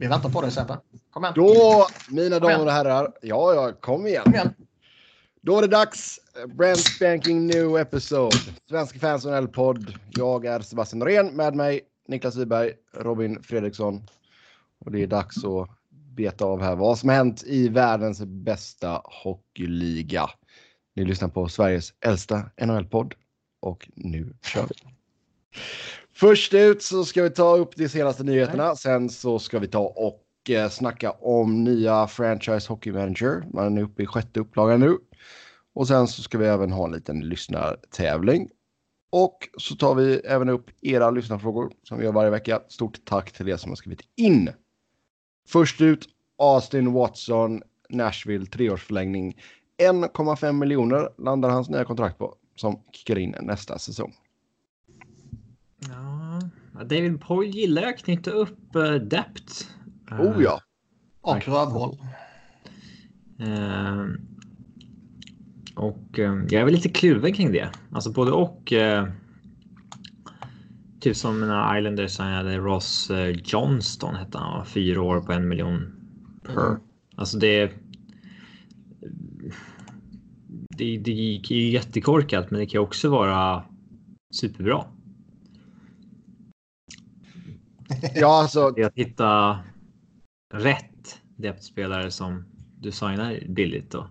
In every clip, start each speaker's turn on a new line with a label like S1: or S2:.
S1: Vi väntar på dig Sebbe. Kom igen.
S2: Då, mina damer och herrar. Ja, ja, kom igen.
S1: Kom igen.
S2: Då är det dags. Brand spanking new episode. Svenska fans och podd Jag är Sebastian Norén. Med mig Niklas Wiberg, Robin Fredriksson. Och det är dags att beta av här vad som har hänt i världens bästa hockeyliga. Ni lyssnar på Sveriges äldsta NHL-podd. Och nu kör vi. Först ut så ska vi ta upp de senaste nyheterna. Sen så ska vi ta och eh, snacka om nya Franchise Hockey Manager. Man är uppe i sjätte upplagan nu. Och sen så ska vi även ha en liten lyssnartävling. Och så tar vi även upp era lyssnarfrågor som vi gör varje vecka. Stort tack till er som har skrivit in. Först ut Austin Watson, Nashville, treårsförlängning. 1,5 miljoner landar hans nya kontrakt på som kickar in nästa säsong.
S3: Ja, David Poyle gillar att knyta upp uh, depth.
S2: Oh ja.
S1: Och rövhål.
S3: Uh, och uh, jag är väl lite kluven kring det. Alltså både och. Uh, typ som när Islanders hade Ross Johnston hette han. Fyra år på en miljon per. Mm. Alltså det. Det, det är ju jättekorkat, men det kan också vara superbra.
S2: Ja, alltså.
S3: Det är att hitta rätt depthspelare som du signar billigt då.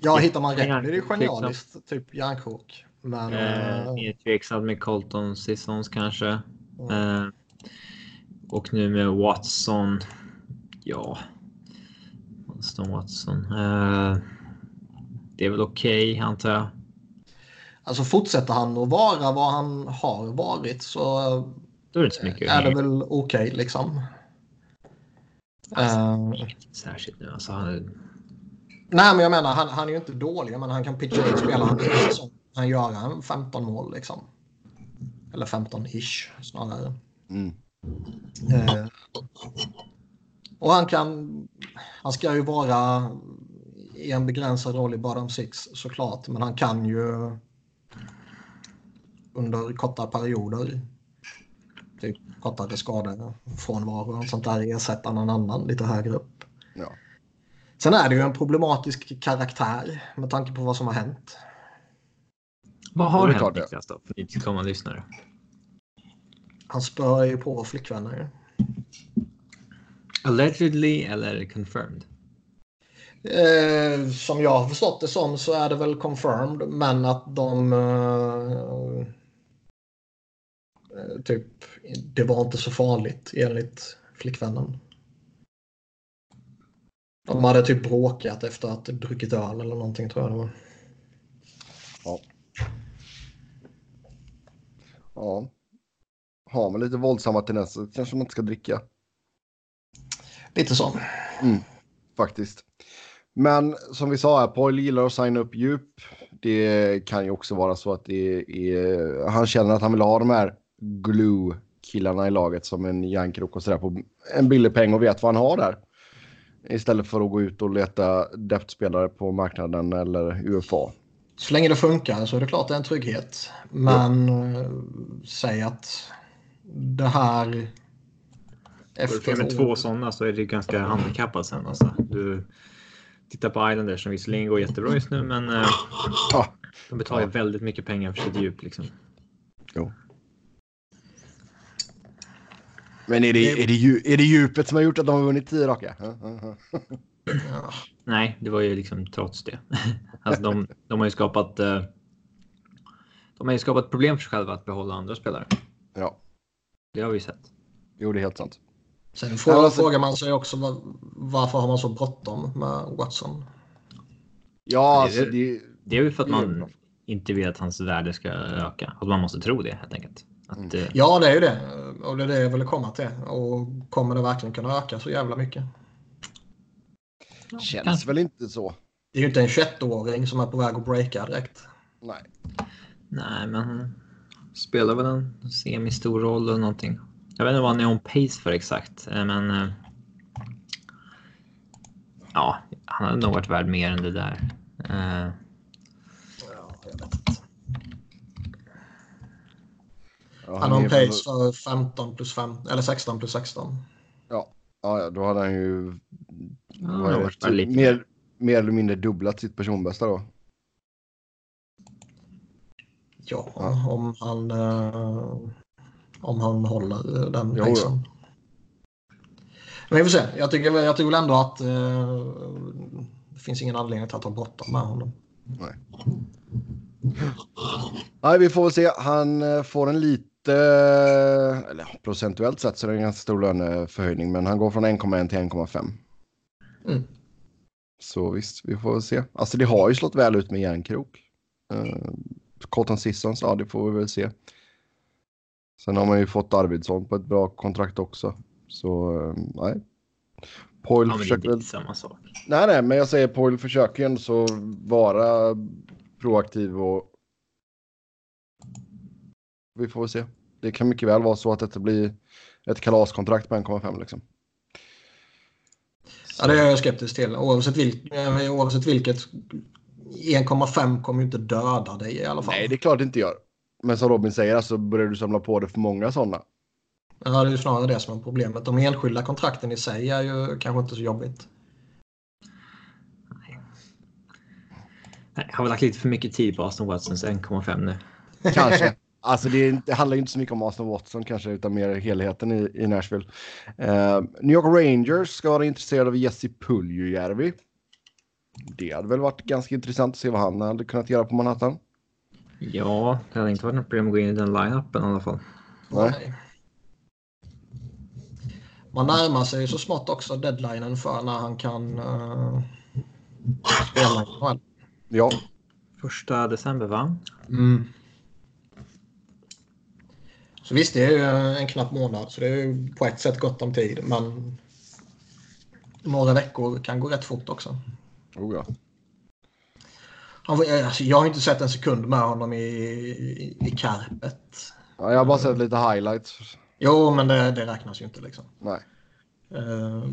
S1: Ja, hittar man rätt blir det genialiskt. Typ järnkrok. Men...
S3: Eh. Är tveksam med Colton Sissons kanske. Mm. Eh, och nu med Watson. Ja. Watson Watson. Eh, det är väl okej okay, antar jag.
S1: Alltså fortsätter han att vara vad han har varit så
S3: då är det inte så mycket.
S1: Är det väl okej okay, liksom.
S3: Alltså, uh, särskilt nu. Alltså, han...
S1: Nej, men jag menar han, han är ju inte dålig. Men han kan pitcha in spela han. Han gör en 15 mål liksom. Eller 15-ish snarare. Mm. Uh, och han kan... Han ska ju vara i en begränsad roll i bottom six såklart. Men han kan ju under korta perioder kortare skador från och sånt där ersätta någon annan lite högre upp.
S2: Ja.
S1: Sen är det ju en problematisk karaktär med tanke på vad som har hänt.
S3: Vad har hänt Niklas då för nytillkommande lyssnare?
S1: Han spör ju på flickvänner.
S3: Allegedly eller confirmed?
S1: Eh, som jag har förstått det som så är det väl confirmed men att de eh, Eh, typ, det var inte så farligt enligt flickvännen. De hade typ bråkat efter att druckit öl eller någonting tror jag det var.
S2: Ja. Ja. Har man lite våldsamma tendenser kanske man inte ska dricka.
S1: Lite så.
S2: Mm, faktiskt. Men som vi sa här, Paul gillar att signa upp djup. Det kan ju också vara så att det är, han känner att han vill ha de här glue-killarna i laget som en järnkrok och sådär på en billig peng och vet vad han har där. Istället för att gå ut och leta depth-spelare på marknaden eller UFA.
S1: Så länge det funkar så är det klart det är en trygghet. Men mm. säg att det här...
S3: Efter med två sådana så är det ganska handikappat sen. Alltså. Du tittar på Islanders som visserligen går jättebra just nu men äh, de betalar ja. väldigt mycket pengar för sitt djup. Liksom.
S2: Jo. Men är det, är, det, är det djupet som har gjort att de har vunnit tio raka?
S3: Nej, det var ju liksom trots det. Alltså de, de har ju skapat. Eh, de har ju skapat problem för sig själva att behålla andra spelare.
S2: Ja.
S3: Det har vi sett.
S2: Jo, det är helt sant.
S1: Sen frågar, alltså, frågar man sig också var, varför har man så bråttom med Watson?
S2: Ja, alltså det,
S3: det är ju för att man inte vill att hans värde ska öka. Att man måste tro det helt enkelt.
S1: Att, mm. Ja, det är ju det. Och det är det jag ville komma till. Och kommer det verkligen kunna öka så jävla mycket?
S2: Känns Kanske. väl inte så.
S1: Det är ju inte en 21-åring som är på väg att breaka direkt.
S2: Nej.
S3: Nej, men han spelar väl en semistor roll eller någonting. Jag vet inte vad han är on pace för exakt, eh, men. Eh, ja, han hade nog varit värd mer än det där.
S1: Uh, ja, jag vet inte. Ja, han har en pace för 15 plus 5, eller 16 plus 16.
S2: Ja. Ja, ja, då hade han ju
S3: Ja, det, varit
S2: typ
S3: lite
S2: mer, mer eller mindre dubblat sitt personbästa då.
S1: Ja,
S2: Ja.
S1: om han... eh, om han håller den
S2: Jo,
S1: pacen. Men vi får se. Jag tycker, jag tycker väl ändå att eh, det finns ingen anledning till att ha bråttom med honom.
S2: Nej. Nej, vi får väl se. Han eh, får en lite, eller procentuellt sett så är det en ganska stor löneförhöjning, men han går från 1,1 till 1,5.
S1: Mm.
S2: Så visst, vi får väl se. Alltså det har ju slått väl ut med järnkrok. Uh, Cotton Sissons, ja det får vi väl se. Sen har man ju fått Arvidsson på ett bra kontrakt också. Så eh, nej. Poil
S3: Ja, men det är
S2: försöker
S3: inte samma sak.
S2: Nej, nej, men jag säger Poil försöker ju ändå så vara proaktiv och vi får väl se. Det kan mycket väl vara så att detta blir ett kalaskontrakt på 1,5 liksom.
S1: Ja, det är jag skeptisk till. Oavsett, vilk, eh, oavsett vilket. 1,5 kommer ju inte döda dig i alla fall.
S2: Nej, det är klart det inte gör. Men som Robin säger, alltså börjar du samla på dig för många sådana.
S1: Ja, det är ju snarare det som är problemet. De enskilda kontrakten i sig är ju kanske inte så jobbigt.
S3: Nej, Jag har väl lagt lite för mycket tid på Aston Watsons 1,5 nu.
S2: Kanske. Alltså det, är, det handlar ju inte så mycket om Aston Watson kanske, utan mer helheten i, i Nashville. Eh, New York Rangers ska vara intresserade av Jesse Puljujärvi. Det hade väl varit ganska intressant att se vad han hade kunnat göra på Manhattan.
S3: Ja, det hade inte varit något problem att gå in i den line-upen i alla fall.
S2: Nej.
S1: Man närmar sig så smått också deadlinen för när han kan uh, spela.
S2: Ja,
S3: Första december va?
S1: Mm. Så visst, det är ju en knapp månad så det är på ett sätt gott om tid. Men några veckor kan gå rätt fort också.
S2: oh ja.
S1: Han, var- alltså, jag har inte sett en sekund med honom i, i, i Karpet.
S2: ja jag har bara sett lite highlights.
S1: Jo, men det, det räknas ju inte liksom.
S2: Nej.
S1: Eh,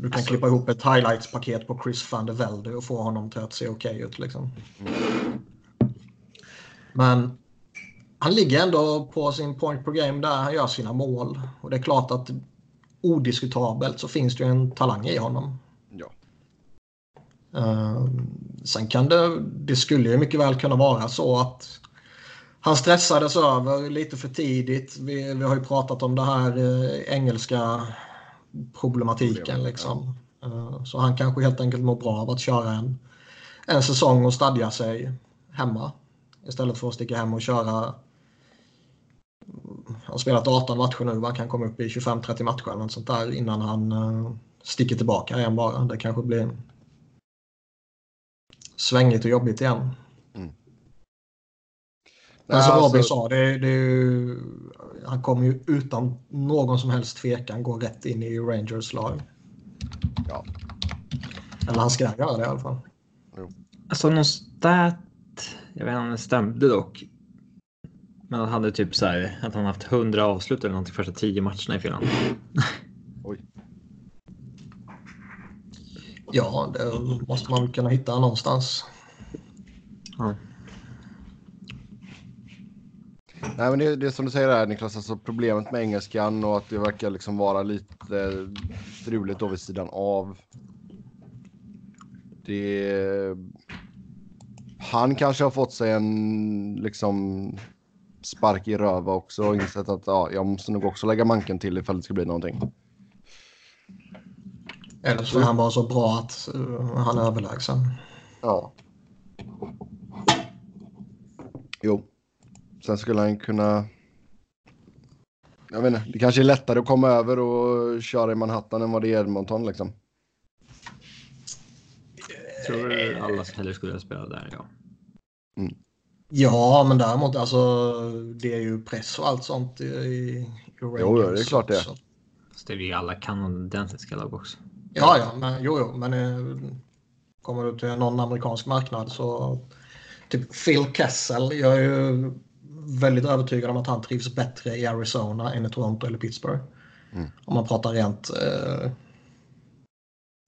S1: du kan klippa ihop ett highlights-paket på Chris van der Velde och få honom till att se okej ut. Liksom. Men han ligger ändå på sin point per game där han gör sina mål. Och det är klart att odiskutabelt så finns det ju en talang i honom.
S2: Ja.
S1: Eh, sen kan det, det skulle ju mycket väl kunna vara så att han stressades över lite för tidigt. Vi, vi har ju pratat om det här eh, engelska problematiken. Liksom. Eh, så han kanske helt enkelt mår bra av att köra en, en säsong och stadga sig hemma. Istället för att sticka hem och köra. Han har spelat 18 matcher nu. Han kan komma upp i 25-30 matcher eller något sånt där innan han eh, sticker tillbaka igen bara. Det kanske blir svängigt och jobbigt igen. Men som
S2: alltså-
S1: Robin sa, det, det är ju, han kommer ju utan någon som helst tvekan gå rätt in i Rangers lag.
S2: Ja.
S1: Eller han ska göra det i alla fall.
S3: Alltså någon stat, jag vet inte om det stämde dock. Men han hade typ så här att han haft 100 avslut eller någonting första 10 matcherna i Finland.
S2: Oj.
S1: Ja, det måste man kunna hitta någonstans.
S3: Ja.
S2: Nej, men det, det är som du säger där Niklas, alltså problemet med engelskan och att det verkar liksom vara lite struligt då vid sidan av. Det... Han kanske har fått sig en liksom spark i röva också och insett att ja, jag måste nog också lägga manken till ifall det ska bli någonting.
S1: Eller så är han bara så bra att uh, han är överlägsen.
S2: Ja. Jo. Sen skulle han kunna... Jag vet inte, det kanske är lättare att komma över och köra i Manhattan än vad det är i Edmonton liksom.
S3: Jag tror alla hellre skulle spela där ja.
S1: Ja, men däremot alltså det är ju press och allt sånt i, i Rangers.
S2: Jo, det är klart det är.
S3: det är vi alla kanadensiska lag också.
S1: Ja, ja, men jo, jo, men eh, kommer du till någon amerikansk marknad så typ Phil Kessel, jag är ju väldigt övertygad om att han trivs bättre i Arizona än i Toronto eller Pittsburgh.
S2: Mm.
S1: Om man pratar rent eh,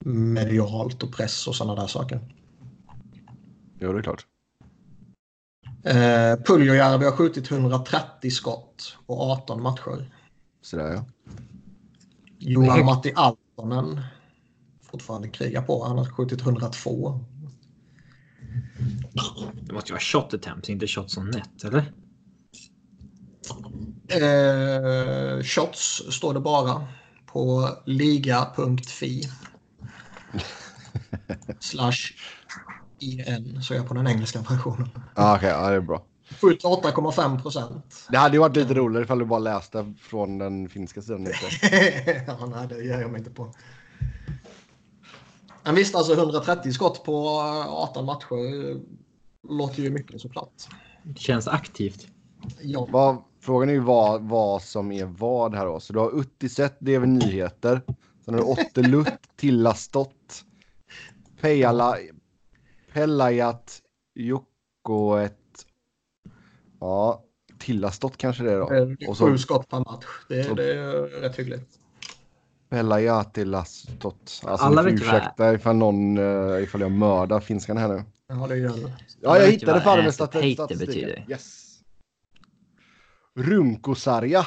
S1: medialt och press och sådana där saker.
S2: Jo, det är klart.
S1: Eh, Puljujärvi har skjutit 130 skott på 18 matcher.
S2: Sådär ja.
S1: Johan Matti Altonen fortfarande krigar på. Han har skjutit 102.
S3: Det måste ju vara shot attempts, inte shots on net, eller?
S1: Eh, shots står det bara på liga.fi. Slash IN, så är jag på den engelska versionen.
S2: Ah, Okej, ja, det är bra.
S1: Skjuter 8,5 procent.
S2: Det hade ju varit lite roligare ifall du bara läste från den finska sidan.
S1: Ja, nej, det ger jag mig inte på. Men visst, alltså 130 skott på 18 matcher låter ju mycket såklart.
S3: Känns aktivt.
S1: Ja,
S2: Vad, frågan är ju vad, vad som är vad här då. Så du har Uttiset, det är väl nyheter. Sen har du Ottelut, Tillastott, Pejala, Pellajat, Jokkoet. Ja, Tillastott kanske det är då.
S1: är
S2: Och så
S1: sju skott per match. Det,
S2: Så-
S1: det är rätt hyggligt.
S2: Pellajat, Tillastott. Alltså,
S3: Alla vet ju vad-
S2: ursäkta ifall någon, uh, ifall jag mördar finskan här nu.
S1: Ja, det gör det.
S2: Ja,
S3: Jag
S2: hittade fan med statistiken.
S3: betyder.
S2: Yes. Runkosarja.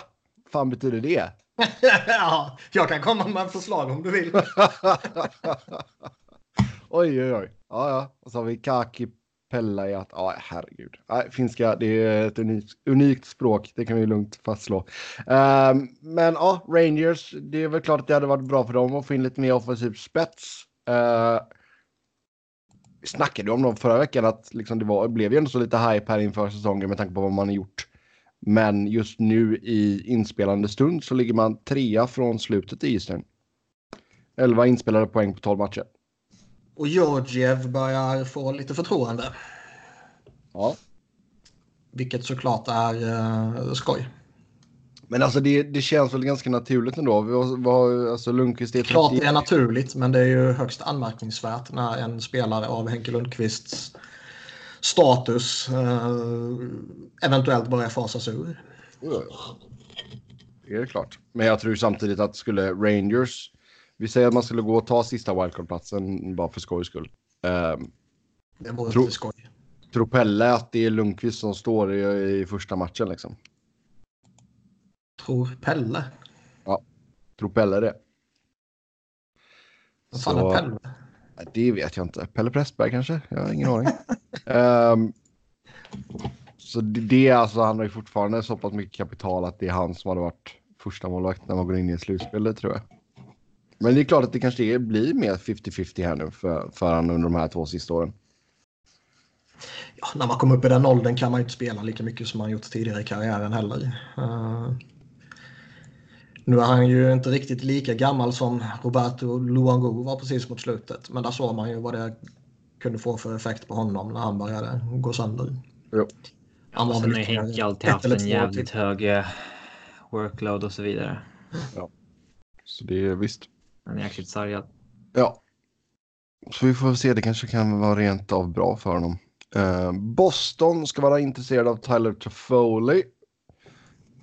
S2: fan betyder det?
S1: ja, jag kan komma med förslag om du vill.
S2: oj, oj, oj. Ja, ja. Och så har vi Kaki Pellajat. Ja, herregud. Nej, finska, det är ett unikt, unikt språk. Det kan vi lugnt fastslå. Um, men ja, Rangers. Det är väl klart att det hade varit bra för dem att få in lite mer offensiv spets. Uh, vi snackade om dem förra veckan att liksom det var, blev ju ändå så lite hype här inför säsongen med tanke på vad man har gjort. Men just nu i inspelande stund så ligger man trea från slutet i Eastern. 11 inspelade poäng på 12 matcher.
S1: Och Georgiev börjar få lite förtroende.
S2: Ja.
S1: Vilket såklart är uh, skoj.
S2: Men alltså det, det känns väl ganska naturligt ändå. Vi har, vi har, alltså Lundqvist är
S1: Klart
S2: 30
S1: det är naturligt, men det är ju högst anmärkningsvärt när en spelare av Henke Lundqvists status eh, eventuellt börjar fasas ur.
S2: Det är klart. Men jag tror samtidigt att skulle Rangers, vi säger att man skulle gå och ta sista wildcard-platsen bara för skojs skull. Um,
S1: Det vore
S2: Tro-
S1: lite skoj.
S2: tror Pelle att det är Lundqvist som står i, i första matchen liksom?
S1: Tror Pelle.
S2: Tror Pelle det?
S1: Vad fan
S2: Så-
S1: är Pelle?
S2: Det vet jag inte. Pelle Pressberg kanske? Jag har ingen aning. Ehm, så det, det är alltså, han har ju fortfarande så pass mycket kapital att det är han som hade varit första målvakt när man går in i ett slutspel, det tror jag. Men det är klart att det kanske är, blir mer 50-50 här nu för, för han under de här två sista åren.
S1: Ja, när man kommer upp i den åldern kan man ju inte spela lika mycket som man gjort tidigare i karriären heller. Eh, nu är han ju inte riktigt lika gammal som Roberto Luango var precis mot slutet. Men där såg man ju vad det kunde få för effekt på honom när han började gå sönder.
S2: Jo.
S1: Han var
S3: sen
S1: väl
S3: har Henke alltid haft en jävligt hög eh, workload och så vidare.
S2: Så det är visst.
S3: Han är jäkligt sargad.
S2: Ja. Så vi får se, det kanske kan vara rent av bra för honom. Eh, Boston ska vara intresserad av Tyler Toffoli.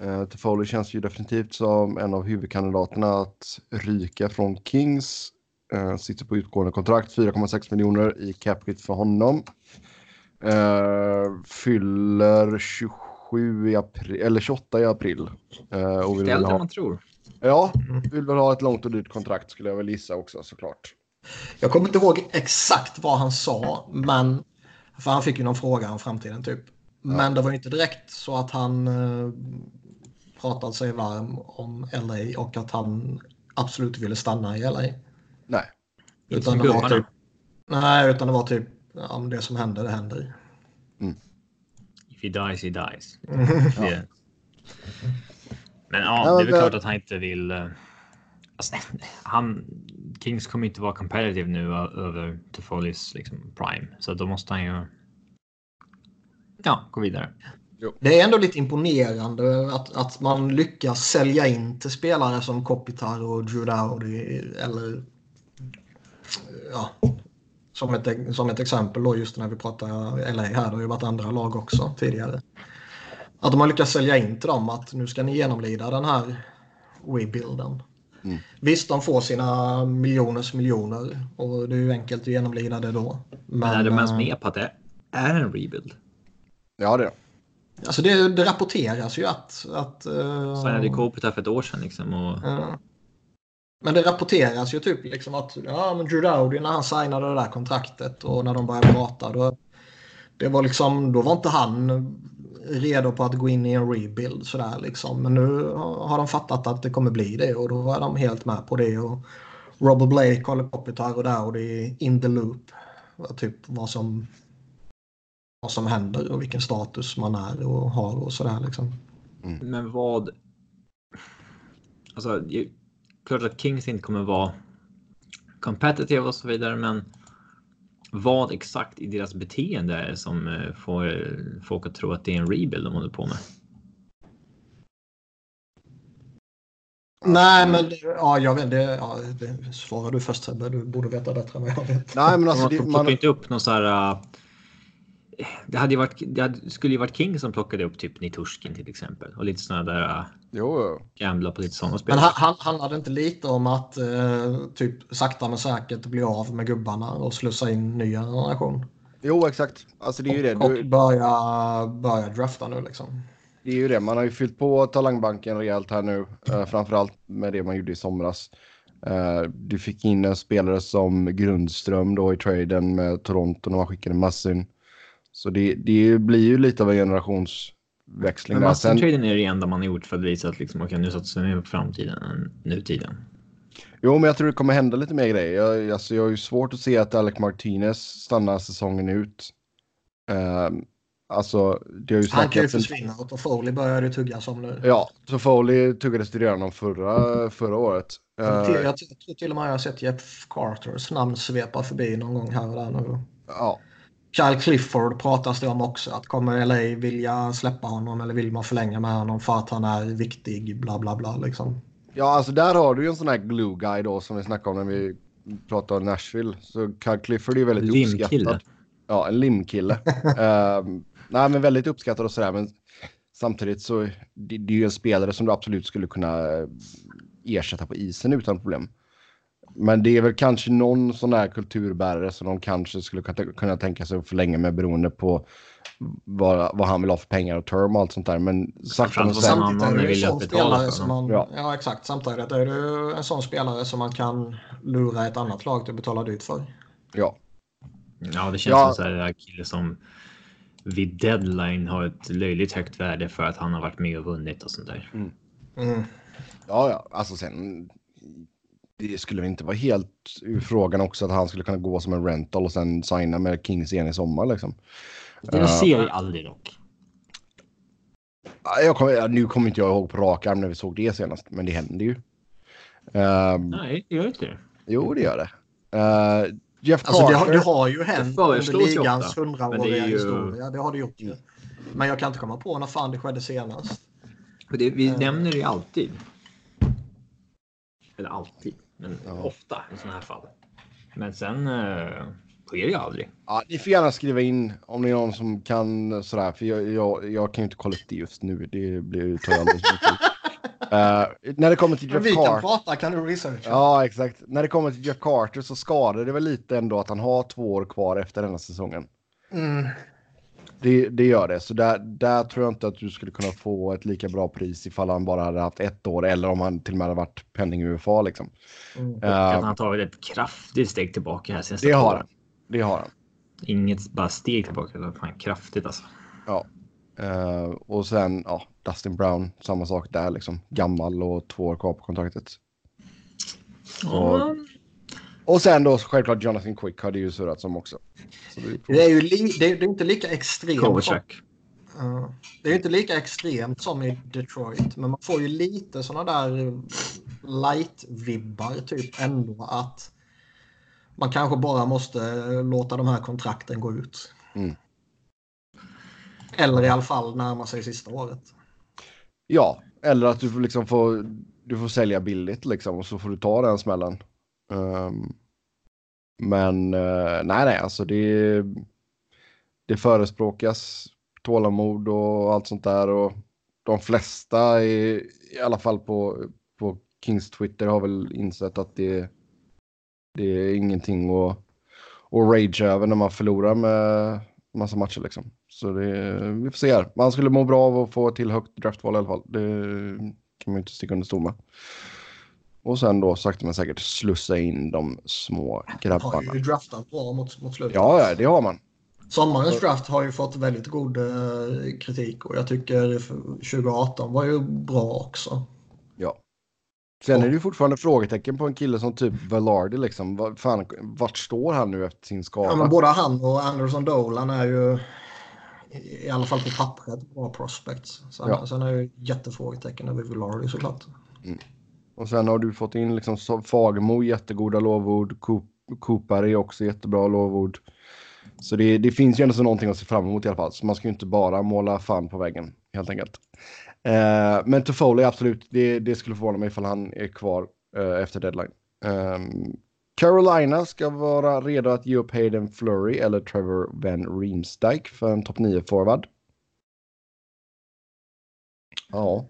S2: Uh, Toffoli känns ju definitivt som en av huvudkandidaterna att ryka från Kings. Uh, sitter på utgående kontrakt, 4,6 miljoner i cap hit för honom. Eh, fyller 27 i april, eller 28 i april. Eh, och vill
S3: än
S2: ha,
S3: man tror.
S2: Ja, vill väl ha ett långt och dyrt kontrakt skulle jag väl gissa också såklart.
S1: Jag kommer inte ihåg exakt vad han sa, men för han fick ju någon fråga om framtiden typ. Men det var ju inte direkt så att han eh, pratade sig varm om LA och att han absolut ville stanna i LA.
S2: Nej.
S1: Utan det var typ, nej, utan det var typ ja, det som händer, det händer.
S3: If he dies, he dies.
S2: Ja.
S3: Men
S2: Ja,
S3: ja, det är väl klart att han inte vill. eh, Alltså, han, Kings kommer inte vara competitive nu ö- över Toffolis liksom prime, så då måste han ju. Ja, gå vidare.
S1: Det är ändå lite imponerande att, att man lyckas sälja in till spelare som Kopitar och Dowdy eller ja, som ett, som ett exempel då just när vi pratar LA här, det har ju varit andra lag också tidigare. Att de har lyckats sälja in till dem att nu ska ni genomlida den här rebuilden.
S2: Mm.
S1: Visst, de får sina miljoners miljoner och det är ju enkelt att genomlida det då.
S3: Men är de ens
S1: eh,
S3: med på att det är en rebuild?
S2: Ja, det är det.
S1: Alltså det, det rapporteras ju att... att uh,
S3: Signade Kopitar för ett år sedan liksom och
S1: Ja. Men det rapporteras ju typ liksom att ja, men Drew Dowdy när han signade det där kontraktet och när de började prata då, det var liksom, då var inte han redo på att gå in i en rebuild sådär liksom. Men nu har de fattat att det kommer bli det och då är de helt med på det. Och Robert Blake håller Kopitar och Dowdy in the loop. Typ vad som, vad som händer och vilken status man är och har och sådär liksom.
S3: Mm. Men vad... Alltså, klart att Kings inte kommer vara competitive och så vidare, men vad exakt i deras beteende är det som eh, får folk att tro att det är en rebuild de håller på med?
S1: Nej, men ja, jag vet det. Ja, det svarar du först Sebbe. Du borde veta bättre än vad jag vet.
S2: Nej, men alltså,
S3: man plockar man... inte upp någon så här. Det hade varit. Det hade, skulle ju varit King som plockade upp typ Niturskin till exempel och lite sådana där. Uh,
S2: jo.
S3: Gambla på lite sådana spel.
S1: Men han, han handlade inte lite om att uh, typ sakta men säkert bli av med gubbarna och slussa in nya generation?
S2: Jo, exakt. Alltså det är ju det.
S1: Och, och börja, börja drafta nu liksom.
S2: Det är ju det. Man har ju fyllt på talangbanken rejält här nu. Uh, framförallt med det man gjorde i somras. Uh, du fick in en spelare som Grundström då i traden med Toronto när man skickade Massin. Så det, det blir ju lite av en generationsväxling.
S3: Men Massin-traden är det enda man har gjort för att visa att liksom, okay, nu satsar vi på framtiden än nutiden.
S2: Jo, men jag tror det kommer hända lite mer grejer. Jag, alltså, jag har ju svårt att se att Alec Martinez stannar säsongen ut. Uh, Alltså, det har ju
S1: Han kan ju försvinna och Foley börjar det tuggas om nu.
S2: Ja, så Foley tuggades det redan om förra, förra året.
S1: Jag, till, jag tror till och med jag har sett Jeff Carters namn svepa förbi någon gång här och där nu.
S2: Ja.
S1: Kyle Clifford pratas det om också. Att kommer LA vilja släppa honom eller vill man förlänga med honom för att han är viktig, bla bla bla liksom.
S2: Ja, alltså där har du ju en sån här glue guy då som vi snackade om när vi pratade om Nashville. Så Kyle Clifford är väldigt
S3: Limkille.
S2: uppskattad. Ja, en limkille. uh, nej, men väldigt uppskattad och sådär. Men samtidigt så det, det är ju en spelare som du absolut skulle kunna ersätta på isen utan problem. Men det är väl kanske någon sån här kulturbärare som de kanske skulle kunna tänka sig att förlänga med beroende på vad, vad han vill ha för pengar och term och allt sånt där. Men men
S1: Samtidigt är det en sån spelare som man... Ja. ja. exakt. Samtidigt är det en sån spelare som man kan lura ett annat lag till att betala dyrt för.
S2: Ja.
S3: Ja, det känns ja. som en kille som vid deadline har ett löjligt högt värde för att han har varit med och vunnit och sånt där. Mm.
S1: Mm.
S2: Ja, ja, alltså sen. Det skulle inte vara helt ur frågan också att han skulle kunna gå som en rental och sen signa med Kings igen i sommar liksom.
S3: Det uh, ser vi aldrig dock.
S2: Jag kommer, nu kommer inte jag ihåg på rak arm när vi såg det senast, men det händer ju.
S3: Um, Nej, det gör inte det.
S2: Jo, det gör det. Uh,
S1: Jeff Carter. Alltså det, har, det har ju hänt under ligans hundraåriga ju... historia. Det har det gjort. Mm. Men jag kan inte komma på när fan det skedde senast.
S3: Det, vi uh. nämner det alltid. Eller alltid, men ja. ofta i sådana här fall. Men sen uh, sker det ju aldrig.
S2: Ja, ni får gärna skriva in om det är någon som kan sådär. För jag, jag, jag kan ju inte kolla upp det just nu. Det blir tar alldeles. Uh, när det kommer till Jeff Carter. Vi kan
S1: prata, kan du researcha?
S2: Ja, exakt. När det kommer till Jeff Carter så skadar det väl lite ändå att han har två år kvar efter denna säsongen.
S1: Mm.
S2: Det, det, gör det. Så där, där tror jag inte att du skulle kunna få ett lika bra pris ifall han bara hade haft ett år eller om han till och med hade varit penning UFA liksom.
S3: Mm. Uh, han har tagit ett kraftigt steg tillbaka här
S2: senaste Det har han. Det har han.
S3: Inget bara steg tillbaka, utan fan kraftigt alltså.
S2: Ja. Uh, och sen, ja, Dustin Brown, samma sak där liksom. Gammal och två år kvar på kontraktet. Och, och sen då självklart Jonathan Quick har det ju surrats om också.
S1: Det, det, är ju li, det, är, det är inte lika extremt. Som, uh, det är inte lika extremt som i Detroit, men man får ju lite sådana där light-vibbar typ ändå att man kanske bara måste låta de här kontrakten gå ut.
S2: Mm.
S1: Eller i alla fall närma sig sista året.
S2: Ja, eller att du liksom får, du får sälja billigt liksom och så får du ta den smällen. Um, men uh, nej, nej, alltså det, det förespråkas tålamod och allt sånt där och de flesta i, i alla fall på, på Kings Twitter har väl insett att det, det är ingenting att, att rage över när man förlorar med massa matcher liksom. Så det, vi får se här. Man skulle må bra av att få till högt draftval i alla fall. Det kan man ju inte sticka under stol med. Och sen då sakta men säkert slussa in de små grabbarna.
S1: Har ju draftat bra mot, mot slutet.
S2: Ja, ja, det har man.
S1: Sommarens draft har ju fått väldigt god eh, kritik och jag tycker 2018 var ju bra också.
S2: Ja. Sen är det ju fortfarande frågetecken på en kille som typ Velarde liksom. Vad fan, vart står han nu efter sin skada?
S1: Ja, men både han och Anderson Dolan är ju i alla fall på pappret bra prospects. Sen,
S2: Ja.
S1: sen är det ju jättefrågetecken över Villardi såklart.
S2: Och sen har du fått in liksom Fagemo, jättegoda lovord. Coop- Coopar är också jättebra lovord. Så det, det finns ju ändå så någonting att se fram emot i alla fall. Så man ska ju inte bara måla fan på väggen helt enkelt. Eh, men Toffoli absolut, det, det skulle förvåna mig ifall han är kvar eh, efter deadline. Ehm, Carolina ska vara redo att ge upp Hayden Flurry eller Trevor Van Riemsdyk för en topp 9 forward. Ja.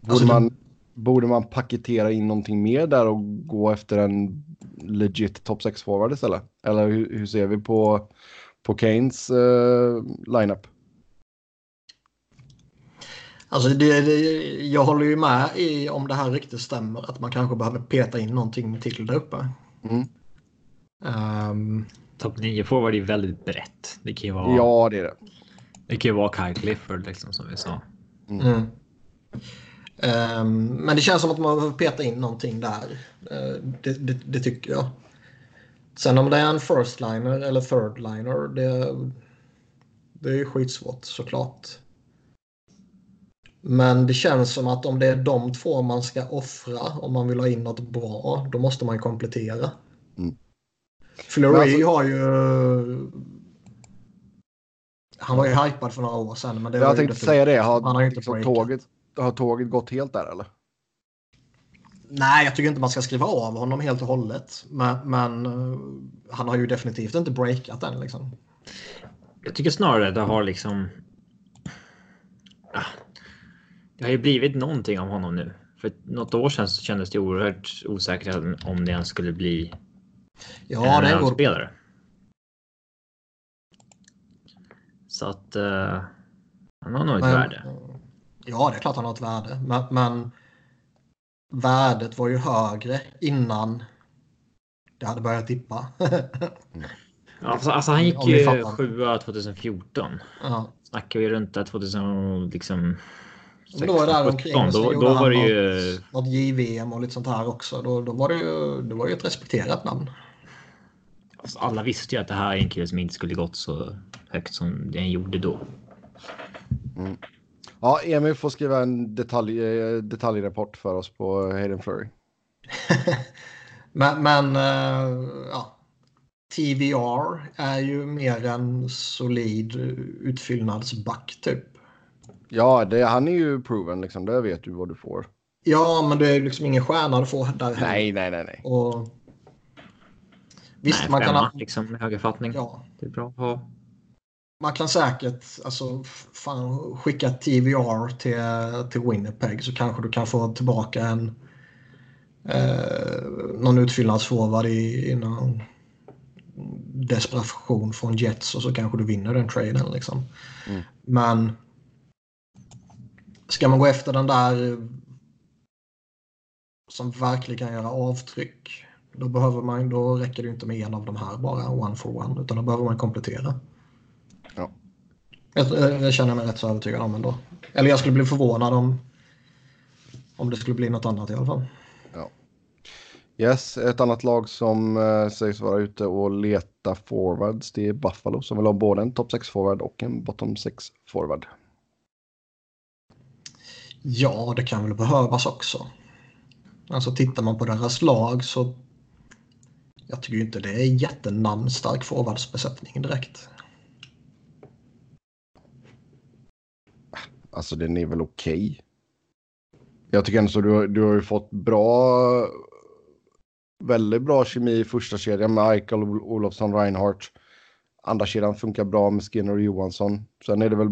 S2: Borde,
S1: Alltså,
S2: man, borde man paketera in någonting mer där och gå efter en legit topp 6 forward istället? Eller hur, hur ser vi på, på Kanes uh, lineup?
S1: Alltså det, det, jag håller ju med i om det här riktigt stämmer att man kanske behöver peta in någonting till där uppe.
S2: Mm.
S1: Ehm,
S3: Topp 9 forward är väldigt brett. Det kan ju vara,
S2: Ja, det är det.
S3: det kan ju vara Kyle Clifford liksom som vi sa.
S1: mm. Ehm, men det känns som att man behöver peta in någonting där. Eh, det, det, det tycker jag. Sen om det är en first liner eller third liner, det, det är skitsvårt såklart. Men det känns som att om det är de två man ska offra om man vill ha in något bra, då måste man komplettera.
S2: Mm.
S1: Fleury
S2: alltså-
S1: har ju... Han var ju hypad för några år sedan. Men det
S2: Jag tänkte säga det. Har,
S1: Han har inte
S2: liksom, tåget, har tåget gått helt där eller?
S1: Nej, jag tycker inte man ska skriva av honom helt och hållet. Men, men eh, han har ju definitivt inte breakat än. Liksom.
S3: Jag tycker snarare det har liksom. Ah, Det har ju blivit någonting av honom nu. För något år sedan så kändes det oerhört osäkert om det ens skulle bli
S1: Ja, det är en god...
S3: spelare. Så att uh, han har nog ett
S1: Men,
S3: värde.
S1: Ja, det är klart han har ett värde. Men, men värdet var ju högre innan det hade börjat tippa.
S3: Alltså, alltså han gick ju sjua 2014.
S1: ja.
S3: Snackar vi runt där 2000 liksom.
S1: Då var det där
S3: 16,
S1: omkring,
S3: 17,
S1: så
S3: Då, var det ju.
S1: Något JVM och lite sånt här också. Då, då var det ju, det var ju ett respekterat namn.
S3: Alltså, alla visste ju att det här är en kille som inte skulle gått så högt som den gjorde då.
S2: Ja, Emil får skriva en detalj, eh, detaljrapport för oss på Hayden Flurry.
S1: Men, men eh, ja. TVR är ju mer en solid utfyllnadsback typ.
S2: Ja, det, han är ju proven liksom. Det vet du vad du får.
S1: Ja, men det är liksom ingen stjärna du får där.
S2: Nej, nej, nej, nej.
S1: Och... Visst,
S3: Nej,
S1: man kan,
S3: liksom med högerfattning.
S1: ja,
S3: Det är bra att ha.
S1: Man kan säkert alltså, fan, skicka TVR till, till Winnipeg så kanske du kan få tillbaka en eh, någon utfyllnadsforward i, i någon desperation från Jets och så kanske du vinner den traden. Liksom.
S2: Mm.
S1: Men ska man gå efter den där som verkligen kan göra avtryck då, behöver man, då räcker det inte med en av de här bara, one for one, utan då behöver man komplettera.
S2: Ja.
S1: Jag, jag känner mig rätt så övertygad om ändå. Eller jag skulle bli förvånad om, om det skulle bli något annat i alla fall.
S2: Yes, ett annat lag som eh, sägs vara ute och leta forwards, det är Buffalo som vill ha både en topp 6 forward och en bottom 6 forward.
S1: Ja, det kan väl behövas också. Alltså tittar man på deras lag så jag tycker ju inte det är jättenamnstark forwardsbesättning direkt.
S2: Alltså den är väl okej. Jag tycker ändå så du, har- du har ju fått bra, väldigt bra kemi i första kedjan med Eichel, Ol- Olofsson, Reinhardt. Andra kedjan funkar bra med Skinner och Johansson. Sen är det väl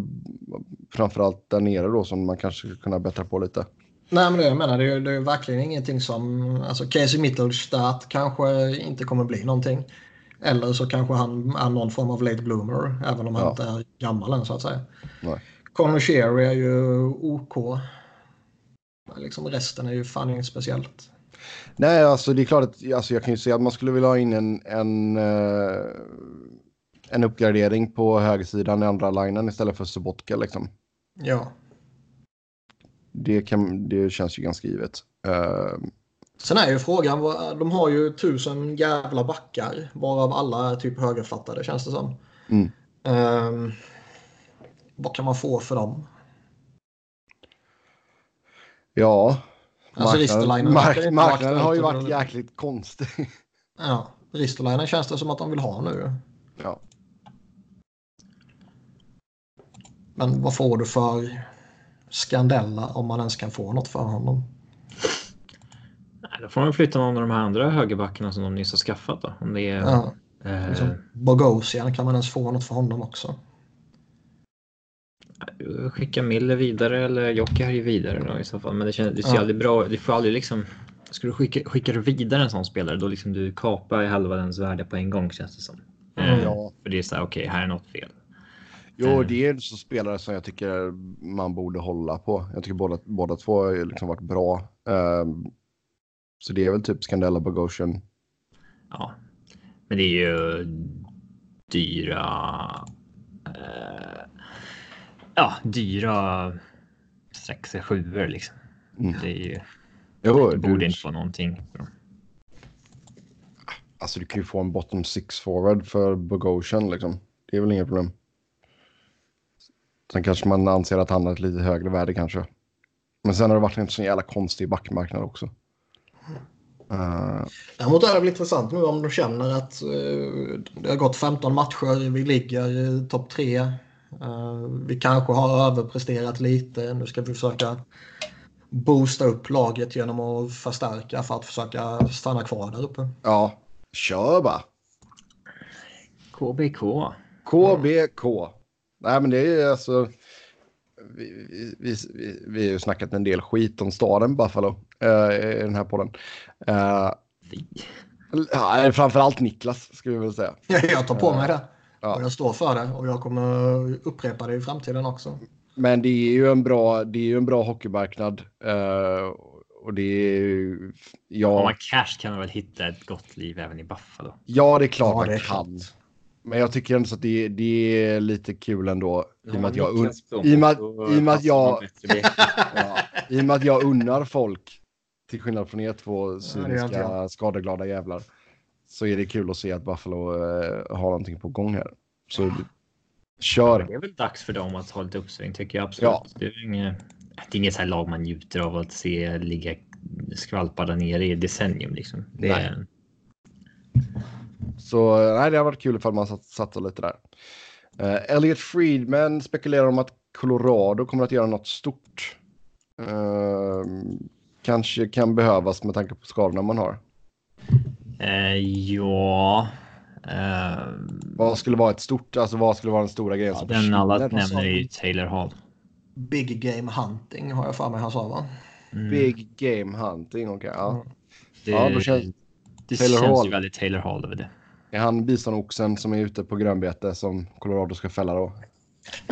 S2: framförallt där nere då som man kanske skulle kunna bättra på lite.
S1: Nej, men det jag menar, det är, det är verkligen ingenting som... Alltså Casey Mittelstadt kanske inte kommer bli någonting. Eller så kanske han är någon form av late bloomer, även om han
S2: Ja.
S1: inte är gammal än så att säga.
S2: Nej.
S1: Conor Sherry är ju OK. liksom resten är ju fan inget speciellt.
S2: Nej, alltså det är klart att alltså, jag kan ju säga att man skulle vilja ha in en, en, uh, en uppgradering på högersidan i andra linjen istället för Sobotka liksom.
S1: Ja.
S2: Det, kan, det känns ju ganska givet. Uh,
S1: Sen är ju frågan, de har ju tusen jävla backar varav alla är typ högerfattade känns det som.
S2: Mm.
S1: Um, vad kan man få för dem?
S2: Ja,
S1: Alltså
S2: marknaden, mark, marknaden har ju varit jäkligt konstig.
S1: Ja, Ristolainen känns det som att de vill ha nu.
S2: Ja.
S1: Men vad får du för Skandella om man ens kan få något för honom?
S3: Nej, då får man flytta någon av de här andra högerbackarna som de nyss har skaffat. Då. Om det är,
S1: ja.
S3: eh,
S1: liksom Bogosian, kan man ens få något för honom också?
S3: Skicka Miller vidare eller Jocke är ju vidare då i så fall. Men det, känns, det ser ja. aldrig bra Du får aldrig liksom... Ska du skicka, skickar du vidare en sån spelare då liksom du kapar halva dens värde på en gång känns det som.
S2: Mm. Ja.
S3: För det är så här, okej, okay, här är något fel.
S2: Jo, mm. det är så spelare som jag tycker man borde hålla på. Jag tycker båda, båda två har liksom varit bra. Um, så det är väl typ Scandella Bogosian.
S3: Ja, men det är ju dyra. Uh, ja, dyra sexa sjuor liksom. Mm. Det är ju.
S2: Jo,
S3: det borde du... inte få någonting.
S2: Alltså, du kan ju få en bottom six forward för Bogosian liksom. Det är väl inget problem. Sen kanske man anser att han har ett lite högre värde kanske. Men sen har det varit en sån jävla konstig backmarknad också.
S1: Uh... Däremot är det väl intressant nu om de känner att uh, det har gått 15 matcher, vi ligger i topp 3. Uh, vi kanske har överpresterat lite, nu ska vi försöka boosta upp laget genom att förstärka för att försöka stanna kvar där uppe.
S2: Ja, kör bara.
S3: KBK.
S2: KBK. Nej, men det är alltså. Vi, vi, vi, vi har ju snackat en del skit om staden Buffalo uh, i den här podden. Uh, ja, framförallt Niklas skulle vi väl säga.
S1: jag tar på mig det. Ja. Och jag står för det och jag kommer upprepa det i framtiden också.
S2: Men det är ju en bra, det är ju en bra hockeymarknad. Uh, och det är ja.
S3: Om man cash kan man väl hitta ett gott liv även i Buffalo.
S2: Ja, det är klart ja, man det är kan. Klart. Men jag tycker ändå att det, det är lite kul ändå. I och med att jag, un, i med, i med att jag, ja, i med att jag unnar folk, till skillnad från er två cyniska, ja, skadeglada jävlar, så är det kul att se att Buffalo uh, har någonting på gång här. Så kör.
S3: Det är väl dags för dem att ha lite uppsving tycker jag absolut. Ja. Det är inget, det är inget här lag man njuter av att se ligga skvalpa där nere i decennium liksom. Det är,
S2: så nej, det har varit kul ifall man satt, satt lite där. Uh, Elliot Friedman spekulerar om att Colorado kommer att göra något stort. Uh, kanske kan behövas med tanke på skadorna man har.
S3: Uh, ja. Uh,
S2: vad skulle vara ett stort, alltså vad skulle vara den stora grejen
S3: ja, som Den alla nämner är ju Taylor Hall.
S1: Big Game Hunting har jag för mig han sa va?
S2: Mm. Big Game Hunting, okej. Okay, ja. Mm.
S3: Det, ja, då känns... det Taylor känns Hall. ju väldigt Taylor Hall över det.
S2: Är han bisonoxen som är ute på grönbete som Colorado ska fälla då?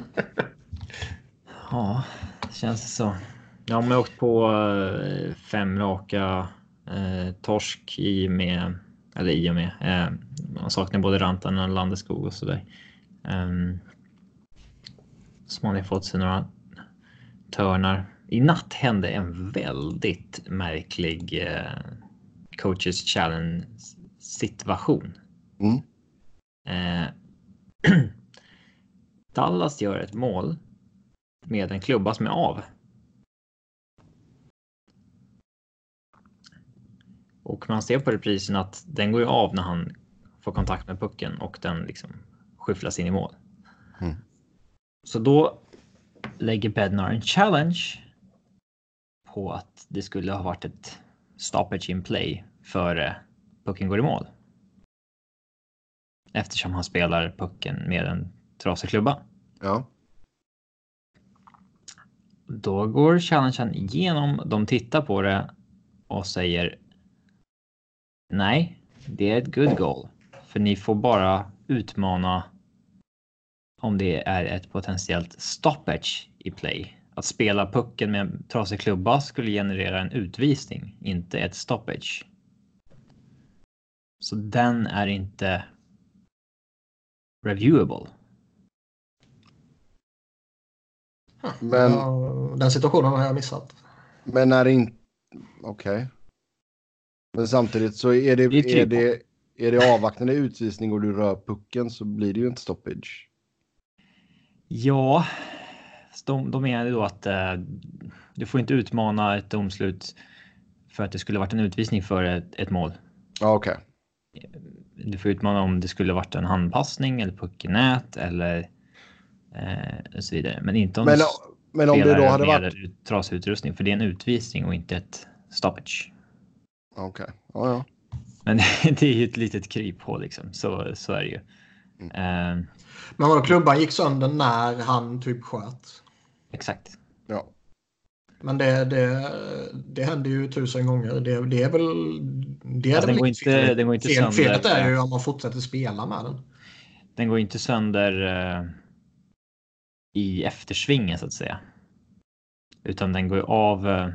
S3: ja, det känns det så. Jag har åkt på eh, fem raka eh, torsk i och med, eller i och med, eh, man saknar både Rantanen och Landeskog och sådär. Um, så man har fått sig några törnar. I natt hände en väldigt märklig eh, coaches challenge situation.
S2: Mm.
S3: Eh, Dallas gör ett mål med en klubba som är av. Och man ser på reprisen att den går ju av när han får kontakt med pucken och den liksom skyfflas in i mål.
S2: Mm.
S3: Så då lägger Bednar en challenge på att det skulle ha varit ett stoppage in play före pucken går i mål eftersom han spelar pucken med en trasig klubba.
S2: Ja.
S3: Då går challengen igenom, de tittar på det och säger Nej, det är ett good goal. För ni får bara utmana om det är ett potentiellt stoppage i play att spela pucken med en trasig klubba skulle generera en utvisning, inte ett stoppage. Så den är inte reviewable.
S2: Men,
S1: Ja, den situationen har jag missat.
S2: men är inte... Okej. Men samtidigt så är det,
S3: Det är
S2: är det, är det avvaktande utvisning och du rör pucken så blir det ju inte stoppage.
S3: Ja, de, de menar ju då att eh, du får inte utmana ett domslut för att det skulle varit en utvisning för ett, ett mål.
S2: Ja, okej.
S3: Du får utmana om det skulle varit en handpassning eller puck i nät eller eh, så vidare. Men inte om
S2: Men,
S3: du
S2: men om det då hade varit...
S3: trasig utrustning, för det är en utvisning och inte ett stoppage.
S2: Okej. Ja, ja.
S3: Men det är ju ett litet kryphål liksom, så, så är det ju.
S2: Mm.
S3: Eh,
S1: Men vadå, klubban gick sönder när han typ sköt?
S3: exakt.
S2: ja.
S1: Men det, det, det händer ju tusen gånger. Det, det är väl... Det är
S3: Alltså,
S1: det
S3: den går inte-
S1: fel
S3: den går inte
S1: Fel,
S3: sönder.
S1: Felet är ju om man fortsätter spela med den.
S3: Den går inte sönder eh, i eftersvingen så att säga. Utan den går ju av. Eh,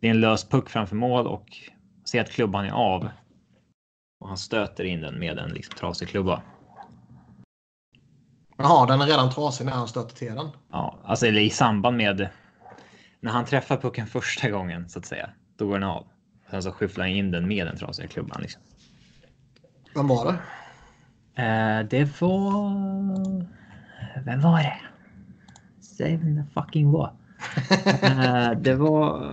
S3: det är en lös puck framför mål och se att klubban är av. Och han stöter in den med en liksom trasig klubba.
S1: Jaha, den är redan trasig när han stöter till den.
S3: Ja, alltså eller i samband med när han träffar pucken första gången så att säga. Då går den av. Sen så skyfflar han in den med den trasiga klubban. Liksom.
S1: Vem var det?
S3: Eh, det var... Vem var det? Säg vem det fucking var. Eh, det var...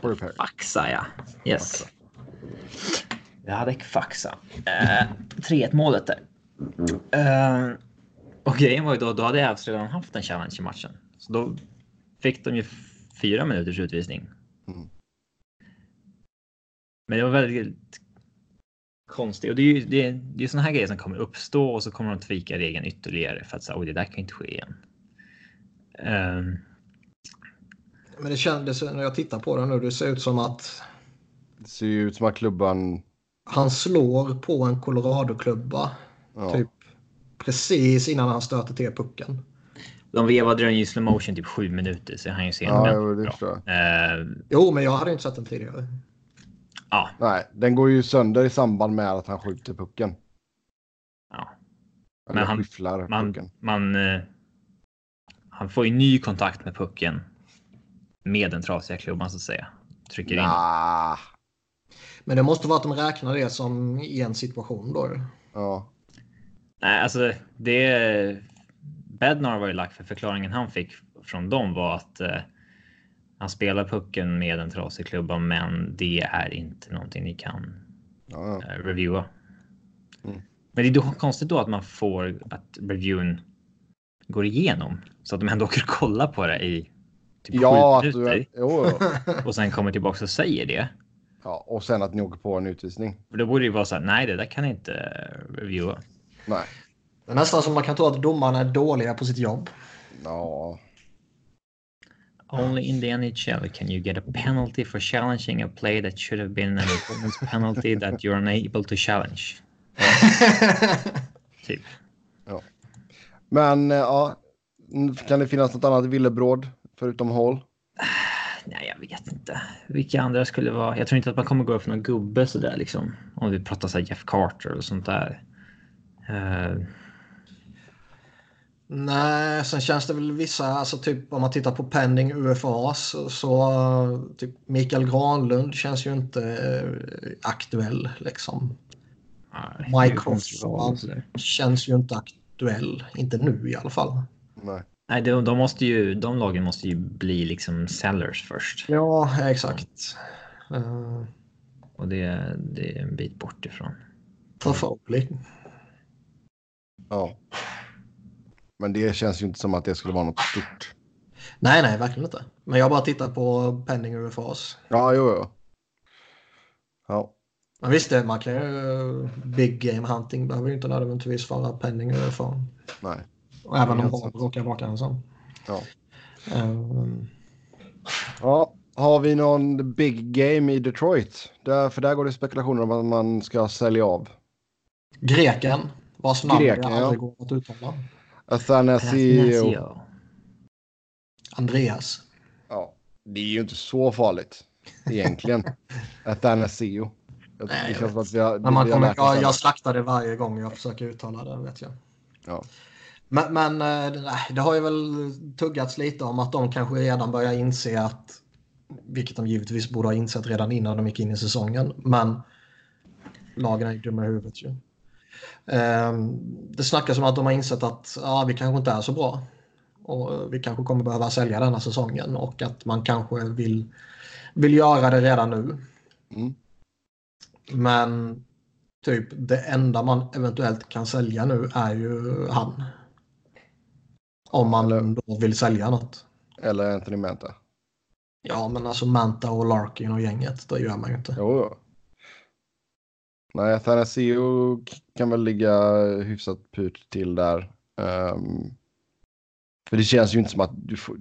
S2: Perry.
S3: Faxa ja. Yes. Jag hade Faxa. Eh, 3-1 målet där. Eh, och grejen var ju då, då hade Avs redan haft en challenge i matchen. Så då fick de ju fyra minuters utvisning.
S2: Mm.
S3: Men det var väldigt konstigt. Och det är ju det, är- det är såna här grejer som kommer uppstå och så kommer de tvika regeln ytterligare för att säga oj, det där kan inte ske igen. Ehm,
S1: Men det kändes när jag tittar på den nu. Det ser ut som att
S2: Det ser ju ut som att klubban...
S1: han slår på en Colorado-klubba.
S2: Ja.
S1: Typ precis innan han stöter till pucken.
S3: de vevade den i slow motion typ sju minuter så han ju se
S2: Ja,
S3: den
S2: jo, det
S3: bra. Eh,
S1: Jo, men jag hade inte sett den tidigare.
S3: ja,
S2: Nej, den går ju sönder i samband med att han skjuter pucken.
S3: ja.
S2: Eller
S3: Men han-
S2: skyfflar
S3: Man,
S2: pucken.
S3: man, eh, han får ju ny kontakt med pucken med den trasiga klubban så att säga. Trycker in.
S2: Nah.
S1: Men det måste vara att de räknar det som i en situation då.
S2: Ja.
S3: Nej, alltså det. Bednar var ju lack för förklaringen han fick från dem var att eh, han spelar pucken med en trasig klubba, men det är inte någonting ni kan
S2: Ja, ja.
S3: eh, reviewa.
S2: Mm.
S3: Men det är då konstigt då att man får att reviewen går igenom så att de ändå åker och kollar på det i typ
S2: ja
S3: sju
S2: att
S3: minuter
S2: du... Jo, jo.
S3: och sen kommer tillbaka och säger det.
S2: Ja, och sen att ni åker på en utvisning.
S3: För då borde det ju vara så här. Nej, det där kan inte reviewa.
S2: Nej.
S1: Det är nästan som man kan tro att domarna är dåliga på sitt jobb.
S2: Ja.
S3: Only in the NHL can you get a penalty for challenging a play that should have been an opponent's penalty that you're unable to challenge. Typ.
S2: Men eh, ja. Kan det finnas något annat villebråd förutom Hall?
S3: Nej, jag vet inte. Vilka andra skulle vara? Jag tror inte att man kommer gå för någon gubbe så där liksom. Om vi pratar så här Jeff Carter och sånt där. Eh,
S1: Nej, sen känns det väl vissa, alltså typ om man tittar på pending UFA så, så typ Mikael Granlund känns ju inte eh, aktuell liksom.
S3: nej,
S1: Mike Hoffman. Känns ju inte aktuell, inte nu i alla fall.
S2: Nej.
S3: Nej, de, de måste ju. De lagen måste ju bli liksom sellers först
S1: Ja, exakt. Uh,
S3: och det, det är en bit bort ifrån.
S1: Toffoli.
S2: Ja. Men det känns ju inte som att det skulle vara något stort.
S1: Nej, nej, verkligen inte. Men jag bara tittar på pending UFAs.
S2: Ja, jo, jo. Ja.
S1: Men visst, man kan ju... Big game hunting behöver ju inte nödvändigtvis vara pending UFA.
S2: Nej.
S1: Och även om
S2: sant.
S1: råkar vara en sån.
S2: Ja.
S1: Ehm,
S2: Ja, har vi någon big game i Detroit? Där, för där går det spekulationer om att man ska sälja av.
S1: greken, vars namn
S2: Greken,
S1: jag
S2: ja.
S1: går att uttala.
S2: Athanasio.
S1: Andreas.
S2: Ja, det är ju inte så farligt egentligen. Athanasio. Jag-
S1: Nej, jag vet.
S2: som att vi har,
S1: Men man
S2: vi har
S1: kommer, jag, jag slaktar det varje gång jag försöker uttala det, vet jag.
S2: Ja.
S1: Men, men eh, det har ju väl tuggats lite om att de kanske redan börjar inse att, vilket de givetvis borde ha insett redan innan de gick in i säsongen, men lagen är ju dumma i huvudet ju. Ehm, Det snackas om att de har insett att ja, vi kanske inte är så bra och vi kanske kommer behöva sälja denna säsongen och att man kanske vill, vill göra det redan nu.
S2: Mm.
S1: Men typ det enda man eventuellt kan sälja nu är ju han. Om man då vill sälja något.
S2: Eller Anthony Manta.
S1: Ja, men alltså Manta och Larkin och gänget, det gör man ju inte.
S2: Jo, jo. Nej, Athanasio kan väl ligga hyfsat put till där. Ehm, för det känns ju inte som att du får...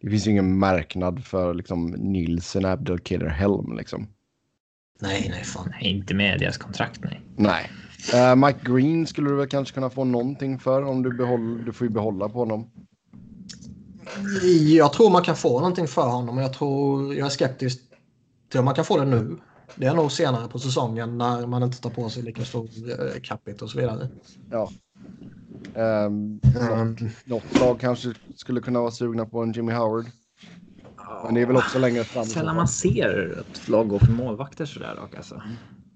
S2: Det finns ju ingen marknad för liksom Nilsen, Abdelkader, Helm liksom.
S1: Nej, nej, fan.
S3: Inte med deras kontrakt, nej.
S2: Nej. Eh, Mike Green skulle du väl kanske kunna få någonting för om du behåller... Du får ju behålla på honom.
S1: Jag tror man kan få någonting för honom, men jag tror jag är skeptisk till om man kan få det nu. Det är nog senare på säsongen när man inte tar på sig lika stor eh, capita och så vidare.
S2: Ja. Ehm,
S1: Mm.
S2: något lag kanske skulle kunna vara sugna på en Jimmy Howard. Men det är väl också längre fram.
S3: Sällan man ser ett lag gå för målvakter sådär dock alltså.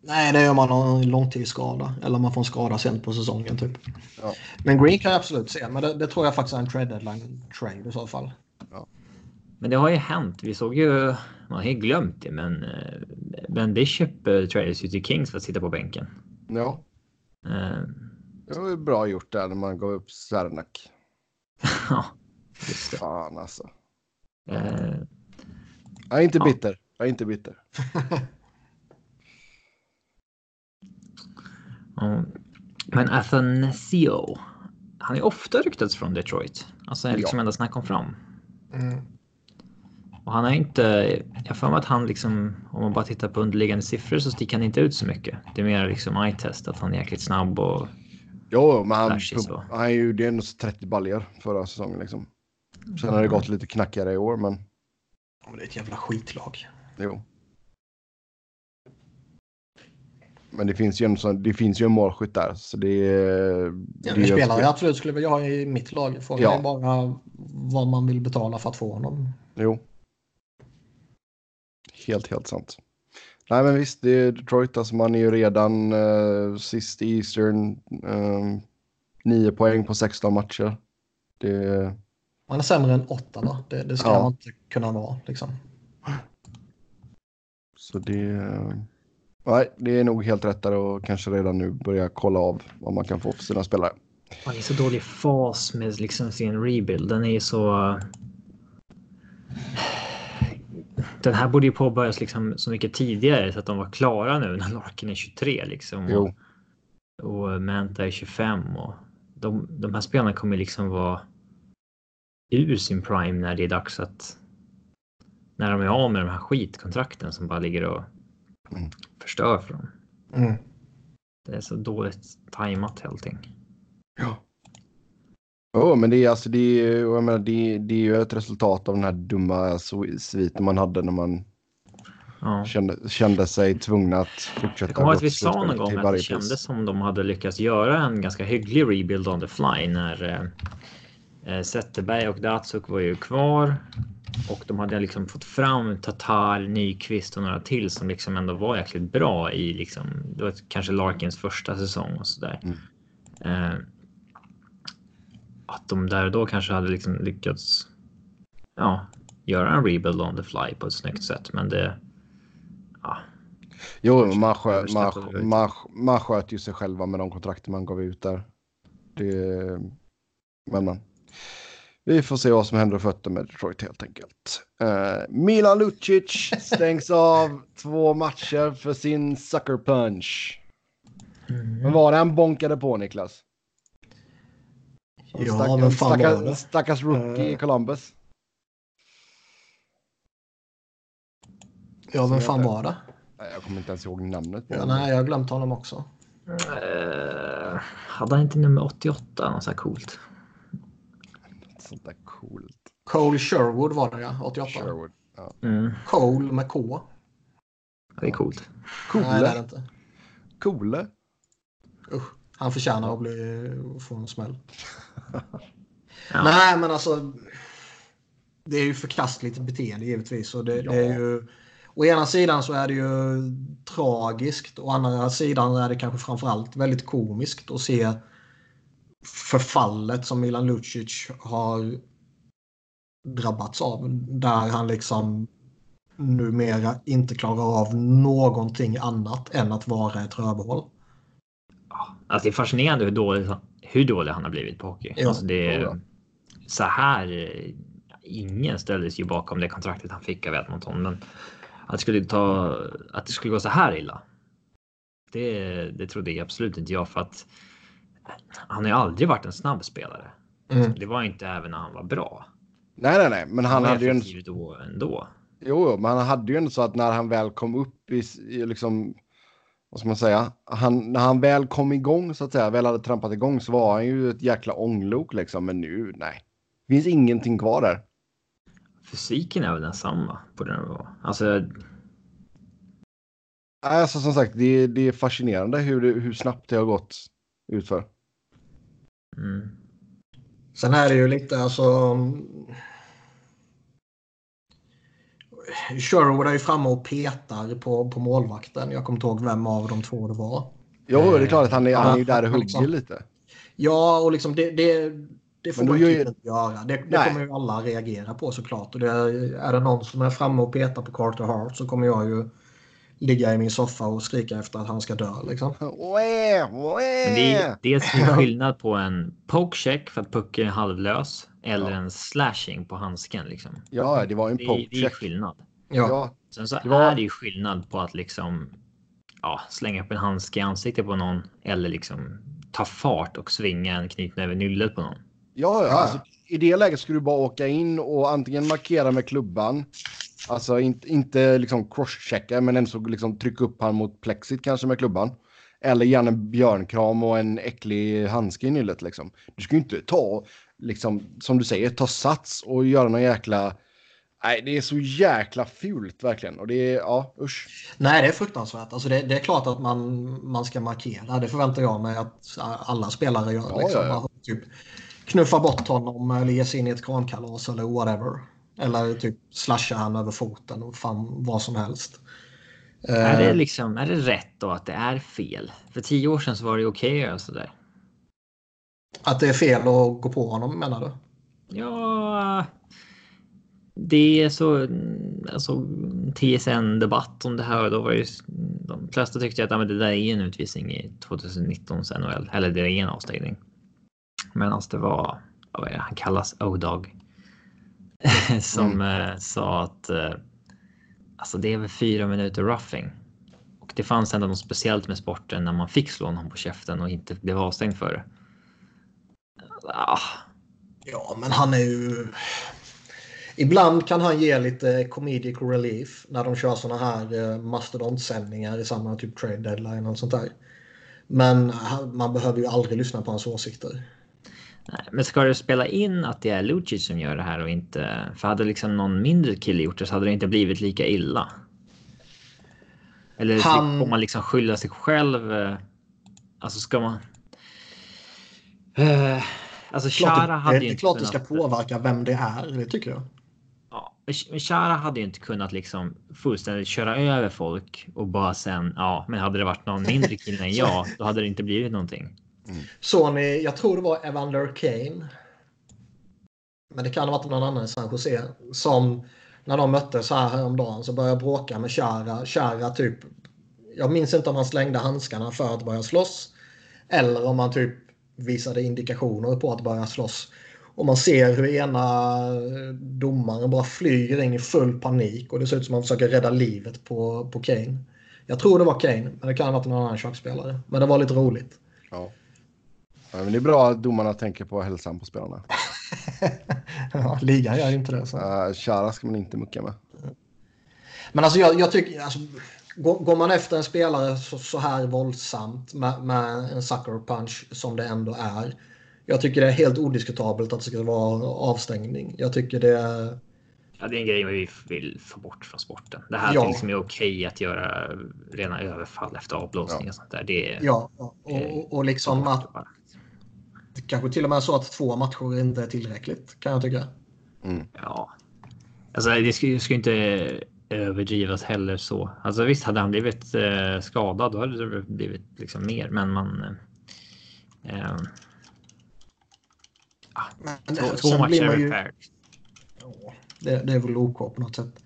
S1: Nej, det gör man av en långtidsskada. Eller man får en skada sent på säsongen typ.
S2: Ja.
S1: Men Green kan jag absolut se. Men det, det tror jag faktiskt är en trade deadline trade i så fall.
S3: Men det har ju hänt. Vi såg ju, man har ju glömt det, men eh, Ben Bishop eh, tradades ju till Kings för att sitta på bänken.
S2: Ja,
S3: Eh,
S2: det var ju bra gjort där när man gav upp Svernak.
S3: Ja, just det.
S2: Fan alltså.
S3: Eh,
S2: Jag är inte
S3: Ja.
S2: bitter. Jag är inte bitter.
S3: Men Athanasio, han är ofta ryktats från Detroit. Alltså liksom
S2: Ja.
S3: ända sedan han kom fram.
S1: Mm.
S3: Och han är inte, jag mig att han liksom, om man bara tittar på underliggande siffror så sticker han inte ut så mycket. Det är mer liksom eye-test, att han är jäkligt snabb och
S2: Jo, men han, han är ju det är ändå 30 baljor förra säsongen liksom. Sen har det gått lite knackigare i år, men
S1: Men Det är ett jävla skitlag.
S2: jo. Men det finns ju en, sån, det finns ju en målskytt där, så det.
S1: Ja,
S2: det
S1: spelare jag absolut skulle vilja ha i mitt lag. Frågan
S2: Ja.
S1: är bara vad man vill betala för att få honom.
S2: Jo. Helt, helt sant. Nej, men visst, det är Detroit. Alltså man är ju redan uh, sist i Eastern. Uh, nio poäng på 16 matcher. Det,
S1: Man är sämre än åtta va? Det, det ska
S2: Ja.
S1: man inte kunna vara liksom.
S2: så det... nej, det är nog helt rätt där och kanske redan nu börja kolla av vad man kan få för sina spelare.
S3: han är så dålig fas med liksom sin rebuild. Den är så... Den här borde ju påbörjas liksom så mycket tidigare så att de var klara nu när Larkin är 23 liksom.
S2: Jo.
S3: Och, och Manta är 25 och de, de här spelarna kommer liksom vara ur sin prime när det är dags att när de är av med de här skitkontrakten som bara ligger och
S2: Mm.
S3: Förstör för dem.
S1: Mm.
S3: Det är så dåligt tajmat allting.
S2: Ja. Ja, men det är alltså det är, jag menar, det, det är ju ett resultat av den här dumma sviten man hade när man
S3: Ja.
S2: kände, kände sig tvungna att fortsätta.
S3: Jag kommer att vi sa någon gång att det
S2: pris.
S3: kändes som de hade lyckats göra en ganska hygglig rebuild on the fly när eh, eh, Zetterberg och Datsuk var ju kvar. Och de hade liksom fått fram Tatar, Nyqvist och några till som liksom ändå var jäkligt bra i liksom, det var kanske Larkins första säsong och sådär.
S2: Mm.
S3: Eh, att de där och då kanske hade liksom lyckats ja, göra en rebuild on the fly på ett snyggt sätt. Men det, ja,
S2: Jo, man, skö, man, man, man sköt ju sig själva med de kontrakter man gav ut där. Det, men, men. Vi får se vad som händer och fötter med Detroit helt enkelt. Eh, Milan Lucic stängs av två matcher för sin sucker punch. Men var det han bonkade på Niklas?
S1: Ja,
S2: Stackars-
S1: men fan var
S2: stackars,
S1: det?
S2: stackars rookie i
S1: Eh.
S2: Columbus.
S1: Ja, vem fan var det?
S2: Nej, Jag kommer inte ens ihåg namnet på
S1: Ja, nej, jag har glömt honom också.
S3: Eh, hade han inte nummer 88? Något så här coolt.
S2: Sånt där coolt.
S1: Cole Sherwood var det ja, 88.
S2: Sherwood. Ja.
S3: Mm.
S1: Cole med K.
S3: Det är coolt.
S1: Nej, det är det
S2: Coole.
S1: inte.
S2: Coole.
S1: Usch, han förtjänar att bli, få en smäll.
S3: Ja.
S1: Nej, men alltså. Det är ju förkastligt beteende givetvis. Och det, det är ju, å ena sidan så är det ju tragiskt. Å andra sidan är det kanske framförallt väldigt komiskt att se förfallet som Milan Lucic har drabbats av. Där han liksom numera inte klarar av någonting annat än att vara ett rövhål.
S3: Alltså det är fascinerande hur dålig, hur dålig han har blivit på hockey.
S1: Ja,
S3: alltså det är,
S2: ja.
S3: så här. Ingen ställdes ju bakom det kontraktet han fick av Edmonton, men att skulle ta att det skulle gå så här illa. Det, det trodde jag absolut inte jag för att han har ju aldrig varit en snabb spelare.
S1: Mm.
S3: Det var inte även när han var bra.
S2: Nej, nej, nej. Men han
S3: var
S2: hade ju en...
S3: då ändå.
S2: Jo, jo, men han hade ju ändå så att när han väl kom upp i, i liksom... Vad ska man säga? Han, när han väl kom igång så att säga, väl hade trampat igång så var han ju ett jäkla ånglok liksom. Men nu, nej. Det finns ingenting kvar där.
S3: Fysiken är väl densamma på den nivån. Alltså,
S2: Alltså som sagt, det, det är fascinerande hur, det, hur snabbt det har gått utför.
S3: Mm.
S1: Sen är det ju lite alltså. Sherwood är ju framme och petar på, på målvakten. Jag kommer inte ihåg vem av de två det var.
S2: Jo, det är klart att han är, han är ju
S1: Ja,
S2: där och
S1: men
S2: hugger
S1: liksom-
S2: lite.
S1: Ja, och liksom det, det, det får man
S2: ju-
S1: inte göra. Det, det
S2: Nej.
S1: kommer ju alla reagera på såklart. Och det är, är det någon som är framme och petar på Carter Hart så kommer jag ju ligga i min soffa och skrika efter att han ska dö. Liksom.
S3: Men det är dels en skillnad på en pokecheck för att pucken är halvlös eller
S2: Ja.
S3: en slashing på handsken. Liksom.
S2: Ja, det var en
S3: Det, är- det är
S2: pokecheck.
S3: skillnad.
S1: Ja.
S3: Sen så
S2: Det var-
S3: är det ju skillnad på att liksom ja, slänga upp en handske i ansiktet på någon eller liksom ta fart och svinga en knytnäve i nyllet på någon.
S2: Ja, ja.
S1: Ja.
S2: Alltså, I det läget skulle du bara åka in och antingen markera med klubban. Alltså inte, inte liksom crosschecka men ändå så liksom trycka upp han mot plexit kanske med klubban. Eller gärna en björnkram och en äcklig handske i nyllet liksom. Du ska ju inte ta, liksom, som du säger, ta sats och göra någon jäkla... Nej, det är så jäkla fult verkligen. Och det är, ja, usch.
S1: Nej, det är fruktansvärt. Alltså det, det är klart att man, man ska markera. Det förväntar jag mig att alla spelare gör.
S2: Ja,
S1: liksom.
S2: ja, ja.
S1: Typ, knuffa bort honom eller ge sig in i ett kramkalas eller whatever. Eller typ slasha han över foten och fan vad som helst.
S3: Är,
S1: Eh,
S3: det liksom, är det rätt då att det är fel? För tio år sedan så var det okej att göra sådär.
S1: Att det är fel att gå på honom menar du?
S3: Ja, det är så alltså TSN debatt om det här och då var ju de flesta tyckte att men det där är en utvisning i 2019 NHL eller det är en avstängning. Men alltså det var vad är det, han kallas O-Dog som eh, sa att eh, alltså det är väl fyra minuter roughing. Och det fanns ändå något speciellt med sporten när man fick slå någon på käften och inte blev avstängd för det. Ah,
S1: Ja, men han är ju... Ibland kan han ge lite comedic relief när de kör såna här eh, mastodontsändningar i samma typ trade deadline och sånt där. Men man behöver ju aldrig lyssna på hans åsikter.
S3: Men ska du spela in att det är Lucic som gör det här och inte... För hade liksom någon mindre kille gjort det så hade det inte blivit lika illa. Eller
S1: Han-
S3: får man liksom skylla sig själv? eh, Alltså ska man... Eh, alltså Chara
S1: det,
S3: hade
S1: det
S3: ju
S1: är
S3: inte
S1: klart det ska påverka vem det är, det tycker jag.
S3: Ja, men Chara hade ju inte kunnat liksom fullständigt köra över folk och bara sen, ja, men hade det varit någon mindre kille än jag, då hade det inte blivit någonting.
S1: Såg ni, jag tror det var Evander Kane. Men det kan ha varit någon annan i San Jose. Som när de möttes här häromdagen så började bråka med Chara. Chara typ. Jag minns inte om han slängde handskarna för att börja slåss. Eller om han typ visade indikationer på att börja slåss. Och man ser hur ena domaren bara flyger in i full panik. Och det ser ut som att han försöker rädda livet på, på Kane. Jag tror det var Kane, men det kan ha varit någon annan schackspelare. Men det var lite roligt.
S2: Ja. Ja, men det är bra att domarna tänker på hälsan på spelarna.
S1: ja, ligan gör inte det. Så.
S2: Uh, Chara ska man inte mucka med.
S1: Men alltså jag, jag tycker, alltså, går, går man efter en spelare så, så här våldsamt med, med en sucker punch som det ändå är. Jag tycker det är helt odiskutabelt att det ska vara avstängning. Jag tycker det är...
S3: Ja, det är en grej vi vill få bort från sporten. Det här
S1: Ja.
S3: ja. liksom är okej att göra rena överfall efter avblåsning
S2: Ja.
S3: och sånt där. Det är,
S1: Ja, och, och, och liksom att kanske till och med så att två matcher inte är tillräckligt kan jag tycka.
S3: Ja. Alltså det ska, det ska inte överdrivas heller så. Alltså visst, hade han blivit eh, skadad då hade det blivit liksom mer, men man. Eh, eh,
S1: Men
S3: två, två matcher
S1: man
S3: är
S1: ju-
S3: fair.
S1: Ja, det, det är väl OK på något sätt.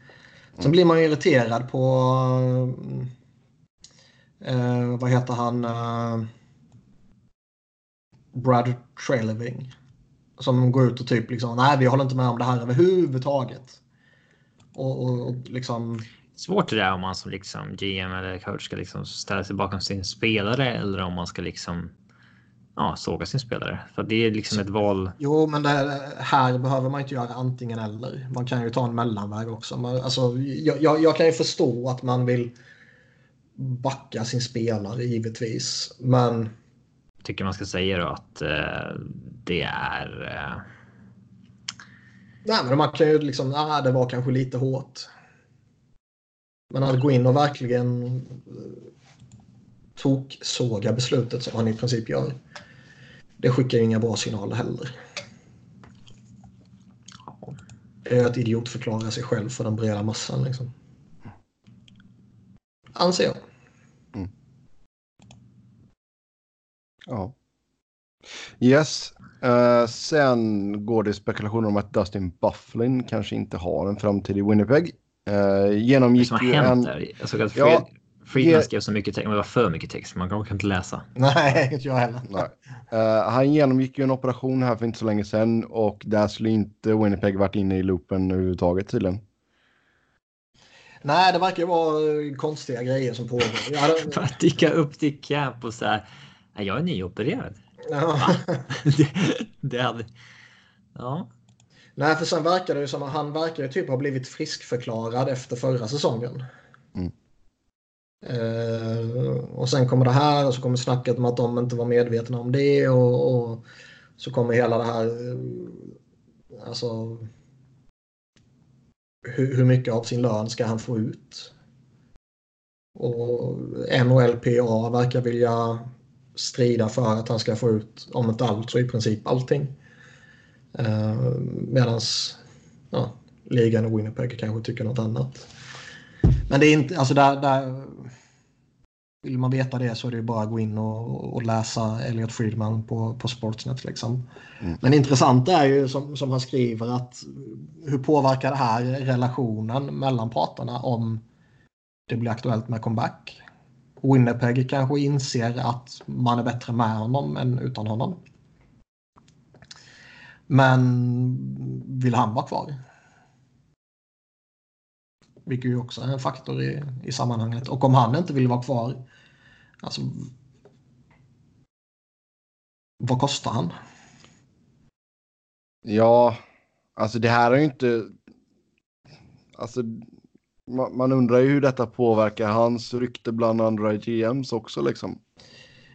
S1: Sen blir man ju irriterad på... Eh, vad heter han? Eh, Brad Treleving. Som går ut och typ liksom, nej vi håller inte med om det här överhuvudtaget. Och, och, och liksom,
S3: Svårt det där om man som liksom GM eller coach ska liksom ställa sig bakom sin spelare eller om man ska liksom ja, såga sin spelare. För det är liksom ett val.
S1: jo men det, här behöver man inte göra antingen eller. Man kan ju ta en mellanväg också. Man, alltså, jag, jag, jag kan ju förstå att man vill backa sin spelare givetvis. Men
S3: Tycker man ska säga då att eh, det är. Eh,
S1: Nej, men man kan ju liksom, ah, det var kanske lite hårt. Men att gå in och verkligen tok toksåga beslutet som han i princip gör. Det skickar ju inga bra signaler heller. Det är att idiotförklara sig själv för den breda massan. Liksom. Anser jag.
S2: Ja. Yes. Eh, sen går det spekulationer om att Dustin Bufflin kanske inte har en framtid i Winnipeg. Uh, genomgick
S3: som har hänt
S2: en...
S3: där. Jag såg att
S2: Ja,
S3: Friedman
S2: ge-
S3: skrev så mycket text, men det var för mycket text. Man kan inte läsa.
S1: Nej, inte jag heller.
S2: Nej. Eh, han genomgick ju en operation här för inte så länge sedan och där skulle inte Winnipeg varit inne i loopen överhuvudtaget tydligen.
S1: Nej, det verkar vara konstiga grejer som pågår. Jag hade,
S3: För att dyka upp till camp och så här. "Nej, Jag är nyopererad.
S1: ja.
S3: det, det hade. Ja,
S1: Nej, för sen verkar det ju som att han verkar ju typ ha blivit friskförklarad efter förra säsongen.
S2: Mm.
S1: Eh, och sen kommer det här och så kommer snacket om att de inte var medvetna om det och, och så kommer hela det här, eh, alltså hur, hur mycket av sin lön ska han få ut? Och NHLPA verkar vilja strida för att han ska få ut, om inte allt så i princip allting. Uh, Medan ja, ligan och Winnipeg kanske tycker något annat. Men det är inte, alltså där, där vill man veta det så är det ju bara att gå in och, och läsa Elliot Friedman på, på Sportsnet. Liksom.
S2: Mm.
S1: Men intressant är ju som, som han skriver att hur påverkar det här relationen mellan parterna om det blir aktuellt med comeback? Winnipeg kanske inser att man är bättre med honom än utan honom. Men vill han vara kvar? Vilket ju också är en faktor i, i sammanhanget. Och om han inte vill vara kvar, alltså vad kostar han?
S2: Ja, alltså det här är ju inte... Alltså man, man undrar ju hur detta påverkar hans rykte bland andra GMs också liksom.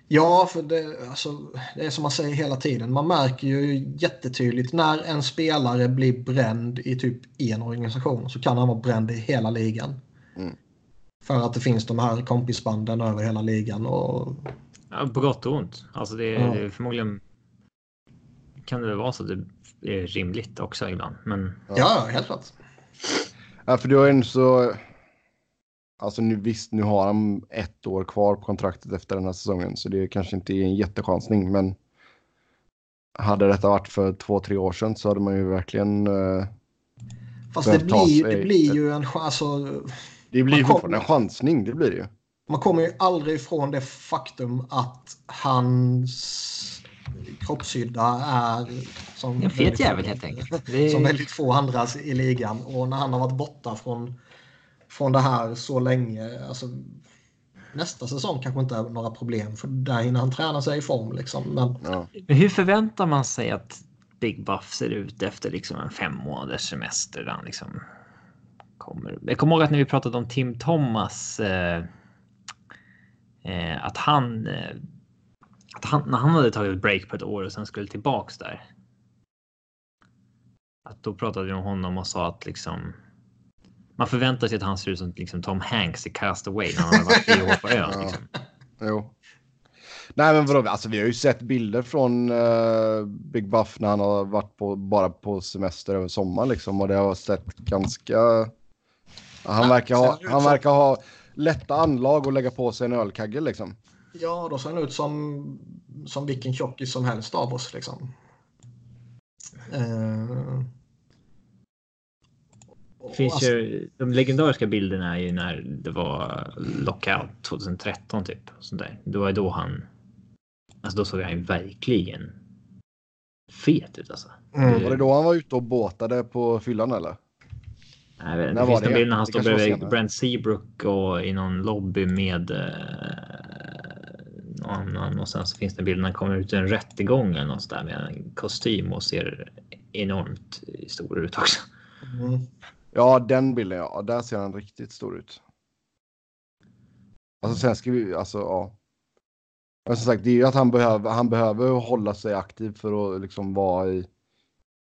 S1: Ja, för det, alltså, det är som man säger hela tiden. Man märker ju jättetydligt när en spelare blir bränd i typ en organisation så kan han vara bränd i hela ligan.
S2: Mm.
S1: För att det finns de här kompisbanden över hela ligan. Och,
S3: Ja, på gott och ont. Alltså det,
S1: Ja.
S3: det är förmodligen kan det vara så att det är rimligt också ibland. Men
S1: ja, ja, helt klart.
S2: Ja, för du har ju så... Alltså nu, visst, nu har han ett år kvar på kontraktet efter den här säsongen, så det kanske inte är en jättechansning, men hade detta varit för två, tre år sedan så hade man ju verkligen... eh,
S1: Fast det blir, det blir ju en chans. Alltså,
S2: det blir fortfarande en chansning, det blir det ju.
S1: Man kommer ju aldrig ifrån det faktum att hans kroppshydda är som,
S3: en fet
S1: väldigt-
S3: jävel helt enkelt. Det
S1: som väldigt få andra i ligan. Och när han har varit borta från, från det här så länge. Alltså, nästa säsong kanske inte är några problem för där hinner han träna sig i form. Liksom. Men
S2: Ja.
S3: Men hur förväntar man sig att Big Buff ser ut efter liksom en fem månaders semester? Där han liksom kommer. Jag kommer ihåg att när vi pratade om Tim Thomas. Eh, eh, att han. Eh, Att han, när han hade tagit ett break på ett år och sen skulle tillbaks där. Att då pratade vi om honom och sa att liksom. Man förväntar sig att han ser ut som liksom Tom Hanks i Cast Away när han har varit tio år på ön.
S2: Ja.
S3: Liksom.
S2: Jo. Nej men vadå, alltså vi har ju sett bilder från eh, Big Buff när han har varit på, bara på semester över sommaren liksom och det har sett ganska... Han verkar ha, han
S1: som-
S2: verkar ha lätta anlag och lägga på sig en ölkagge liksom.
S1: Ja, då ser han ut som, som vilken tjockis som helst av oss. Liksom. Eh, och
S3: finns
S1: alltså,
S3: ju, de legendariska bilderna är ju när det var lockout 2013 typ. Sånt där. Det var då han. Alltså då såg han ju verkligen fet ut alltså.
S1: Mm.
S2: Var det då han var ute och båtade på fyllan eller?
S3: Nej,
S2: När
S3: det
S2: var
S3: finns
S2: det?
S3: en bild när han
S2: Det
S3: står bredvid. Brent Seabrook och i någon lobby med eh, någon annan och sen så finns det en bild när han kommer ut ur en rättegång eller något där med en kostym och ser enormt stor ut också.
S1: Mm.
S2: Ja, den bilden ja. Där ser han riktigt stor ut. Alltså sen ska vi, alltså ja. Men som sagt, det är ju att han behöver, han behöver hålla sig aktiv för att liksom vara i,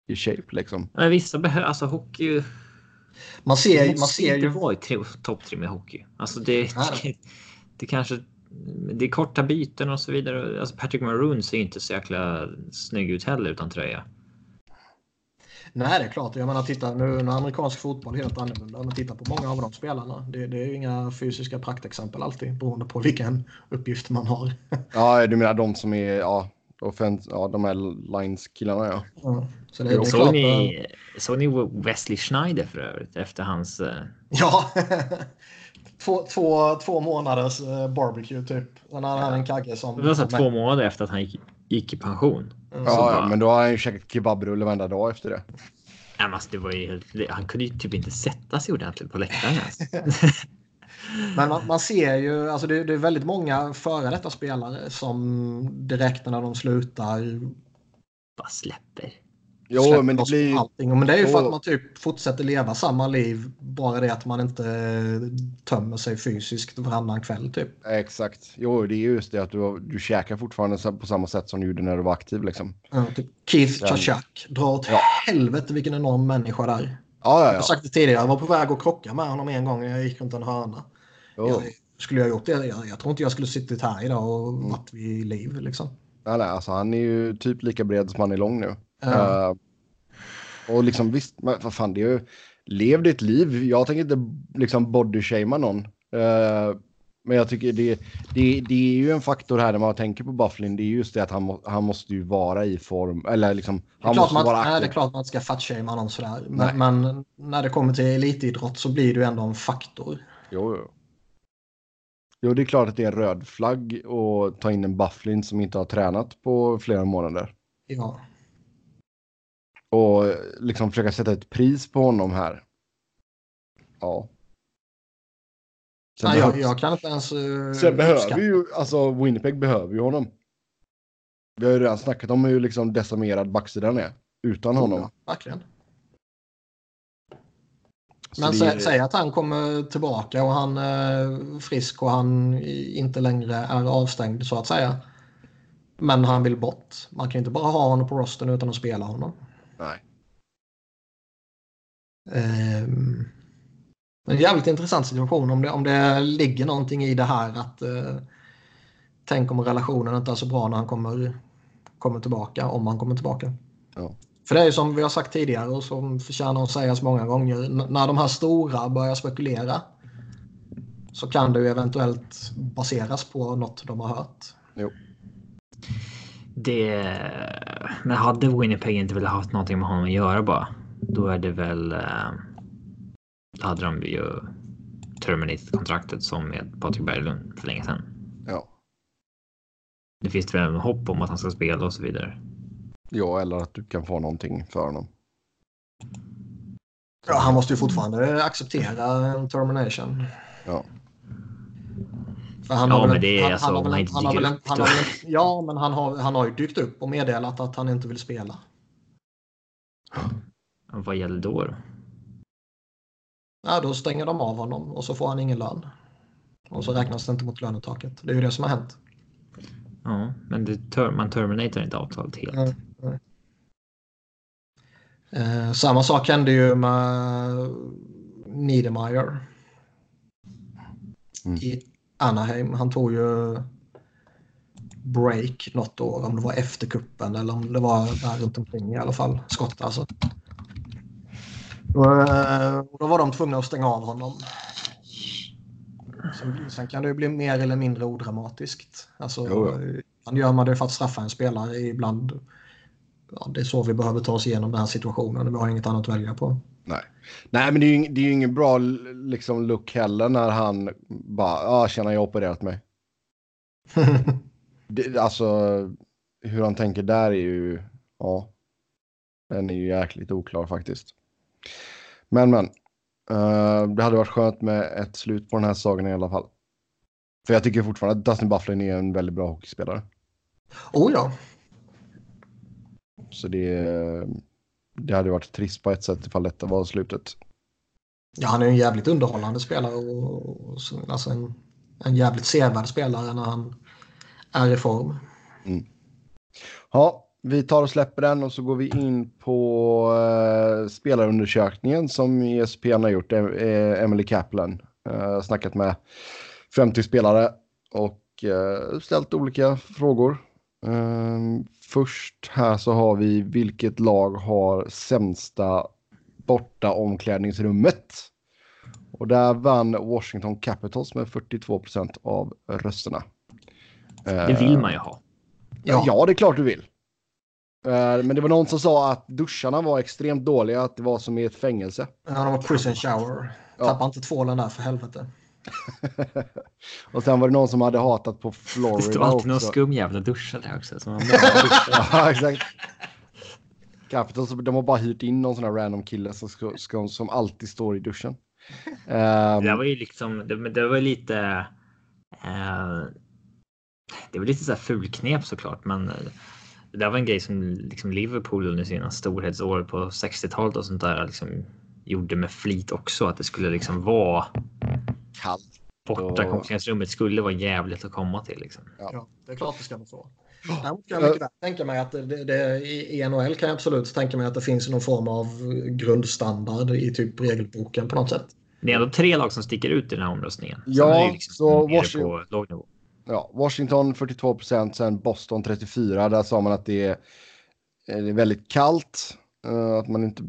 S2: i shape liksom.
S3: Men vissa behöver, alltså hockey.
S1: Man ser,
S3: Det
S1: man ser
S3: inte
S1: ju...
S3: vara i tre- topptrim i hockey. Alltså det,
S1: Nej.
S3: det kanske. Det är korta byten och så vidare. Alltså Patrick Maroon ser inte så jäkla snygg ut heller utan tröja.
S1: Nej, det är klart. Jag menar, titta nu när amerikansk fotboll är helt annorlunda. Om man tittar på många av de spelarna. Det, det är ju inga fysiska praktexempel alltid beroende på vilken uppgift man har.
S2: Ja, du menar de som är, ja, offens, ja de här lines-killarna ja.
S1: Ja, Så det, det är
S3: Såg
S1: klart.
S3: ni, såg ni Wesley Schneider för övrigt efter hans... eh,
S1: Ja. två, två, två månaders eh, barbecue typ. Sen hade han en kagge som...
S3: Det var så två månader efter att han gick, gick i pension.
S1: Mm.
S2: Ja,
S3: bara-
S2: ja, men då har han ju käkat kebabrulle varenda dag efter det.
S3: Nej, men alltså, det var ju, helt- han kunde ju typ inte sätta sig ordentligt på läktaren ens.
S1: Men man, man ser ju, alltså det, det är väldigt många före detta spelare som direkt när de slutar
S3: Bara släpper.
S2: Jo, men det blir
S1: allting. Men det är ju för att man typ fortsätter leva samma liv. Bara det att man inte tömmer sig fysiskt varannan kväll typ.
S2: Exakt. Jo, det är just det att du, du käkar fortfarande på samma sätt som du gjorde när du var aktiv liksom.
S1: Ja, typ Keith Chachak. Dra åt
S2: Ja.
S1: helvete vilken enorm människa där.
S2: Ja, ja,
S1: Jag har
S2: ja.
S1: sagt det tidigare. Jag var på väg att krocka med honom en gång jag gick runt en hörna.
S2: Jo.
S1: Jag, skulle jag gjort det? Jag, jag tror inte jag skulle suttit här idag och
S2: Mm.
S1: varit vid liv liksom.
S2: Nej, nej, alltså han är ju typ lika bred som han är lång nu.
S1: Ja.
S2: Eh, och liksom visst, men vad fan, det är ju... Lev ditt liv. Jag tänker inte liksom bodyshamea någon. Eh, men jag tycker det, det, det är ju en faktor här när man tänker på Bufflin. Det är just det att han, han måste ju vara i form. Eller liksom, han måste
S1: man,
S2: vara
S1: nej, det är
S2: aktiv.
S1: klart man inte ska fatshamea någon sådär. Men, men när det kommer till elitidrott så blir ju ändå en faktor.
S2: Jo, jo. Jo, det är klart att det är en röd flagg och ta in en Bufflin som inte har tränat på flera månader.
S1: Ja.
S2: Och liksom försöka sätta ett pris på honom här. Ja. Sen,
S1: Nej, jag,
S2: behövs-
S1: jag kan inte ens... Uh,
S2: sen behöver ju, alltså Winnipeg behöver ju honom. Vi har ju redan snackat om hur liksom decimerad backsidan är utan honom.
S1: Ja, verkligen.
S2: Så
S1: Men
S2: är-
S1: säg att han kommer tillbaka och han är frisk och han inte längre är avstängd så att säga. Men han vill bort. Man kan inte bara ha honom på rosten utan att spela honom.
S2: Nej.
S1: Ehm, en jävligt intressant situation om det, om det ligger någonting i det här att eh, tänk om relationen inte är så bra när han kommer, kommer tillbaka, om han kommer tillbaka.
S2: Ja.
S1: För det är ju som vi har sagt tidigare och som förtjänar att sägas många gånger. När de här stora börjar spekulera så kan det ju eventuellt baseras på något de har hört.
S2: Jo.
S3: Det... Men hade Winnipeg inte velat haft någonting med honom att göra bara. Då är det väl... eh, Då hade de ju terminated kontraktet som med Patrik Berglund för länge sedan.
S2: Ja.
S3: Det finns väl en hopp om att han ska spela och så vidare.
S2: ja, eller att du kan få någonting för honom.
S1: Ja, han måste ju fortfarande acceptera en termination.
S2: Ja.
S1: Han
S3: Ja, men
S1: en-
S3: det är
S1: han-
S3: alltså
S1: han har
S3: om
S1: väl
S3: han
S1: han har väl han
S3: då.
S1: har väl en- Ja, men han har, han har ju dykt upp och meddelat att han inte vill spela.
S3: Vad gäller då? då?
S1: Ja, då stänger de av honom och så får han ingen lön. Och så räknas det inte mot lönetaket. Det är ju det som har hänt.
S3: Ja, men det, ter man terminatar inte avtalet helt. Mm.
S1: Eh, samma sak hände ju med Niedermayer. Mm. I Anaheim. Han tog ju break något år. Om det var efter kuppen eller om det var där runt omkring i alla fall. Skott alltså. Eh, då var de tvungna att stänga av honom. Sen, sen kan det ju bli mer eller mindre odramatiskt. Alltså, ibland gör man det för att straffa en spelare. Ibland ja, det är så vi behöver ta oss igenom den här situationen. Vi har inget annat att välja på.
S2: Nej, Nej men det är ju, det är ju ingen bra liksom, look heller när han bara, ja tjena jag har opererat mig. det, alltså hur han tänker där är ju, ja, den är ju jäkligt oklar faktiskt. Men men, uh, det hade varit skönt med ett slut på den här sagan i alla fall. För jag tycker fortfarande att Dustin Bufflin är en väldigt bra hockeyspelare.
S1: Oh ja,
S2: så det, det hade varit trist på ett sätt ifall detta var slutet.
S1: Ja, han är en jävligt underhållande spelare och, och alltså en, en jävligt sevärd spelare när han är i form.
S2: Mm. Ja, vi tar och släpper den och så går vi in på uh, spelarundersökningen som ESPN har gjort, uh, Emily Kaplan. Uh, snackat med 50 spelare och uh, ställt olika frågor. Uh, först här så har vi vilket lag har sämsta borta omklädningsrummet. Och där vann Washington Capitals med 42 procent av rösterna.
S3: Det vill man ju ha.
S2: Ja, ja det är klart du vill. Eh, men det var någon som sa att duscharna var extremt dåliga, att det var som i ett fängelse.
S1: Ja, de var prison shower. Tappa ja. inte tvålen där för helvete.
S2: och sen var det någon som hade hatat på Florida också. Det
S3: stod alltid någon skum jävla duschar där också. Som
S2: ja, exakt. Capitals, de har bara hyrt in någon sån här random kille som, ska, som alltid står i duschen.
S3: Um, det var ju liksom, det, det var lite. Uh, det var lite så här fulknep såklart, men det där var en grej som liksom Liverpool under sina storhetsår på 60-talet och sånt där liksom gjorde med flit också att det skulle liksom vara
S2: kallt.
S3: Borta och... konferensrummet skulle vara jävligt att komma till. Liksom.
S1: Ja. ja. det är klart det ska vara så. Däremot kan jag mycket väl tänka mig att det, det, i NHL kan jag absolut tänka mig att det finns någon form av grundstandard i typ regelboken på något sätt.
S3: Det är ändå tre lag som sticker ut i den här omröstningen.
S2: Ja, liksom så Washington, ja, Washington 42 procent, sen Boston 34. Där sa man att det är, är väldigt kallt. Uh, att man inte,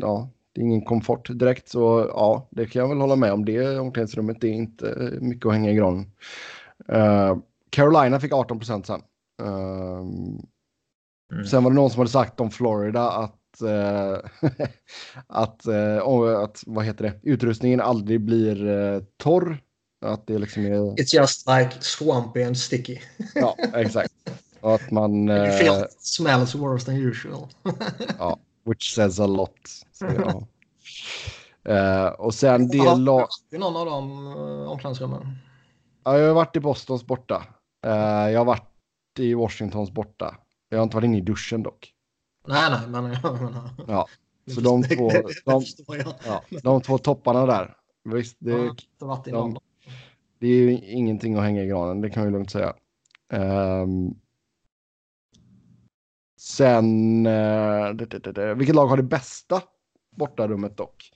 S2: ja, det är ingen komfort direkt. Så ja, det kan jag väl hålla med om. Det omklädningsrummet är inte mycket att hänga i granen. Uh, Carolina fick 18 procent sen. Uh, mm. Sen var det någon som hade sagt om Florida att uh, att, uh, att vad heter det, utrustningen aldrig blir torr. Att det liksom är...
S1: It's just like swampy and sticky.
S2: ja, exakt. Och att man...
S1: Uh, feel smells worse than usual.
S2: ja, which says a lot. Så, ja. Uh, och sen det lag... Har
S1: du någon av de uh, omklädningsrummen?
S2: Ja, jag har varit i Bostons borta. Uh, jag har varit i Washingtons borta. Jag har inte varit inne i duschen dock.
S1: Nej, nej, men jag menar...
S2: Ja, så de två, de, ja, de två topparna där. Visst, det,
S1: de,
S2: det är ju ingenting att hänga i granen, det kan jag lugnt säga. Um, sen, det, vilket lag har det bästa bortarummet dock?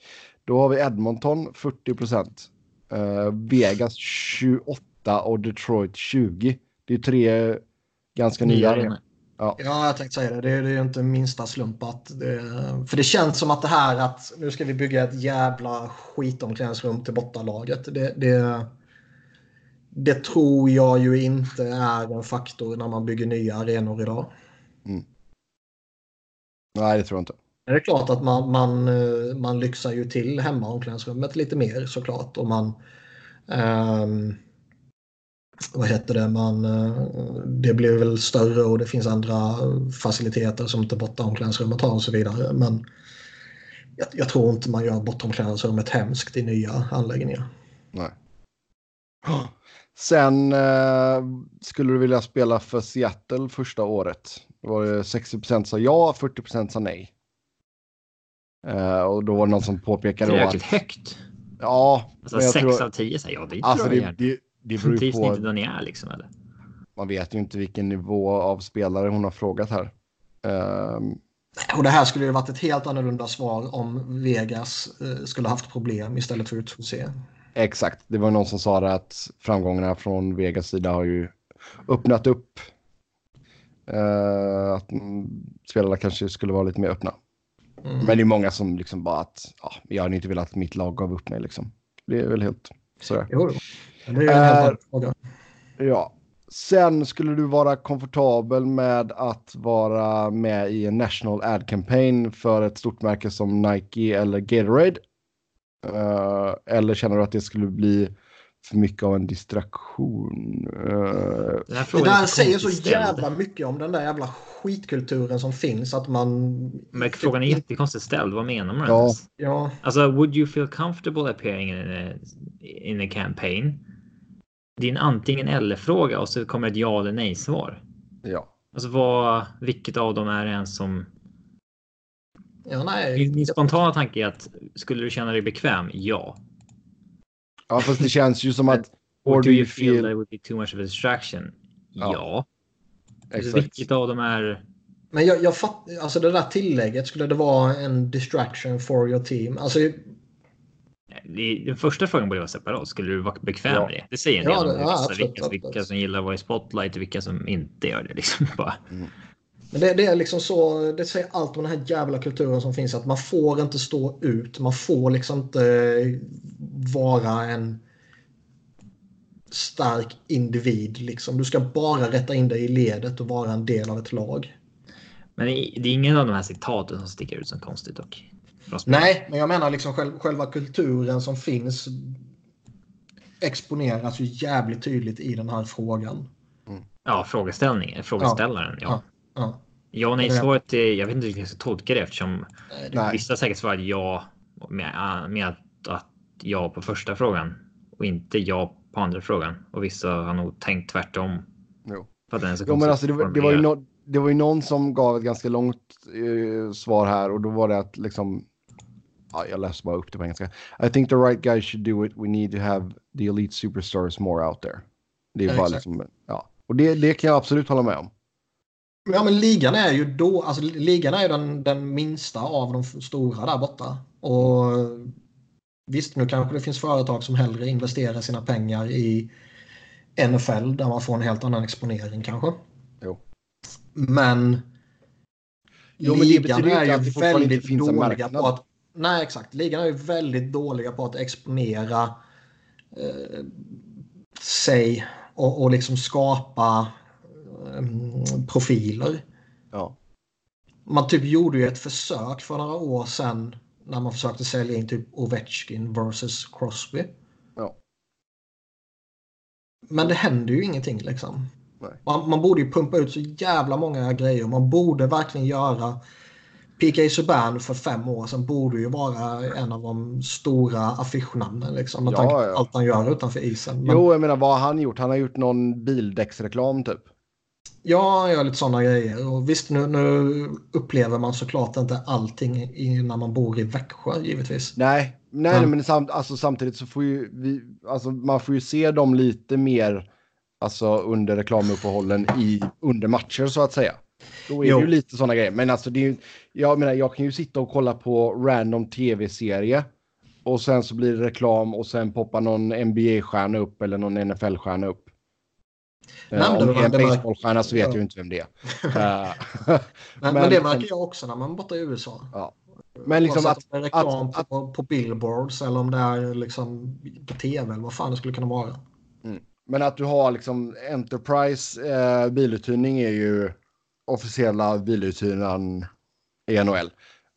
S2: Då har vi Edmonton 40 procent. Uh, Vegas 28 och Detroit 20. Det är tre ganska nya. nya
S1: ja. ja, jag tänkte säga det. Det är, det är inte minsta slump att det, För det känns som att det här att nu ska vi bygga ett jävla skitomklädningsrum till bortalaget. Det, det, det tror jag ju inte är en faktor när man bygger nya arenor idag. Mm.
S2: Nej, det tror jag inte.
S1: Det är klart att man, man, eh, man lyxar ju till hemmaomklädningsrummet lite mer såklart. Och man, um, vad heter det, man, eh, det blir väl större och det finns andra faciliteter som inte bortaomklädningsrummet har och så vidare. Men jag, jag tror inte man gör bortaomklädningsrummet hemskt i nya anläggningar.
S2: Nej. Sen eh, skulle du vilja spela för Seattle första året. Då var det 60% sa ja, 40% sa nej. Uh, och då var det någon som påpekade.
S3: Det är jäkligt högt.
S2: Ja.
S3: Alltså 6 tror... av 10 säger jag. Det
S2: alltså, det, det, det beror
S3: Trivs ni inte ni är liksom eller?
S2: man vet ju inte vilken nivå av spelare hon har frågat här. Um,
S1: och det här skulle ju varit ett helt annorlunda svar om Vegas eh, skulle haft problem istället för UTC.
S2: Exakt, det var någon som sa det att framgångarna från Vegas sida har ju öppnat upp. Uh, att spelarna kanske skulle vara lite mer öppna. Mm. Men det är många som liksom bara att ja, jag hade inte velat att mitt lag gav upp mig liksom. Det är väl helt sådär.
S1: Jo, det är en fråga.
S2: Ja, Sen skulle du vara komfortabel med att vara med i en national ad campaign för ett stort märke som Nike eller Gatorade. Uh, eller känner du att det skulle bli för mycket av en distraktion? Uh,
S1: det, det där säger så jävla mycket om den där jävla skitkulturen som finns att man...
S3: Men frågan är jättekonstigt ställd. Vad menar man?
S2: Ja.
S1: ja.
S3: Alltså, would you feel comfortable appearing in a, in a campaign? det är en antingen eller fråga och så kommer ett ja eller nej svar.
S2: Ja.
S3: Alltså vad, vilket av dem är det ens som?
S1: Ja, nej.
S3: Min, min spontana tanke är att skulle du känna dig bekväm? Ja.
S2: Ja, fast det känns ju som att.
S3: Or do you feel, feel that would be too much of a distraction? Ja. ja. Exakt. Vilket av dem är?
S1: Men jag, jag fattar, alltså det där tillägget, skulle det vara en distraction for your team? Alltså
S3: den första frågan borde vara separat. Skulle du vara bekväm ja. med det? Det säger en del ja, om ja, vissa, vilka, vilka som gillar att vara i spotlight och vilka som inte gör det. Liksom bara. Mm.
S1: Men det, det, är liksom så, det säger allt om den här jävla kulturen som finns. Att man får inte stå ut. Man får liksom inte vara en stark individ. Liksom. Du ska bara rätta in dig i ledet och vara en del av ett lag.
S3: Men det är ingen av de här citaten som sticker ut som konstigt dock.
S1: Nej, men jag menar liksom själv, själva kulturen som finns exponeras ju jävligt tydligt i den här frågan.
S3: Mm. Ja, frågeställningen, frågeställaren. Ja. ja. Ja. ja och nej svaret är, jag vet inte hur jag ska tolka det eftersom nej. vissa säkert svarat ja med, med att, att ja på första frågan och inte ja på andra frågan. Och vissa har nog tänkt tvärtom.
S2: Jo. För att den jo, men alltså, det, det, var ju no, det var ju någon som gav ett ganska långt uh, svar här och då var det att liksom ja, jag läser bara upp det på engelska. I think the right guys should do it. We need to have the elite superstars more out there. Det är ja, bara liksom, ja. Och det, det kan jag absolut hålla med om.
S1: Ja, men ligan är ju då, alltså ligan är ju den, den minsta av de stora där borta. Och visst, nu kanske det finns företag som hellre investerar sina pengar i NFL där man får en helt annan exponering kanske.
S2: Jo.
S1: Men jo, men ligan är ju väldigt dåliga på att Nej, exakt. Ligan är ju väldigt dåliga på att exponera eh, sig och, och liksom skapa profiler.
S2: Ja.
S1: Man typ gjorde ju ett försök för några år sedan när man försökte sälja in typ Ovechkin versus Crosby.
S2: Ja.
S1: Men det händer ju ingenting liksom. Man, man, borde ju pumpa ut så jävla många grejer. Man borde verkligen göra PK Subban för fem år sedan borde ju vara en av de stora affischnamnen. Liksom, med ja, tanke på ja. allt han gör utanför isen.
S2: Men... Jo, jag menar vad har han gjort? Han har gjort någon bildäcksreklam typ.
S1: Ja, han gör lite sådana grejer. Och visst, nu, nu upplever man såklart inte allting i, när man bor i Växjö givetvis.
S2: Nej, nej, men, men sam, alltså, samtidigt så får ju vi, alltså, man får ju se dem lite mer alltså, under reklamuppehållen i, under matcher så att säga. Då är jo. det ju lite sådana grejer. Men alltså det är ju, jag menar, jag kan ju sitta och kolla på random tv-serie och sen så blir det reklam och sen poppar någon NBA-stjärna upp eller någon NFL-stjärna upp. Uh, om det är en baseballstjärna så vet ja. jag inte vem det är.
S1: uh, men, men, det märker jag också när man är borta i USA.
S2: Ja. Men liksom att,
S1: att, reklam att, på, på, billboards eller om det är liksom på tv eller vad fan det skulle kunna vara.
S2: Mm. Men att du har liksom Enterprise eh, biluthyrning är ju officiella biluthyraren i NHL.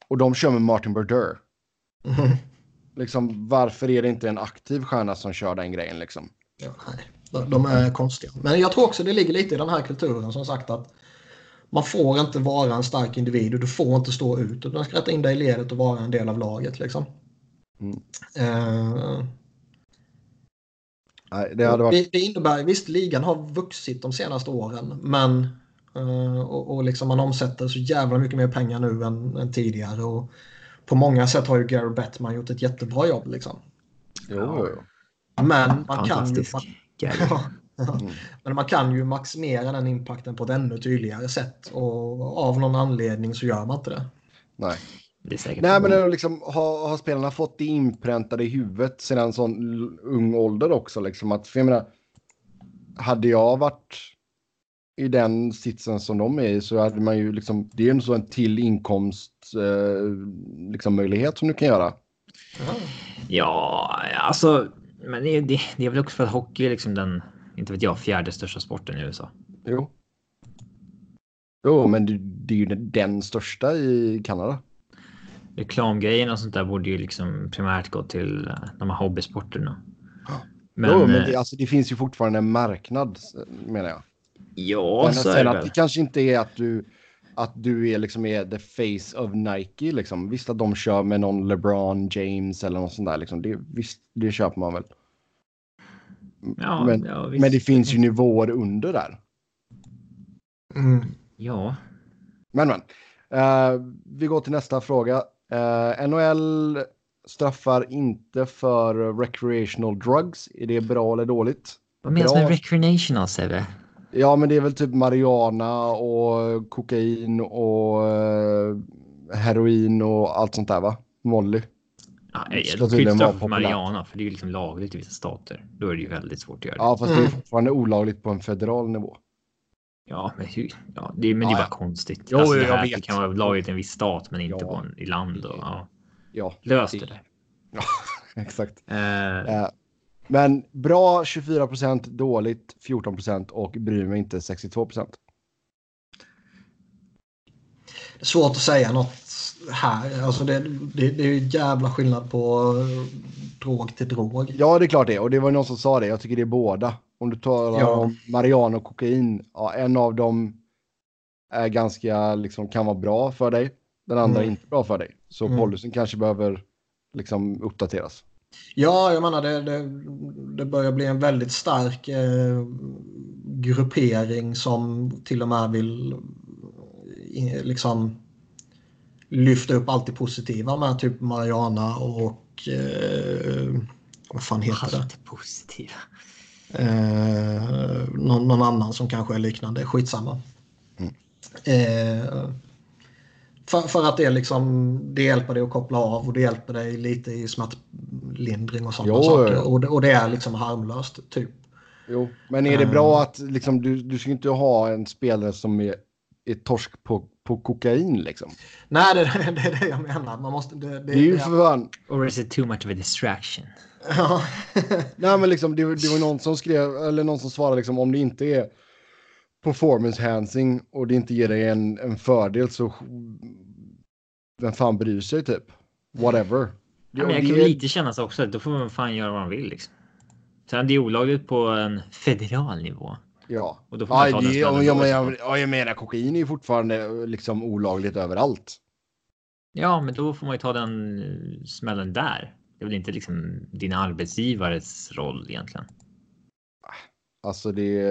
S2: Och de kör med Martin Brodeur. Mm. Liksom, varför är det inte en aktiv stjärna som kör den grejen liksom?
S1: Ja, nej. De är konstiga. Men jag tror också det ligger lite i den här kulturen som sagt att man får inte vara en stark individ och du får inte stå ut. Du ska rätta in dig i ledet och vara en del av laget. Liksom. Mm. Uh,
S2: Nej, det, hade varit...
S1: det, det innebär, visst ligan har vuxit de senaste åren men Uh, och, och liksom man omsätter så jävla mycket mer pengar nu än, än, tidigare. Och på många sätt har ju Gary Bettman gjort ett jättebra jobb. Liksom.
S2: Jo, jo.
S1: Men man kan ju... Mm. Men man kan ju maximera den impacten på ett ännu tydligare sätt och av någon anledning så gör man inte det.
S2: Nej.
S3: Det är säkert
S2: Nej, men det är liksom, har, har spelarna fått det inpräntade i huvudet sedan sån ung ålder också? Liksom att, för jag menar, hade jag varit i den sitsen som de är i så hade man ju liksom, det är ju en sån till inkomst eh, liksom möjlighet som du kan göra.
S3: Ja, alltså, men det, det, det är väl också för att hockey är liksom den, inte vet jag, fjärde största sporten i USA.
S2: Jo. Jo, men det, det är ju den, största i Kanada.
S3: Reklamgrejen och sånt där borde ju liksom primärt gå till eh, de här hobbysporterna.
S2: Men, jo, men
S3: eh,
S2: det, alltså, det finns ju fortfarande en marknad menar jag.
S3: ja,
S2: Men
S3: så är
S2: sen
S3: det
S2: att det kanske inte är att du, att du är liksom är the face of Nike liksom. Visst att de kör med någon LeBron James eller något sånt där liksom. Det, visst, det köper man väl.
S3: Ja,
S2: men,
S3: ja,
S2: men det finns ju nivåer under där.
S1: Mm.
S3: Ja,
S2: Men men. Eh, vi går till nästa fråga. Eh, NHL straffar inte för recreational drugs. Är det bra eller dåligt?
S3: vad menas
S2: Bra.
S3: med recreational Sebbe?
S2: Ja, men det är väl typ marijuana och kokain och eh, heroin och allt sånt där va? Molly.
S3: Ja,
S2: Det
S3: jag
S2: vara
S3: straffa marijuana för det är ju liksom lagligt i vissa stater. Då är det ju väldigt svårt att göra det.
S2: Ja, fast det
S1: Mm.
S2: är fortfarande olagligt på en federal nivå.
S3: Ja, men, ja, det, men det är
S2: Ja,
S3: bara
S2: ja.
S3: konstigt.
S2: Jo,
S3: alltså, det,
S2: jag
S3: här,
S2: vet.
S3: det kan vara lagligt i en viss stat men inte
S2: Ja.
S3: på en, i land. Och, ja.
S2: Ja,
S3: Lös det där.
S2: exakt.
S3: Eh,
S2: Eh, men bra 24 procent, dåligt 14 procent och bryr mig inte 62 procent.
S1: Det är svårt att säga något här. Alltså det, det, det är ju jävla skillnad på eh, drog till drog.
S2: Ja, det är klart det. Och det var någon som sa det. Jag tycker det är båda. Om du talar
S1: Ja.
S2: om marijuana och kokain. Ja, en av dem är ganska, liksom, kan vara bra för dig. Den andra är
S1: Mm.
S2: inte bra för dig. Så
S1: Mm.
S2: policyn kanske behöver liksom uppdateras.
S1: Ja, jag menar det, det, det börjar bli en väldigt stark eh, gruppering som till och med vill eh, liksom lyfta upp allt det positiva med typ Mariana och eh, vad fan heter det?
S3: allt positiva.
S1: Eh, någon, någon annan som kanske är liknande. Skitsamma.
S2: Mm.
S1: Eh, för, för att det, liksom, det hjälper dig att koppla av och det hjälper dig lite i smärtlindring och sådana
S2: Jo,
S1: saker. Och det, och det är liksom harmlöst. Typ.
S2: Jo, men är det
S1: Eh.
S2: bra att liksom, du, du ska inte ha en spelare som är, är torsk på, på kokain liksom?
S1: Nej, det, det, det är det jag menar. Man måste, det, det,
S2: Det är ju för fan...
S3: Or is it too much of a distraction?
S1: Ja.
S2: Nej, men liksom, det, det var någon som skrev, eller någon som svarade liksom, om det inte är performance enhancing och det inte ger dig en, en fördel så vem fan bryr sig typ? Whatever.
S3: Ja, men jag kan lite känna så också. Då får man fan göra vad man vill. Liksom. Sen det är olagligt på en federal nivå.
S2: Ja.
S3: Och då får man
S2: Ja,
S3: ta
S2: det, jag,
S3: fall.
S2: ja, jag menar kokain är ju fortfarande liksom olagligt överallt.
S3: Ja, men då får man ju ta den eh, smällen där. Det är väl inte liksom din arbetsgivares roll egentligen.
S2: Alltså det.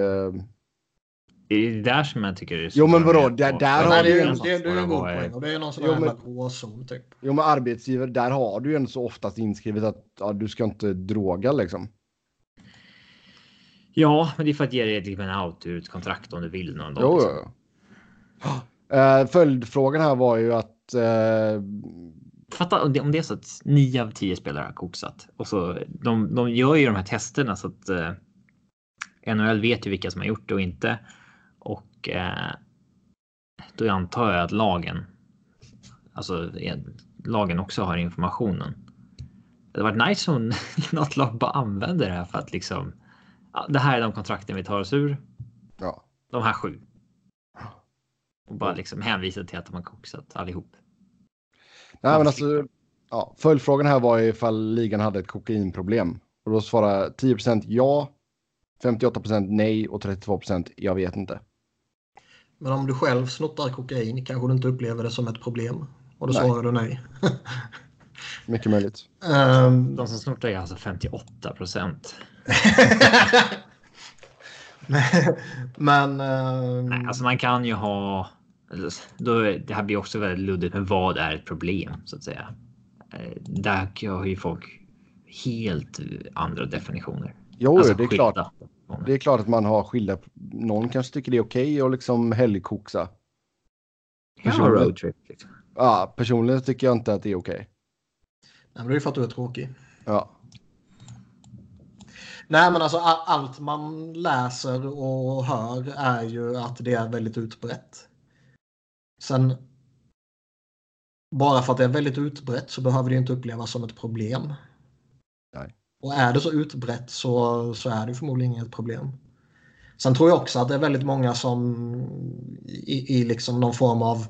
S3: Det är där som jag tycker det är så
S2: Jo, men vadå? Där- där har du
S1: det,
S2: ju en-
S1: det, det är en god poäng och det är någon sån
S2: Jo,
S1: här
S2: men-
S1: jävla gråzon typ.
S2: Jo, men arbetsgivare, där har du ju ändå så oftast inskrivet att ja, du ska inte droga liksom.
S3: Ja, men det är för att ge dig liksom en out ur ett kontrakt om du vill någon dag.
S2: Jo,
S3: liksom.
S2: jo, jo. Eh, följdfrågan här var ju att... eh,
S3: Fatta om det, om det är så att nio av tio spelare har koksat och så de, de gör ju de här testerna så att eh, NHL vet ju vilka som har gjort det och inte. Och eh, då antar jag att lagen, alltså eh, lagen också har informationen. Det hade varit nice om något lag bara använder det här för att liksom. Det här är de kontrakten vi tar oss ur.
S2: ja.
S3: De här sju. Och bara liksom hänvisa till att de har koksat allihop.
S2: Nej, men alltså, ja, följdfrågan här var ifall ligan hade ett kokainproblem. Och då svarar 10% ja, 58% nej och 32% jag vet inte.
S1: Men om du själv snuttar kokain kanske du inte upplever det som ett problem. Och då
S2: Nej.
S1: svarar du nej.
S2: Mycket möjligt.
S1: Ehm,
S3: De som snortar är alltså 58 procent.
S1: men... ehm,
S3: Nej, alltså man kan ju ha. Då, det här blir också väldigt luddigt, men vad är ett problem så att säga? Eh, Där har ju folk helt andra definitioner.
S2: Jo,
S3: Alltså
S2: det är
S3: skilda.
S2: klart. Det är klart att man har skilda... Någon kanske tycker det är okej att liksom helgkoksa.
S3: Ja,
S2: Personligen-
S3: roadtrip. Liksom.
S2: Ja, personligen tycker jag inte att det är okej.
S1: Nej, men det är ju för att du är tråkig.
S2: Ja.
S1: Nej, men alltså allt man läser och hör är ju att det är väldigt utbrett. Sen. Bara för att det är väldigt utbrett så behöver det inte upplevas som ett problem. Och är det så utbrett så, så är det förmodligen inget problem. Sen tror jag också att det är väldigt många som i, i liksom någon form av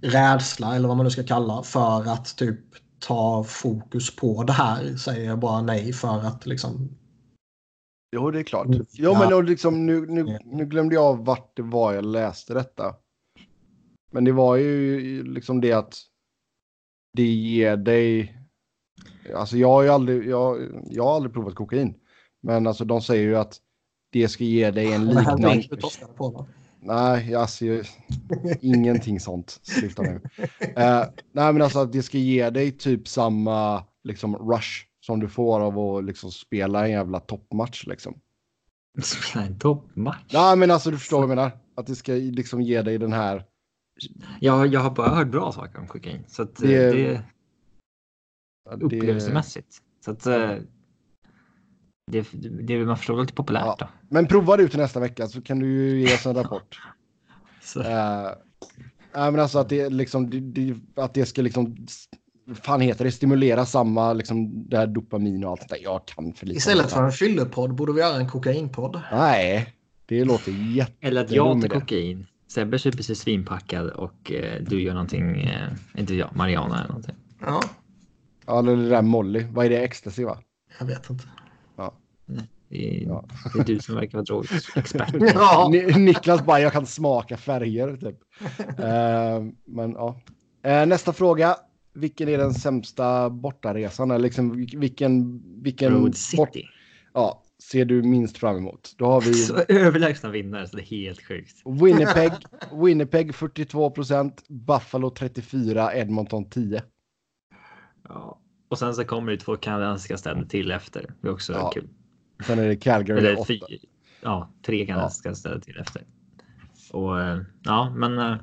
S1: rädsla eller vad man nu ska kalla för att typ ta fokus på det här säger jag bara nej för att liksom
S2: Jo, det är klart.
S1: Mm.
S2: Jo,
S1: Ja.
S2: men och liksom, nu, nu, nu glömde jag vart det var jag läste detta. Men det var ju liksom det att det ger dig... Alltså jag har ju aldrig, jag, jag har aldrig provat kokain. Men alltså de säger ju att det ska ge dig en liknande... Nej, alltså ingenting sånt. Sluta nu. Eh, nej, men alltså att det ska ge dig typ samma liksom rush som du får av att liksom spela en jävla toppmatch liksom.
S3: Spela en toppmatch.
S2: Nej, men alltså du förstår vad jag menar. Att det ska liksom ge dig den här.
S3: Jag, jag har bara hört bra saker om kokain. Så att,
S2: Det-
S3: det, det
S2: ja, det-
S3: upplevelsemässigt. Så att eh, det, det man förstår lite populärt
S2: Ja.
S3: då.
S2: Men prova det till nästa vecka så kan du ju ge oss en rapport.
S3: Så,
S2: Eh, nej, men alltså att det liksom det, det, att det ska liksom. Fan heter det stimulera samma liksom det här dopamin och allt det där. Jag kan för lite.
S1: Istället för en fyllepodd borde vi göra en kokainpodd.
S2: Nej, det låter jätte.
S3: eller att jag tar kokain. Sebbe super sig svinpackad och eh, du gör någonting, eh, inte jag, Mariana eller någonting.
S1: Ja,
S2: Ja, eller det där Molly. Vad är det? Ecstasy va?
S1: jag vet inte.
S3: Det är,
S2: Ja.
S3: det är du som verkar vara drogexpert.
S1: Ja,
S2: Ni- Niklas bara, jag kan smaka färger typ. Eh, men ja. Eh, nästa fråga. Vilken är den sämsta bortaresan? Eller liksom, vil- vilken, vilken
S3: Road City.
S2: ja, ser du minst fram emot? Då har vi
S3: Så överlägsna vinnare så det är helt sjukt.
S2: Winnipeg, Winnipeg 42 procent, Buffalo 34, Edmonton 10.
S3: Ja. Och sen så kommer det två kanadensiska städer till efter. Det är också
S2: Ja,
S3: kul.
S2: Sen är det Calgary
S3: Eller
S2: 8.
S3: fy, ja, tre kanadensiska städer till efter. Och eh, ja, men eh,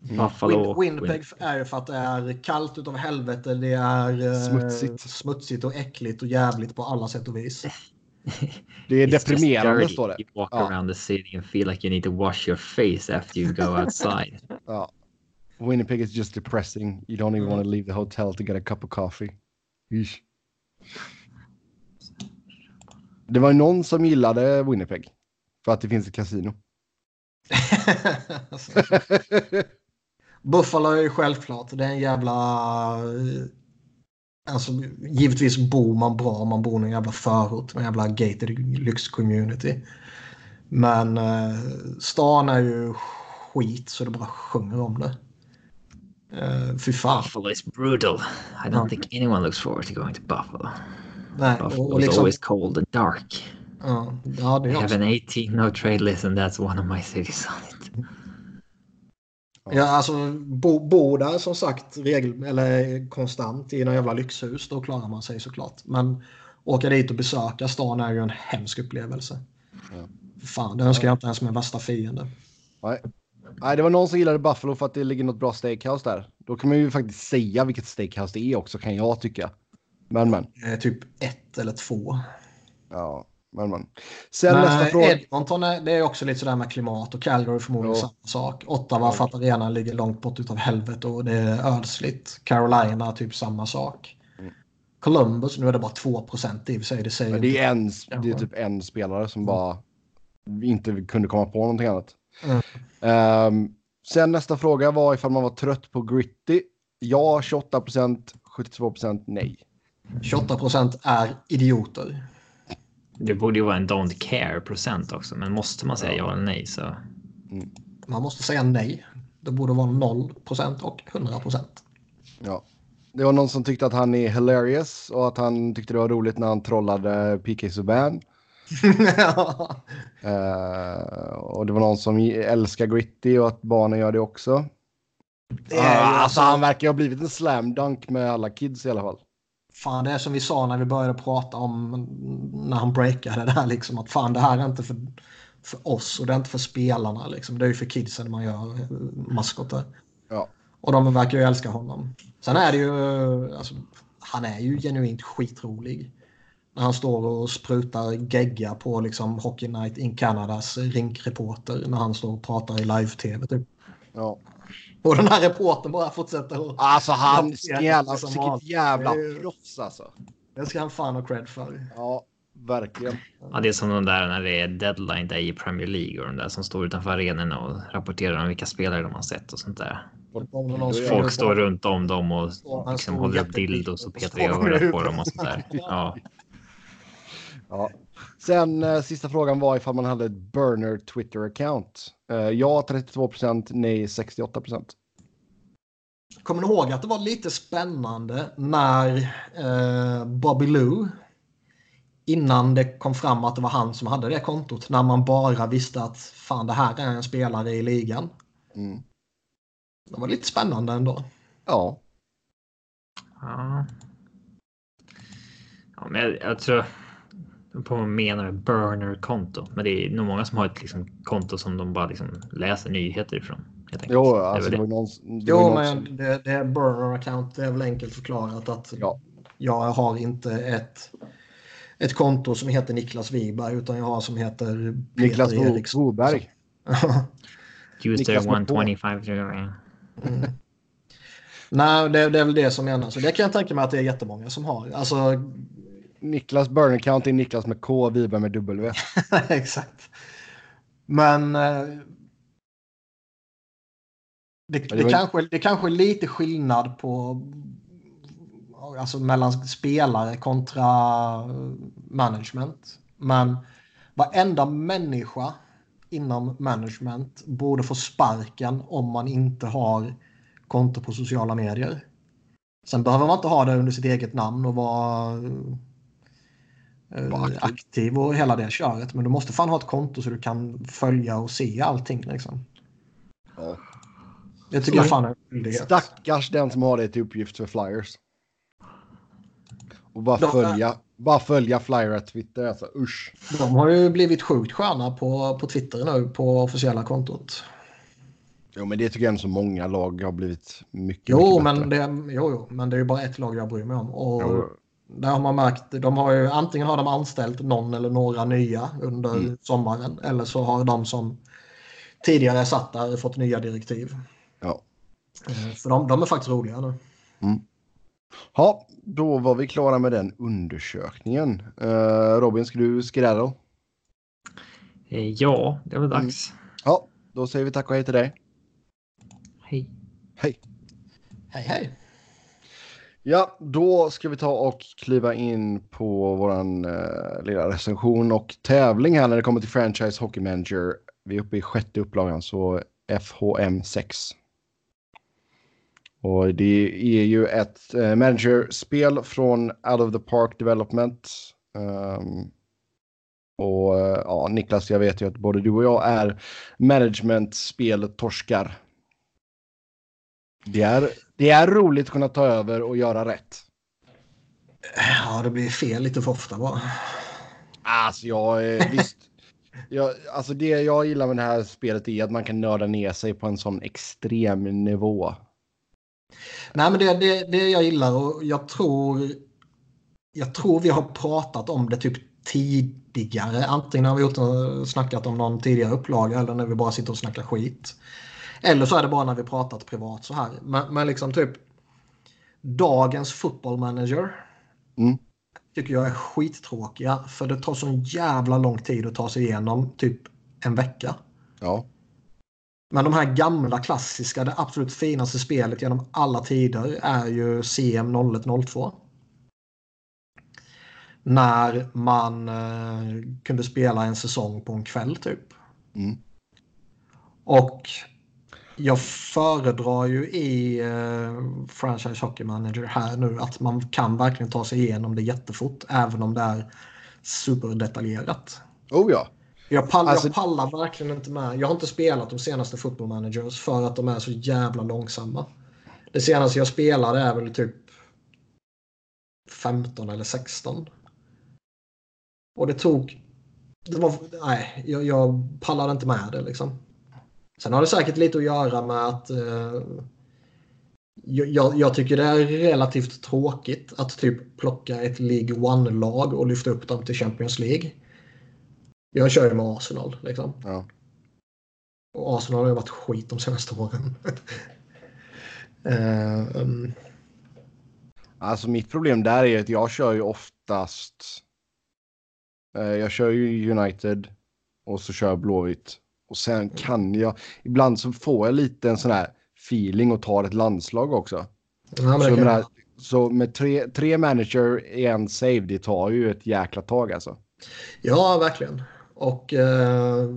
S3: Buffalo.
S1: Win- Winnipeg är för att det är kallt utav helvete. Det är eh,
S2: Smutsigt.
S1: smutsigt och äckligt och jävligt på alla sätt och vis.
S2: Det är
S3: It's
S2: deprimerande står det.
S3: You walk
S2: Ja.
S3: around the city and feel like you need to wash your face after you go outside.
S2: Ja. Winnipeg is just depressing. You don't even want to leave the hotel to get a cup of coffee. Ish. Det var någon som gillade Winnipeg. För att det finns ett kasino.
S1: Buffalo är ju självklart. Det är en jävla... eh, Alltså, givetvis bor man bra om man bor i en jävla förort en jävla gated lyx-community. Men eh, stan är ju skit så det bara sjunger om det. Eh, fy fan.
S3: Buffalo is brutal. I don't
S1: Ja.
S3: think anyone looks forward to going to Buffalo.
S1: Nej,
S3: Buffalo
S1: och, och
S3: is
S1: liksom,
S3: always cold and dark.
S1: ja, ja, det
S3: I
S1: är
S3: have
S1: också.
S3: an 18 no trade list and that's one of my cities on it.
S1: Ja, alltså bo, bo där som sagt regel, eller konstant i någon jävla lyxhus, då klarar man sig såklart. Men åka dit och besöka stan är ju en hemsk upplevelse.
S2: Ja.
S1: Fan, det önskar jag inte ens min värsta fiende.
S2: Nej. Nej, det var någon som gillade Buffalo för att det ligger något bra steakhouse där. Då kan man ju faktiskt säga vilket steakhouse det är också kan jag tycka. Men men.
S1: Eh, typ ett eller två.
S2: Ja, men men. Sen nästa
S1: Men
S2: fråga.
S1: Edmonton är, det är också lite sådär med klimat och Calgary förmodligen
S2: Ja.
S1: samma sak. Ottawa för att arenan ligger långt bort utav helvete och det är ödsligt. Carolina typ samma sak.
S2: Mm.
S1: Columbus, nu är det bara 2 i och för sig. Det säger
S2: det är, en,
S1: Ja.
S2: det är typ en spelare som bara inte kunde komma på någonting annat.
S1: Mm.
S2: Ehm, sen nästa fråga var ifall man var trött på gritty. Ja, 28 procent, 72 procent nej.
S1: 28% är idioter.
S3: Det borde ju vara en don't care procent också, men måste man säga ja eller nej så.
S1: Man måste säga nej. Det borde vara 0% och 100%
S2: Ja. Det var någon som tyckte att han är hilarious och att han tyckte det var roligt när han trollade PK Subban. Eh, och det var någon som älskar gritty och att barnen gör det också.
S1: Det
S2: ah, alltså,
S1: alltså-
S2: han verkar ju ha blivit en slam dunk med alla kids i alla fall.
S1: fan det är som vi sa när vi började prata om när han breakade det här liksom att fan det här är inte för, för oss och det är inte för spelarna liksom. Det är ju för kidsen man gör maskotar.
S2: Ja.
S1: Och de verkar ju älska honom. Sen är det ju, alltså, han är ju genuint skitrolig. När han står och sprutar gegga på liksom Hockey Night in Canadas rinkreporter när han står och pratar i live-tv typ.
S2: Ja.
S1: Och den här reportern bara fortsätter att...
S2: Alltså han, jävla, vilket jävla proffs alltså.
S1: Det ska han fan ha cred för.
S2: Ja, verkligen.
S3: Ja, det är som de där när det är deadline day i Premier League och de där som står utanför arenorna och rapporterar om vilka spelare de har sett och sånt där. Folk står runt om dem och liksom håller upp dildos och petar i örat på dem och sånt där. Ja.
S2: Ja. Sen eh, sista frågan var ifall man hade ett burner Twitter-account. Eh, ja 32% nej 68
S1: Kommer ni ihåg att det var lite spännande när eh, Bobby Lou innan det kom fram att det var han som hade det kontot när man bara visste att fan det här är en spelare i ligan.
S2: Mm.
S1: Det var lite spännande ändå.
S2: Ja.
S3: Ja. ja men jag, jag tror på vad man menar med burner-konto. Men det är nog många som har ett liksom, konto som de bara liksom, läser nyheter ifrån.
S2: Jo,
S3: Det är
S2: alltså det
S3: det.
S2: var någon, det
S1: Jo, men
S2: som,
S1: det, det är burner account. Det är väl enkelt förklarat att
S2: Ja.
S1: jag har inte ett, ett konto som heter Niklas Wiberg utan jag har som heter
S2: Niklas
S1: Peter Eriksson.
S2: Niklas med K.
S3: 125.
S1: Mm. Nej, det, det är väl det som menas. Så det kan jag tänka mig att det är jättemånga som har. Alltså,
S2: Niklas burner account är Niklas med K, Wiberg med W.
S1: exakt. Men eh, det,
S2: det
S1: det, kanske, det kanske är lite skillnad på alltså mellan spelare kontra management. Men varenda människa inom management borde få sparken om man inte har konto på sociala medier. Sen behöver man inte ha det under sitt eget namn och vara eh,
S2: Vara aktiv.
S1: aktiv och hela det köret. Men du måste fan ha ett konto så du kan följa och se allting. Liksom.
S2: Ja.
S1: Det tycker jag fan är en skyldighet.
S2: Stackars den som har det till uppgift för Flyers. Och bara
S1: De-
S2: följa, bara följa Flyer Twitter. Alltså, usch.
S1: De har ju blivit sjukt sköna på, på Twitter nu på officiella kontot.
S2: Jo, men det tycker jag ändå så många lag har blivit mycket,
S1: Jo,
S2: mycket
S1: men
S2: bättre.
S1: det, jo, jo, men det är ju bara ett lag jag bryr mig om. Och
S2: Jo.
S1: Där har man märkt, de har ju antingen har de anställt någon eller några nya under
S2: Mm.
S1: sommaren eller så har de som tidigare satt där fått nya direktiv.
S2: Ja.
S1: Eh, För de, de är faktiskt roliga nu.
S2: Ja, då var vi klara med den undersökningen. Uh, Robin, ska du skedaddle?
S3: Eh, Ja, det är väl dags.
S2: Ja, då säger vi tack och hej till dig.
S3: Hej.
S2: Hej!
S1: Hej hej!
S2: Ja, då ska vi ta och kliva in på våran eh, lilla recension och tävling här när det kommer till Franchise Hockey Manager. Vi är uppe i sjätte upplagan, så FHM 6. Och det är ju ett eh, managerspel från Out of the Park Development. Um, och eh, ja, Niklas, jag vet ju att både du och jag är management-speltorskar. Det är, det är roligt att kunna ta över och göra rätt.
S1: Ja, det blir fel lite för ofta bara.
S2: Alltså jag, visst. Jag, alltså det jag gillar med det här spelet är att man kan nörda ner sig på en sån extrem nivå.
S1: Nej, men det, det, det jag gillar och jag tror jag tror vi har pratat om det typ tidigare. Antingen har vi gjort, snackat om någon tidigare upplaga eller när vi bara sitter och snackar skit. Eller så är det bara när vi pratat privat så här. Men, men liksom typ dagens football manager
S2: Mm.
S1: tycker jag är skittråkiga. För det tar sån jävla lång tid att ta sig igenom typ en vecka.
S2: Ja,
S1: Men de här gamla klassiska, det absolut finaste spelet genom alla tider är ju CM 0102. När man eh, kunde spela en säsong på en kväll typ.
S2: Mm.
S1: Och jag föredrar ju i eh, Franchise Hockey Manager här nu att man kan verkligen ta sig igenom det jättefort även om det är superdetaljerat.
S2: oh ja.
S1: Jag, pall,
S2: Alltså-
S1: jag pallar verkligen inte med. Jag har inte spelat de senaste football managers för att de är så jävla långsamma. Det senaste jag spelade är väl typ 15 eller 16. Och det tog... Det var, nej, jag, jag pallade inte med det liksom. Sen har det säkert lite att göra med att eh, jag, jag, tycker det är relativt tråkigt att typ plocka ett League One-lag och lyfta upp dem till Champions League. Jag kör ju med Arsenal liksom.
S2: Ja.
S1: Och Arsenal har ju varit skit de senaste åren. uh, um.
S2: Alltså mitt problem där är att jag kör ju oftast. Uh, jag kör ju United och så kör jag Blåvitt. Och sen kan jag, ibland så får jag lite en sån här feeling och tar ett landslag också. Ja, så, menar, så, med tre, tre manager i en save, det tar ju ett jäkla tag alltså.
S1: Ja, verkligen. Och eh,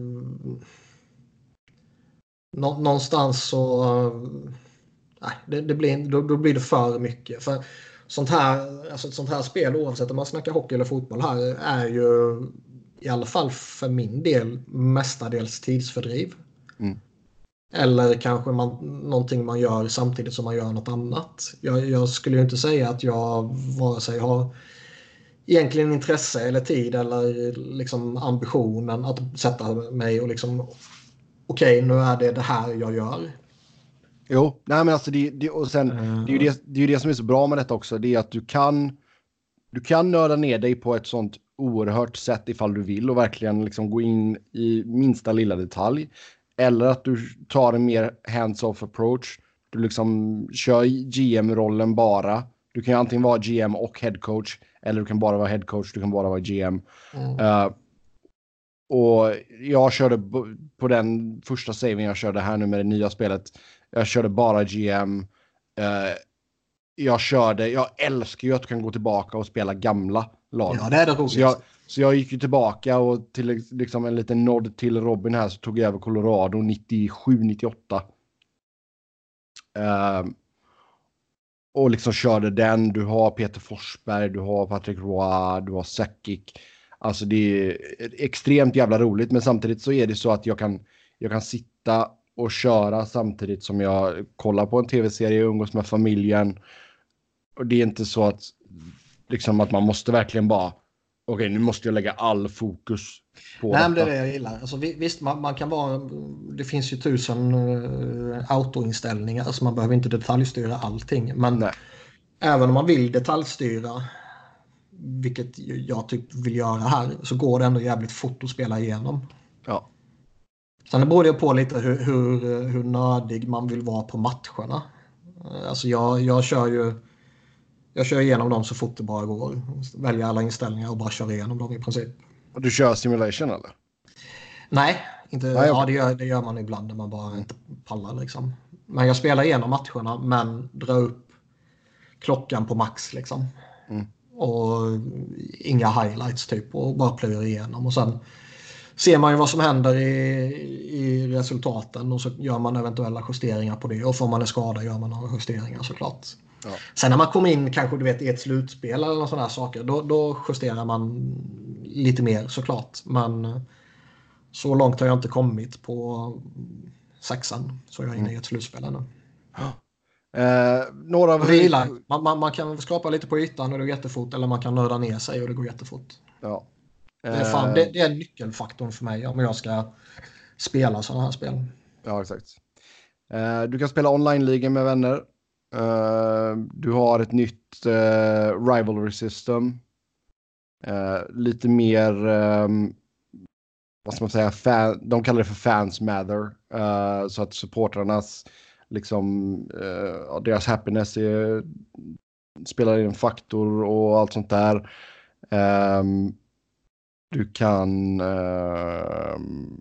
S1: nå, någonstans så... Nej, det, det blir, då, då, blir det för mycket. För sånt här, alltså ett sånt här spel, oavsett om man snackar hockey eller fotboll här, är ju i alla fall för min del mestadels tidsfördriv. Mm. Eller kanske man, någonting man gör samtidigt som man gör något annat. Jag, jag skulle ju inte säga att jag vare sig har egentligen intresse eller tid eller liksom ambitionen att sätta mig och liksom okej, okay, nu är det det här jag gör.
S2: Jo, nej men alltså det, det och sen, mm. det är ju det, det, är det som är så bra med detta också, det är att du kan du kan nörda ner dig på ett sånt oerhört sätt ifall du vill och verkligen liksom gå in i minsta lilla detalj. Eller att du tar en mer hands-off approach. Du liksom kör GM-rollen bara. Du kan antingen vara GM och head coach. Eller du kan bara vara head coach, du kan bara vara GM. Mm. Uh, och jag körde på den första saven jag körde här nu med det nya spelet. Jag körde bara GM. Uh, eh, jag körde, jag älskar ju att du kan gå tillbaka och spela gamla lag.
S1: Ja, det är det roligt.
S2: Så jag, så jag gick ju tillbaka och till liksom en liten nod till Robin här så tog jag över Colorado 97-98. Uh, och liksom körde den. Du har Peter Forsberg, du har Patrick Roy, du har Sakic. Alltså det är extremt jävla roligt men samtidigt så är det så att jag kan, jag kan sitta och köra samtidigt som jag kollar på en tv-serie, umgås med familjen. Och det är inte så att liksom att man måste verkligen bara okej, nu måste jag lägga all fokus på
S1: Nej, det är det jag gillar. Alltså, visst, man, man, kan vara... Det finns ju tusen uh, autoinställningar så man behöver inte detaljstyra allting. Men Nej. även om man vill detaljstyra, vilket jag typ vill göra här, så går det ändå jävligt fort att spela igenom.
S2: Ja.
S1: Sen beror det på lite hur, hur, hur nördig man vill vara på matcherna. Alltså jag, jag kör ju jag kör igenom dem så fort det bara går. Väljer alla inställningar och bara kör igenom dem i princip.
S2: Och du kör simulation eller?
S1: Nej, inte, Nej ja, det, gör, det gör man ibland när man bara inte pallar. Liksom. Men jag spelar igenom matcherna men drar upp klockan på max. Liksom. Mm. Och inga highlights typ och bara plöjer igenom. Och sen ser man ju vad som händer i, i resultaten och så gör man eventuella justeringar på det. Och får man en skada gör man några justeringar såklart. Ja. Sen när man kommer in kanske du vet, i ett slutspel eller sådana här saker då, då justerar man lite mer såklart. Men så långt har jag inte kommit på sexan så jag är inne i ett slutspel ännu.
S2: Eh, några av
S1: man, man, man, kan skrapa lite på ytan och det går jättefort eller man kan nörda ner sig och det går jättefort.
S2: Ja.
S1: Det, är fan, det, det är nyckelfaktorn för mig om jag ska spela sådana här spel.
S2: Ja, exakt. Eh, du kan spela online-ligor med vänner. Uh, du har ett nytt uh, rivalry system. Uh, lite mer, um, vad ska man säga, fan, de kallar det för fans matter. så att supportrarnas, liksom, deras happiness är, spelar in en faktor och allt sånt där. Um, du kan, ehm,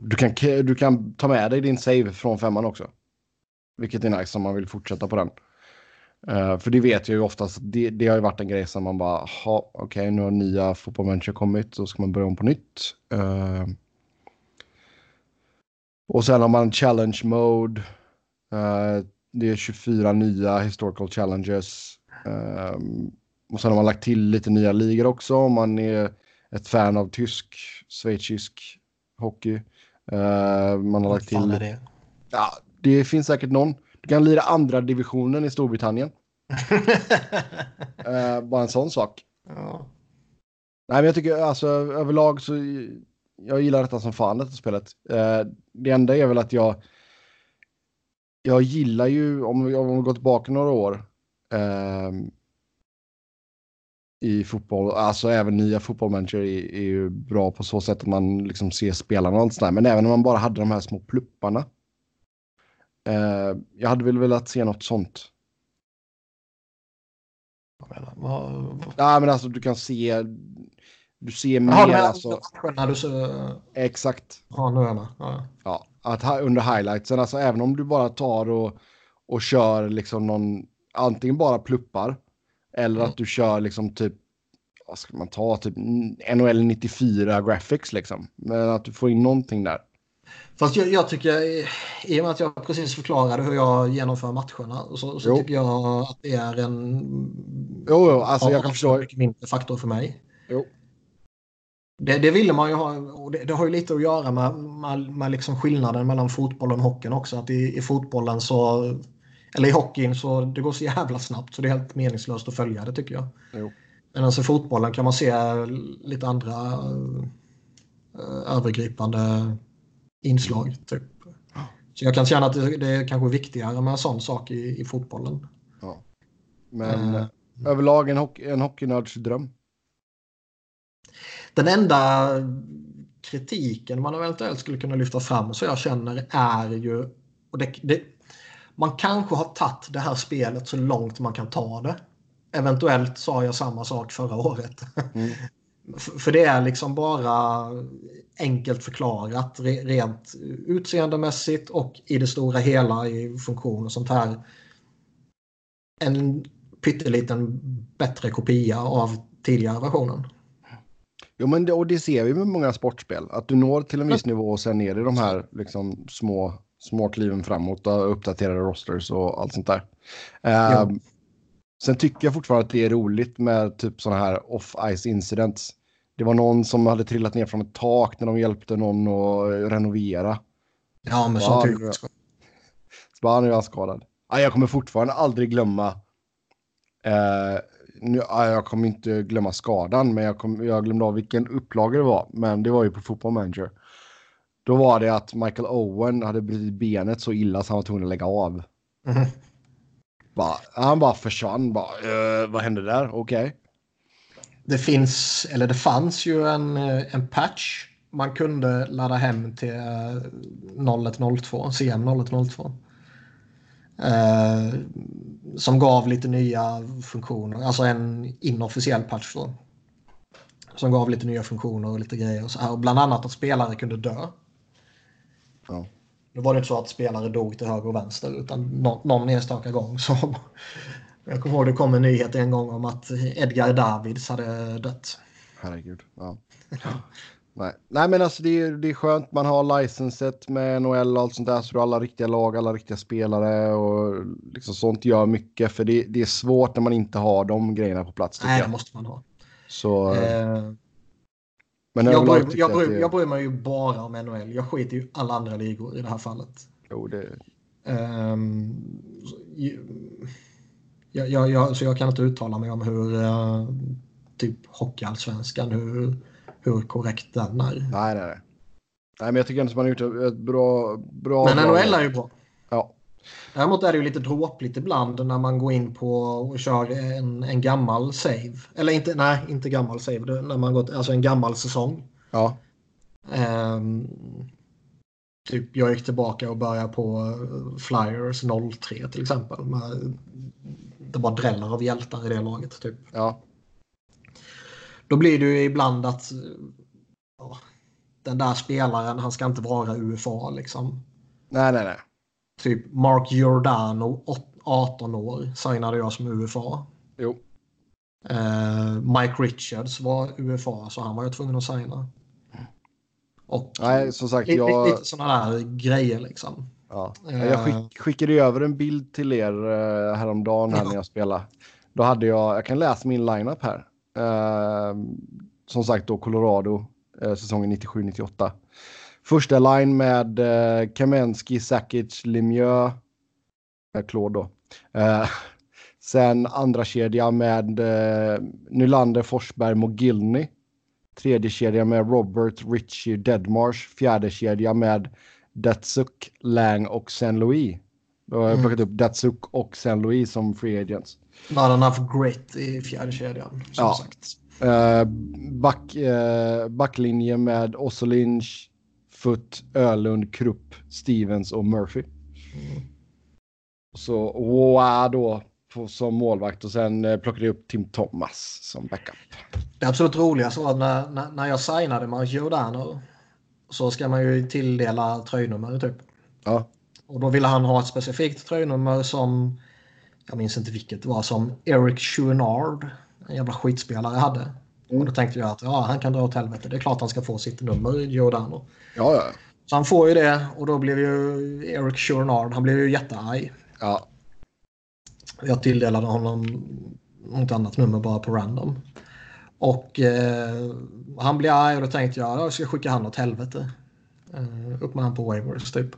S2: du kan, du kan ta med dig din save från femman också. Vilket är nice om man vill fortsätta på den. Uh, för det vet jag ju oftast, det, det har ju varit en grej som man bara, okej okay, nu har nya fotbollmänniskor kommit, så ska man börja om på nytt. Uh, och sen har man challenge mode. Uh, det är 24 nya historical challenges. och sen har man lagt till lite nya ligor också om man är ett fan av tysk, schweizisk hockey. man har lagt till...
S1: Är det?
S2: Ja, det finns säkert någon. Du kan lira andra divisionen i Storbritannien. uh, bara en sån sak.
S1: Ja.
S2: Nej, men jag tycker alltså överlag så jag gillar detta som fan, detta spelet. Uh, det enda är väl att jag jag gillar ju, om vi, om vi går tillbaka några år, uh, i fotboll, alltså även nya fotbollmanager är, är ju bra på så sätt att man liksom ser spelarna och allt sådär. Men även om man bara hade de här små plupparna. Uh, jag hade väl velat se något sånt. Ja, men alltså du kan se. Du ser mer
S1: Jaha,
S2: alltså.
S1: När du så...
S2: Exakt.
S1: Ja, nu är jag med. Ja.
S2: Ja, att under highlightsen, alltså även om du bara tar och, och kör liksom någon, antingen bara pluppar eller
S1: Mm.
S2: att du kör liksom typ, vad ska man ta, typ NHL 94 graphics liksom. Men att du får in någonting där.
S1: Fast jag, jag tycker, i och med att jag precis förklarade hur jag genomför matcherna, så, så tycker jag att det är en...
S2: Jo, jo, alltså jag
S1: ja,
S2: kan förstå.
S1: mycket mindre faktor för mig.
S2: Jo.
S1: Det, det ville man ju ha och det, det har ju lite att göra med, med, med liksom skillnaden mellan fotbollen och hockeyn också. Att i, i fotbollen så, eller i hockeyn så det går så jävla snabbt så det är helt meningslöst att följa det tycker jag.
S2: Jo.
S1: Men alltså i fotbollen kan man se lite andra eh, övergripande inslag. Typ. Så jag kan känna att det, det är kanske viktigare med en sån sak i, i fotbollen.
S2: Men
S1: Eh,
S2: överlag en, hockey, en hockeynörds dröm.
S1: Den enda kritiken man eventuellt skulle kunna lyfta fram så jag känner är ju... Och det, det, man kanske har tagit det här spelet så långt man kan ta det. Eventuellt sa jag samma sak förra året.
S2: Mm.
S1: För det är liksom bara enkelt förklarat re- rent utseendemässigt och i det stora hela i funktion och sånt här. En pytteliten bättre kopia av tidigare versionen.
S2: Jo, men det, och det ser vi med många sportspel. Att du når till en viss nivå och sen är det de här liksom, små, små kliven framåt och uppdaterade rosters och allt sånt där.
S1: Ja.
S2: Sen tycker jag fortfarande att det är roligt med typ sådana här off-ice incidents. Det var någon som hade trillat ner från ett tak när de hjälpte någon att renovera.
S1: Ja, men sånt är ju
S2: Så bara, han är skadad. Ja, jag kommer fortfarande aldrig glömma. Eh, nu, ja, jag kommer inte glömma skadan, men jag, kom, jag glömde av vilken upplaga det var. Men det var ju på Football Manager. Då var det att Michael Owen hade brutit benet så illa så han var tvungen att lägga av.
S1: Mhm.
S2: Bara, han bara försvann. Bara, eh, vad hände där? Okej.
S1: Det finns, eller det fanns ju en, eh, en patch man kunde ladda hem till eh, 0102, CM 0102. Eh, som gav lite nya funktioner, alltså en inofficiell patch då. Som gav lite nya funktioner och lite grejer och så här. Och bland annat att spelare kunde dö.
S2: Ja.
S1: Nu var det inte så att spelare dog till höger och vänster utan nå- någon enstaka gång så jag kommer ihåg det kom en nyhet en gång om att Edgar Davids hade dött.
S2: Herregud. Ja. Nej. Nej, men alltså det är, det är skönt. Man har licenset med NHL och allt sånt där. Så du har alla riktiga lag, alla riktiga spelare och liksom sånt gör mycket. För det, det är svårt när man inte har de grejerna på plats.
S1: Nej, det måste man ha.
S2: Så,
S1: Eh,
S2: men
S1: jag, bryr, jag, bryr,
S2: det-
S1: jag bryr mig ju bara om NHL. Jag skiter ju i alla andra ligor i det här fallet.
S2: Jo, det,
S1: så- ju- jag, jag, jag, så jag kan inte uttala mig om hur eh, typ hockeyallsvenskan, hur, hur korrekt den är.
S2: nej, nej, nej. Nej, men jag tycker ändå att man har gjort ett- bra... bra
S1: Men NHL är ju bra. Däremot är det ju lite dråpligt ibland när man går in på och kör en, en gammal save. Eller inte, nej, inte gammal save. När man gått, alltså en gammal säsong.
S2: ja.
S1: Ehm, typ jag gick tillbaka och började på eh, Flyers 03 till exempel. Med, det var dräller av hjältar i det laget. Typ.
S2: ja.
S1: Då blir det ju ibland att ja, den där spelaren, han ska inte vara UFA liksom.
S2: Nej, nej, nej.
S1: Typ Mark Giordano, åt- 18 år, signade jag som UFA.
S2: Jo.
S1: Eh, Mike Richards var UFA så han var jag tvungen att signa. Och
S2: Nej, som sagt,
S1: lite,
S2: jag...
S1: lite sådana där grejer liksom.
S2: Ja.
S1: Eh.
S2: Jag skick, skickade ju över en bild till er uh, häromdagen här när jag spelade. Då hade jag, jag kan läsa min lineup här. Eh, som sagt då Colorado, eh, säsongen 97-98. Första line med uh, Kamensky, Sakic, Lemieux, uh, Claude då. Eh, Sen andra kedja med eh, Nylander, Forsberg, Mogilny. Tredje kedja med Robert, Richie, Deadmarsh. Fjärde kedja med Datsuk, Lang och Saint Louis. Då har jag
S1: Mm.
S2: plockat upp Datsuk och Saint Louis som free agents.
S1: Not enough grit i fjärde kedjan. Som
S2: Ja.
S1: sagt.
S2: Eh, back, eh, backlinje med Ossolinch, Foot, Ölund, Krupp, Stevens och Murphy.
S1: Mm.
S2: Så Oa då på, som målvakt och sen eh, plockade jag upp Tim Thomas som backup.
S1: Det absolut roligaste var att när, när, när jag signade med Giordano så ska man ju tilldela tröjnummer typ.
S2: Ja,
S1: Och då ville han ha ett specifikt tröjnummer som jag minns inte vilket det var som Eric Chouinard, en jävla skitspelare, hade. Och då tänkte jag att ja, han kan dra åt helvete. Det är klart han ska få sitt nummer, Giordano.
S2: ja, ja.
S1: Så han får ju det och då blev ju Eric Chouinard, han blev ju jättearg.
S2: ja.
S1: Jag tilldelade honom något annat nummer bara på random. Och eh, han blev arg och då tänkte jag jag ska skicka han åt helvete. Eh, upp med han på waivers typ.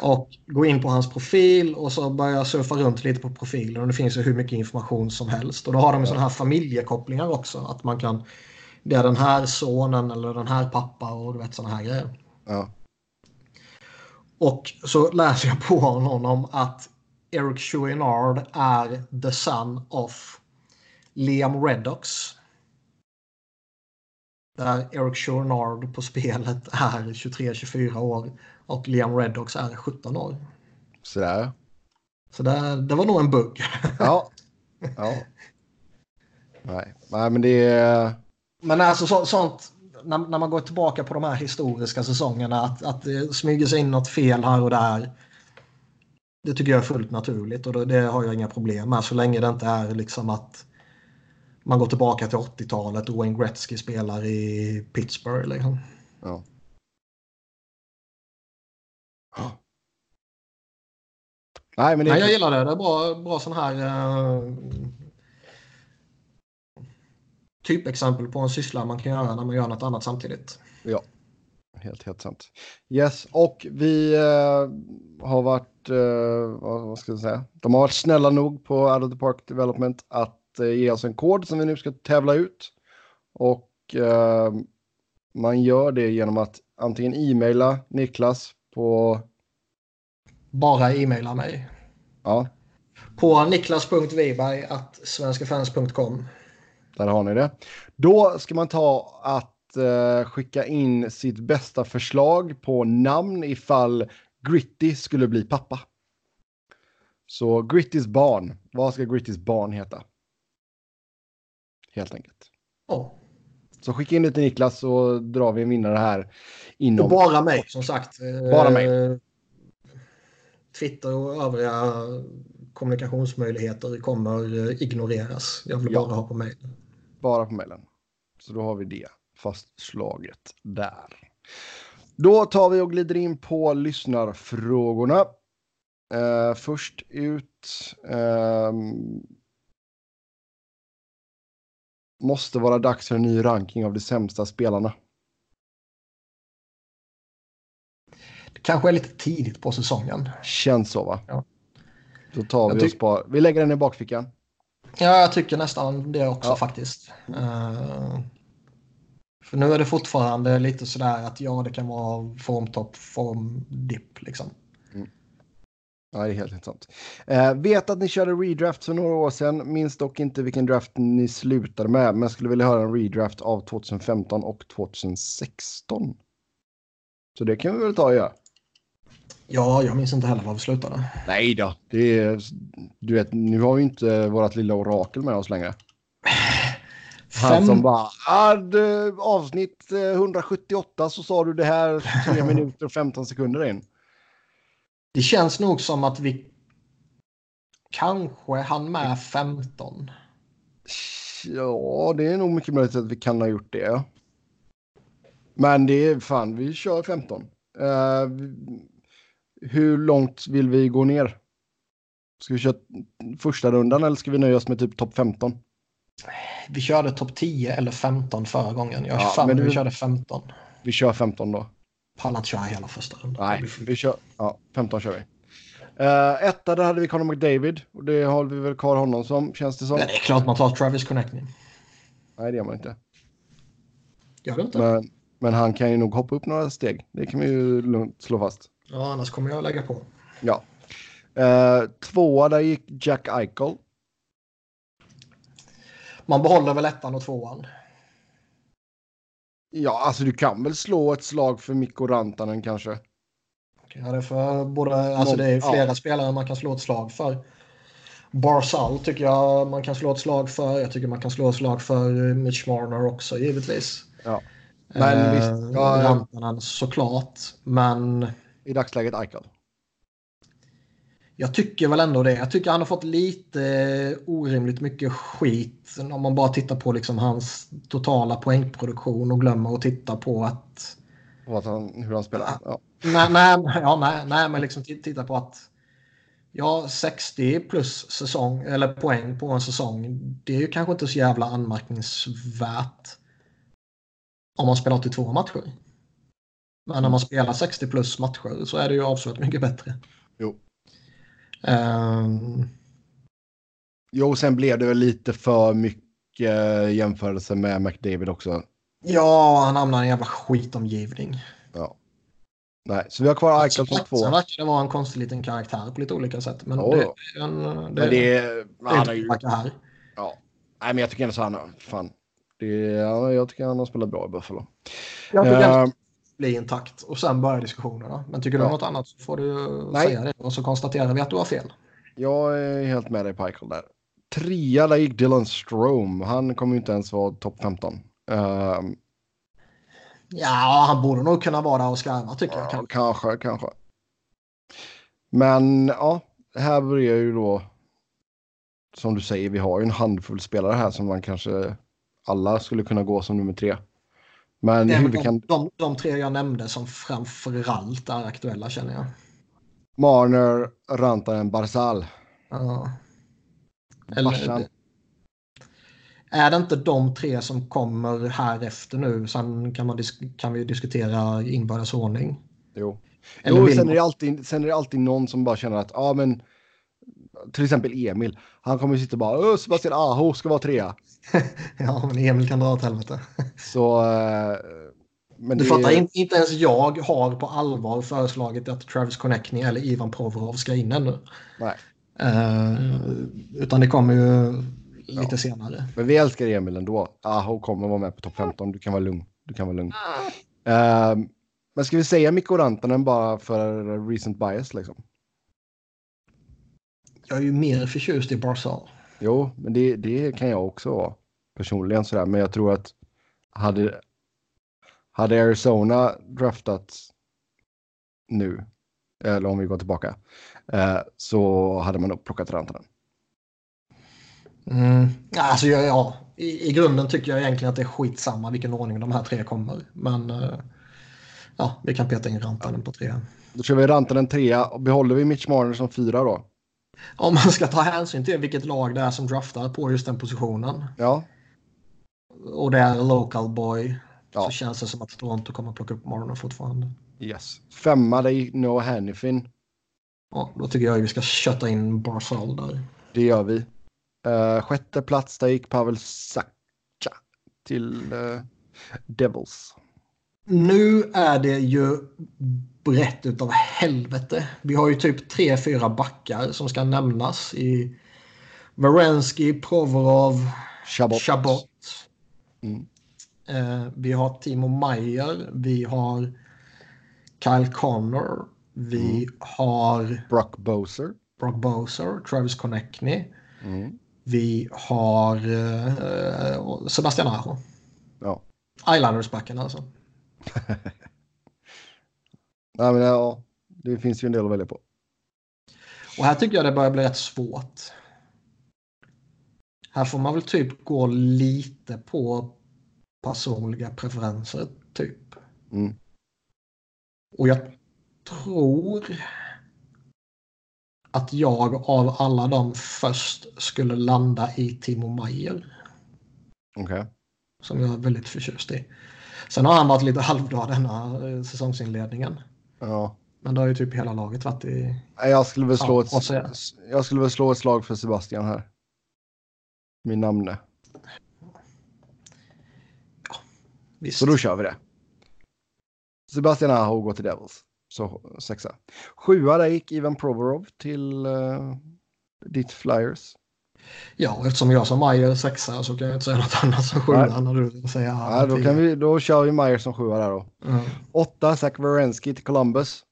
S1: Och gå in på hans profil och så börja jag surfa runt lite på profilen och det finns ju hur mycket information som helst. Och då har de ju sådana här familjekopplingar också. Att man kan, det är den här sonen eller den här pappa och du vet sådana här grejer.
S2: ja.
S1: Och så läser jag på honom att Eric Chouinard är the son of Liam Reddox. Där Eric Chouinard på spelet är 23-24 år och Liam Reddox är 17 år.
S2: Sådär.
S1: Så det, det var nog en bugg.
S2: Ja. ja. Nej. Nej, men det är...
S1: Men alltså så, sånt, när, när man går tillbaka på de här historiska säsongerna, att, att det smyger sig in något fel här och där. Det tycker jag är fullt naturligt och det, det har jag inga problem med så länge det inte är liksom att man går tillbaka till 80-talet och Wayne Gretzky spelar i Pittsburgh. Liksom.
S2: Ja. Nej, men det
S1: Nej, jag gillar det. Det är bra, bra sån här uh, typexempel på en syssla man kan göra när man gör något annat samtidigt.
S2: Ja, helt, helt sant. Yes, och vi eh, har varit, eh, vad, vad ska jag säga, de har varit snälla nog på Out of the Park Development att ge oss en kod som vi nu ska tävla ut. Och man gör det genom att antingen e-maila Niklas på,
S1: Bara e-maila mig.
S2: ja,
S1: På niklas.wiberg.svenskafans.com.
S2: där har ni det. Då ska man ta att eh, skicka in sitt bästa förslag på namn ifall Gritty skulle bli pappa. Så Grittys barn, vad ska Grittys barn heta? Helt enkelt.
S1: Ja.
S2: Så skicka in det till Niklas så drar vi en vinnare här
S1: Och
S2: inom...
S1: bara mig som sagt. Eh,
S2: Bara mig.
S1: Twitter och övriga kommunikationsmöjligheter kommer eh, ignoreras. Jag vill
S2: Ja.
S1: bara ha på mig.
S2: bara på mejlen. Så då har vi det fastslaget där. Då tar vi och glider in på lyssnarfrågorna. Eh, först ut. ehm, måste vara dags för en ny ranking av de sämsta spelarna.
S1: Det kanske är lite tidigt på säsongen.
S2: Känns så va?
S1: Ja.
S2: Då tar
S1: Jag
S2: vi oss bara. Vi lägger den i bakfickan.
S1: Ja, jag tycker nästan det också
S2: Ja.
S1: faktiskt. Eh, för nu är det fortfarande lite sådär att ja, det kan vara formtopp, formdipp liksom.
S2: Ja, det är helt, helt sant. Eh, vet att ni körde redraft för några år sedan. Minns dock inte vilken draft ni slutade med. Men skulle vilja höra en redraft av 2015 och 2016. Så det kan vi väl ta och göra.
S1: Ja, jag minns inte heller var vi slutade.
S2: Nej då. Det är, du vet, nu har vi inte vårt lilla orakel med oss längre. Han
S1: Fem...
S2: som bara, ah, avsnitt eh, 178 så sa du det här 3 minuter och 15 sekunder in.
S1: Det känns nog som att vi kanske hann med 15.
S2: Ja, det är nog mycket möjligt att vi kan ha gjort det. Men det är fan, vi kör 15. Eh, vi- hur långt vill vi gå ner? Ska vi köra första rundan eller ska vi nöja oss med typ topp 15?
S1: Vi körde topp 10 eller 15 förra gången. Jag
S2: Ja, men du-
S1: vi körde 15.
S2: Vi kör 15 då.
S1: Pallar att köra hela första rundan.
S2: Nej, vi kör. Ja, 15 kör vi. Uh, etta, där hade vi Conor McDavid. Och det har vi väl kvar honom som, känns det som.
S1: Men det är klart man tar Travis Connecting.
S2: Nej, det gör man inte.
S1: Gör det inte?
S2: Men, men han kan ju nog hoppa upp några steg. Det kan vi ju lugnt slå fast.
S1: Ja, annars kommer jag lägga på.
S2: Ja. Uh, tvåa, där gick Jack Eichel.
S1: Man behåller väl ettan och tvåan.
S2: Ja, alltså du kan väl slå ett slag för Mikko Rantanen kanske?
S1: Ja, det, är för både, alltså det är flera ja. spelare man kan slå ett slag för. Barzal tycker jag man kan slå ett slag för. Jag tycker man kan slå ett slag för Mitch Marner också givetvis.
S2: Ja.
S1: Men eh, visst, ja, Rantanen såklart. Men...
S2: I dagsläget Eichel.
S1: Jag tycker väl ändå det. Jag tycker han har fått lite orimligt mycket skit om man bara tittar på liksom hans totala poängproduktion och glömmer att titta på att...
S2: Att han, hur han spelar? Ja.
S1: Nej, nej, ja, nej, nej, men liksom titta på att ja, 60 plus säsong, eller poäng på en säsong. Det är ju kanske inte så jävla anmärkningsvärt om man spelar 82 matcher. Men när man spelar 60 plus matcher så är det ju avsevärt mycket bättre.
S2: Jo.
S1: Um...
S2: Jo, sen blev det väl lite för mycket jämförelse med McDavid också.
S1: Ja, han hamnar i en jävla skitomgivning.
S2: Ja. Nej, så vi har kvar Eichel som två.
S1: Sen verkar det vara en konstig liten karaktär på lite olika sätt. Men
S2: oh.
S1: det är en... Det,
S2: men det är... Han är ju...
S1: här.
S2: Ja. Nej, men jag tycker ändå så han. Fan. Det, ja, jag tycker han har spelat bra i Buffalo.
S1: Jag tycker uh, bli intakt och sen börjar diskussionerna. Men tycker du ja. något annat så får du Nej. säga det och så konstaterar vi att du har fel.
S2: Jag är helt med dig på Eichel där. Trea, där gick Dylan Strom. Han kommer ju inte ens vara topp 15. Uh,
S1: Ja, han borde nog kunna vara och skarva tycker
S2: ja,
S1: jag.
S2: Kanske, kanske. Men ja, här börjar ju då. Som du säger, vi har ju en handfull spelare här som man kanske alla skulle kunna gå som nummer tre. Men
S1: hur
S2: vi kan...
S1: de, de tre jag nämnde som framförallt är aktuella känner jag.
S2: Marner, Rantanen, Barzal.
S1: Ja. Eller, är det inte de tre som kommer här efter nu? Sen kan, man kan vi diskutera inbördes ordning.
S2: Jo, jo sen, är det alltid, sen är det alltid någon som bara känner att ja, men till exempel Emil. Han kommer sitta och bara Sebastian Aho ska vara trea.
S1: ja, men Emil kan dra åt helvete.
S2: Så. Uh,
S1: men du det... fattar, inte, inte ens jag har på allvar föreslagit att Travis Connectney eller Ivan Provorov ska in ännu.
S2: Nej.
S1: Uh, utan det kommer ju lite ja. senare.
S2: Men vi älskar Emil ändå. Aho kommer vara med på topp 15. Du kan vara lugn. Du kan vara lugn. Uh, men ska vi säga Mikko Rantanen bara för recent bias liksom?
S1: Jag är ju mer förtjust i Barzal.
S2: Jo, men det, det kan jag också vara personligen sådär. Men jag tror att hade, hade Arizona draftat nu, eller om vi går tillbaka, eh, så hade man nog plockat Rantanen.
S1: Mm. Alltså, ja, ja. I, I, grunden tycker jag egentligen att det är skitsamma vilken ordning de här tre kommer. Men uh, ja, vi kan peta in Rantanen på tre.
S2: Då kör vi Rantanen trea och behåller vi Mitch Marner som fyra då?
S1: Om man ska ta hänsyn till vilket lag det är som draftar på just den positionen.
S2: Ja.
S1: Och det är local boy. Ja. Så känns det som att Toronto kommer plocka upp Marner fortfarande.
S2: Yes. Femma, det gick Noah Hannifin.
S1: Ja, då tycker jag att vi ska kötta in Barzal där.
S2: Det gör vi. Uh, sjätte plats, där gick Pavel Saka till uh, Devils.
S1: Nu är det ju brett utav helvete. Vi har ju typ tre, fyra backar som ska nämnas i Varensky, Provorov,
S2: Chabot.
S1: Chabot.
S2: Mm.
S1: Uh, vi har Timo Meyer, vi har Kyle Connor, vi mm. har
S2: Brock Boser.
S1: Brock Boser, Travis Connectney.
S2: Mm.
S1: Vi har eh, Sebastian Aho.
S2: Ja.
S1: Islanders-backen alltså.
S2: Nej, men ja, det finns ju en del att välja på.
S1: Och här tycker jag det börjar bli rätt svårt. Här får man väl typ gå lite på personliga preferenser, typ.
S2: Mm.
S1: Och jag tror att jag av alla dem först skulle landa i Timo Meyer.
S2: Okay.
S1: Som jag är väldigt förtjust i. Sen har han varit lite halvglad denna eh, säsongsinledningen.
S2: Ja.
S1: Men då har ju typ hela laget varit i...
S2: Jag skulle väl slå,
S1: Ja,
S2: ett, jag skulle väl slå ett slag för Sebastian här. Min namne.
S1: Visst.
S2: Så då kör vi det. Sebastian Aho går till Devils. Så sexa. Sjua där gick Ivan Provorov till uh, ditt Flyers.
S1: Ja, eftersom jag som Majer sexa så kan jag inte säga något annat som sjua när du säger
S2: Ja, då, kan vi, då kör vi Meyer som sjua där då.
S1: Mm.
S2: Åtta, Zach Werenski till Columbus.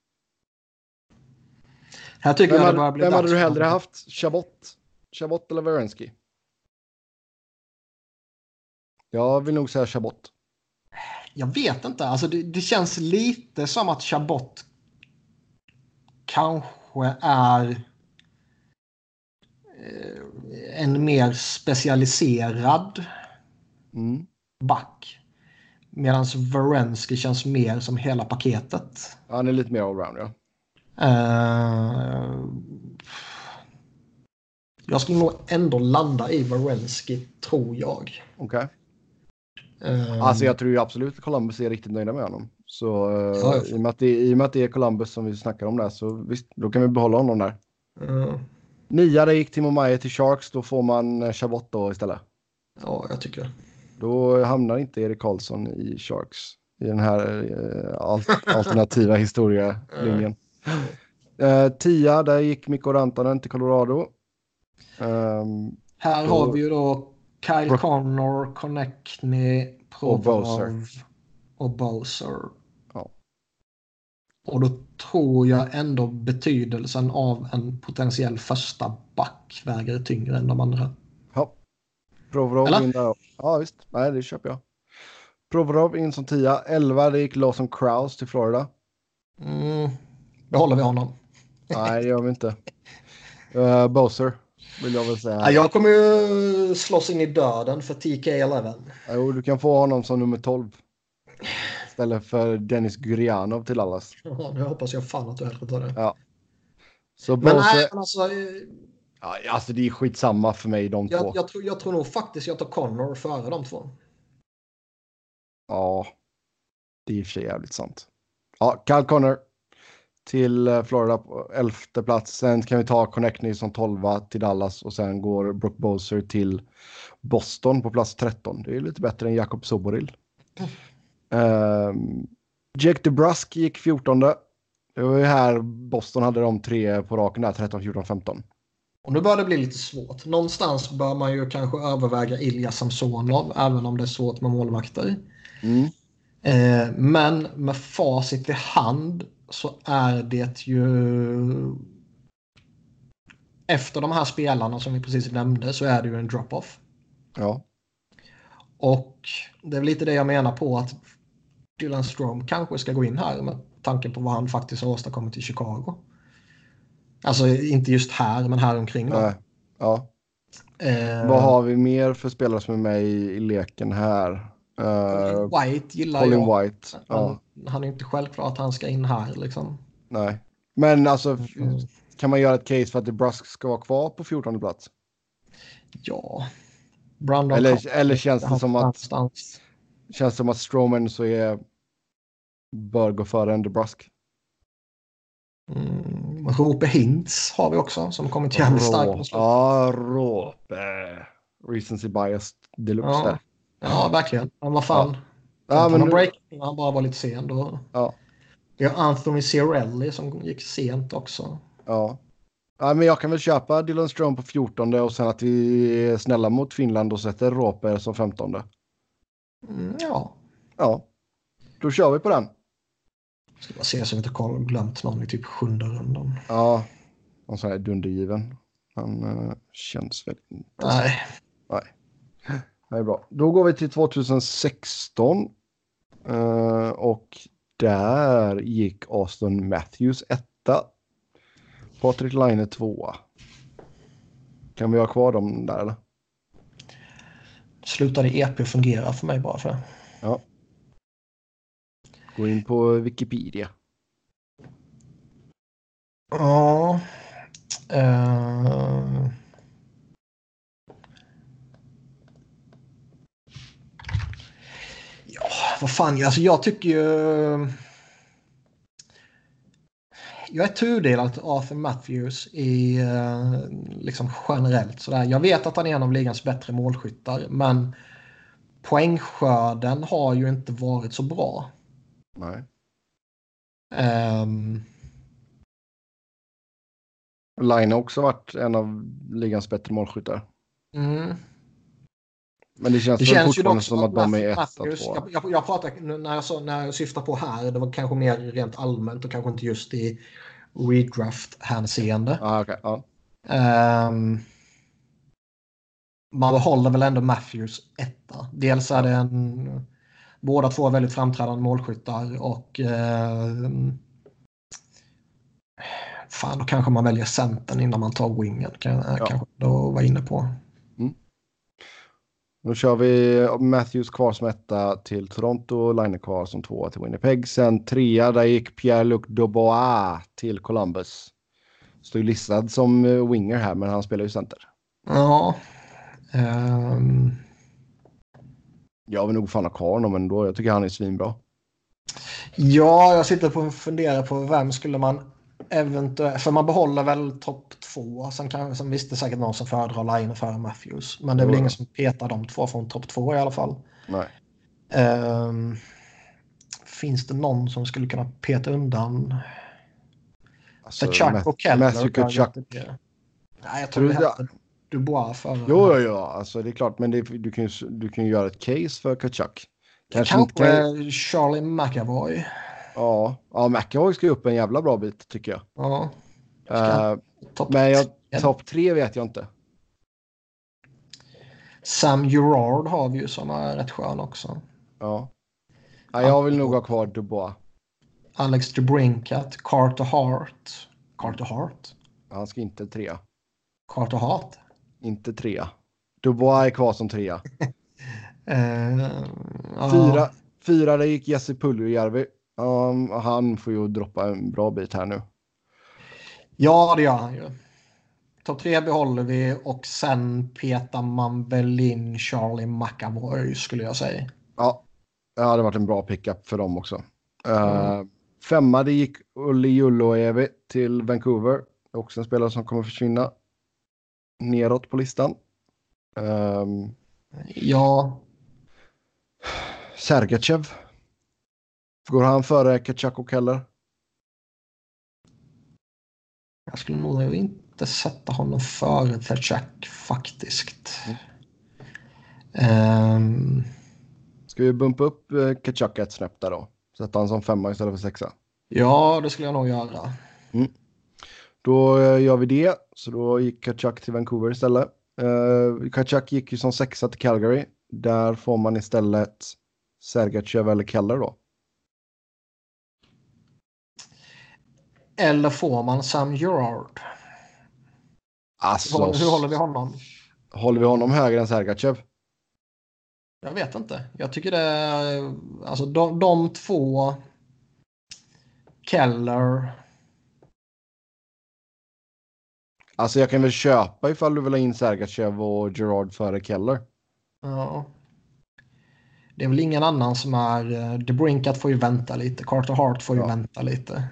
S1: Här tycker
S2: Vem,
S1: jag det börjar bli
S2: vem hade du hellre haft? Chabot? Chabot eller Werenski? Jag vill nog säga Chabot.
S1: Jag vet inte. Alltså det, det känns lite som att Chabot kanske är en mer specialiserad
S2: Mm.
S1: back. Medan Werenski känns mer som hela paketet.
S2: Han är lite mer allround ja.
S1: Eh, jag skulle nog ändå landa i Werenski, tror jag.
S2: Okej.
S1: Eh,
S2: Alltså jag tror ju absolut att Columbus är riktigt nöjda med honom. Så eh,
S1: ja.
S2: i, och med att det, i och med att det är Columbus som vi snackar om där så visst, då kan vi behålla honom där. Nia, det gick Timo Meyer till Sharks. Då får man eh, Chabot då istället.
S1: ja, jag tycker det.
S2: Då hamnar inte Erik Karlsson i Sharks i den här eh, al- alternativa historielinjen. Eh, tia, där gick Mikko Rantanen till Colorado. Ehm,
S1: Här
S2: Då-
S1: har vi ju då Kyle
S2: Bro-
S1: Connor, Connectney,
S2: Och Bowser.
S1: Provorov och Bowser. Och då tror jag ändå betydelsen av en potentiell första back väger tyngre än de andra.
S2: ja. Provorov
S1: Eller?
S2: in där. Ja, visst. Nej, det köper jag. Provorov in som tia. Elva, det gick Lawson Krause till Florida.
S1: Mm. Behåller vi honom.
S2: Nej, det gör vi inte. Uh, Bowser vill jag väl säga.
S1: Ja, jag kommer ju slåss in i döden för TK11.
S2: Jo, du kan få honom som nummer 12. Istället för Dennis Gurianov till Dallas.
S1: Ja, nu hoppas jag fan att du hellre tar det.
S2: Så
S1: Men
S2: Bowser,
S1: nej, men alltså, eh,
S2: ja, alltså det är skitsamma för mig de två.
S1: jag, jag, tror, jag tror nog faktiskt jag tar Connor före de två.
S2: Ja, det är i och för sig jävligt sant. Ja, Kyle Connor till eh, Florida på elfte plats. Sen kan vi ta Connectney som tolva till Dallas och sen går Brock Bowser till Boston på plats 13. Det är lite bättre än Jakob Soboril. Um, Jake DeBrusk gick 14. Det var ju här Boston hade de tre på raken där, 13, 14, 15.
S1: Och nu börjar det bli lite svårt. Någonstans bör man ju kanske överväga Ilja Samsonov, även om det är svårt med målvakter.
S2: Mm.
S1: Eh, men med facit i hand så är det ju... Efter de här spelarna som vi precis nämnde så är det ju en drop-off.
S2: Ja,
S1: Och det är lite det jag menar på att Dylan Strom kanske ska gå in här med tanke på vad han faktiskt har åstadkommit i Chicago. Alltså inte just här, men här omkring då.
S2: nej. ja.
S1: Eh,
S2: Vad har vi mer för spelare som är med i, i leken här? Uh,
S1: White gillar
S2: Colin
S1: jag.
S2: White. Ja,
S1: Han, han är inte självklart att han ska in här liksom.
S2: nej. Men alltså,
S1: Mm.
S2: kan man göra ett case för att DeBrusk ska vara kvar på 14 plats?
S1: Ja. Brandon
S2: Eller, eller känns det
S1: han
S2: som att,
S1: någonstans.
S2: Känns det som att Stroman så är, bör gå före en DeBrusk?
S1: Mm, Rope Hintz har vi också som kommit jävligt starkt på slutet.
S2: Ja, Råpe. Recency bias deluxe
S1: Ja.
S2: där.
S1: Ja, verkligen. Men vad fan.
S2: Ja,
S1: Ja,
S2: men
S1: men
S2: nu-
S1: break han bara var lite sen. Då.
S2: Ja.
S1: Vi har Anthony Cirelli som gick sent också.
S2: Ja. ja, men jag kan väl köpa Dylan Strome på 14 och sen att vi är snälla mot Finland och sätter Råpe som 15.
S1: Mm, ja,
S2: Ja, då kör vi på den.
S1: ska bara se så vi inte har glömt någon i typ sjunde rundan.
S2: Ja, någon sån här dundergiven. Han uh, känns väl inte.
S1: Nej,
S2: Det är bra. Då går vi till 2016. Eh, och där gick Aston Matthews etta. Patrik Laine tvåa. Kan vi ha kvar dem där eller?
S1: Slutade EP fungera för mig bara för det.
S2: Gå in på Wikipedia.
S1: Ja. eh. Ja, vad fan. Alltså jag tycker ju... jag är tudelad till Arthur Matthews i eh, liksom generellt sådär. Jag vet att han är en av ligans bättre målskyttar, men poängskörden har ju inte varit så bra.
S2: Nej.
S1: Um,
S2: Line har också varit en av ligans bättre målskyttar.
S1: mm.
S2: Men det känns,
S1: Det känns ju
S2: fortfarande
S1: dock
S2: som att de är etta,
S1: Matthews,
S2: tvåa.
S1: jag, jag, pratar, när jag, så, när jag syftar på här, det var kanske mer rent allmänt och kanske inte just i redraft-hänseende.
S2: Ah, okay, ja.
S1: Ehm, man behåller väl ändå Matthews etta. Dels är det en... Båda två är väldigt framträdande målskyttar och... ehm, fan, då kanske man väljer centern innan man tar wingen. Kan, jag kanske då var inne på.
S2: Då kör vi Matthews kvar som etta till Toronto, Line kvar som tvåa till Winnipeg. Sen trea, där gick Pierre-Luc Dubois till Columbus. Står ju listad som eh, winger här, men han spelar ju center.
S1: Ja. ehm,
S2: Jag vill nog fan ha kvar honom ändå. Jag tycker han är svinbra.
S1: Ja, jag sitter på och funderar på vem skulle man eventuellt... För man behåller väl topp två. Sen, kan, sen visst det är säkert någon som föredrar Line före Matthews. Men det är väl
S2: Jo.
S1: ingen som petar de två från topp två i alla fall.
S2: Nej.
S1: Ehm, finns det någon som skulle kunna peta undan?
S2: Alltså,
S1: Chuck och Keller?
S2: Matthew
S1: kan det. Nej, jag
S2: Tror
S1: det Dubois före.
S2: Jo, jo, jo, alltså det är klart, men det, du, kan ju, du kan ju göra ett case för Kachuk. Kanske
S1: Kanske
S2: inte...
S1: Charlie McAvoy.
S2: Ja, ja McAvoy ska ju upp en jävla bra bit tycker jag.
S1: Ja.
S2: Eh,
S1: Topp
S2: men jag, topp tre vet jag inte.
S1: Sam Gerard har vi ju som är rätt skön också.
S2: Ja. ja jag vill nog ha kvar Dubois.
S1: Alex DeBrincat, Carter Hart. Carter Hart?
S2: Han ska inte trea.
S1: Carter Hart?
S2: Inte trea. Dubois är kvar som trea.
S1: Ja.
S2: Fyra, fyra där gick Jesse Puljujärvi. Um, han får ju droppa en bra bit här nu.
S1: Ja, det gör han ju. Topp tre behåller vi och sen petar man väl in Charlie McAvoy skulle jag säga.
S2: Ja, det hade varit en bra pickup för dem också. Uh, femma, det gick Ulli Julloevi till Vancouver. Också en spelare som kommer försvinna neråt på listan. Um,
S1: Ja,
S2: Sergachev. Går han före Kachak och Keller?
S1: Jag skulle nog inte sätta honom före Tkachuk faktiskt. Ehm,
S2: Ska vi bumpa upp eh, Kachak ett snäpp där då? Sätta han som femma istället för sexa.
S1: ja, det skulle jag nog göra.
S2: Då eh, gör vi det. Så då gick Kachak till Vancouver istället. Uh, Kachak gick ju som sexa till Calgary. Där får man istället Sergachev eller Keller då.
S1: Eller får man Sam Gerard?
S2: Alltså,
S1: Hur, hur håller vi honom?
S2: håller vi honom högre än Sergachev?
S1: Jag vet inte. Jag tycker det. Alltså de, de två... Keller.
S2: Alltså jag kan väl köpa ifall du vill ha in Sergachev och Gerard före Keller.
S1: Ja. Det är väl ingen annan som är... eh, The Brinkat får ju vänta lite. Carter Hart får ju
S2: Ja.
S1: vänta lite.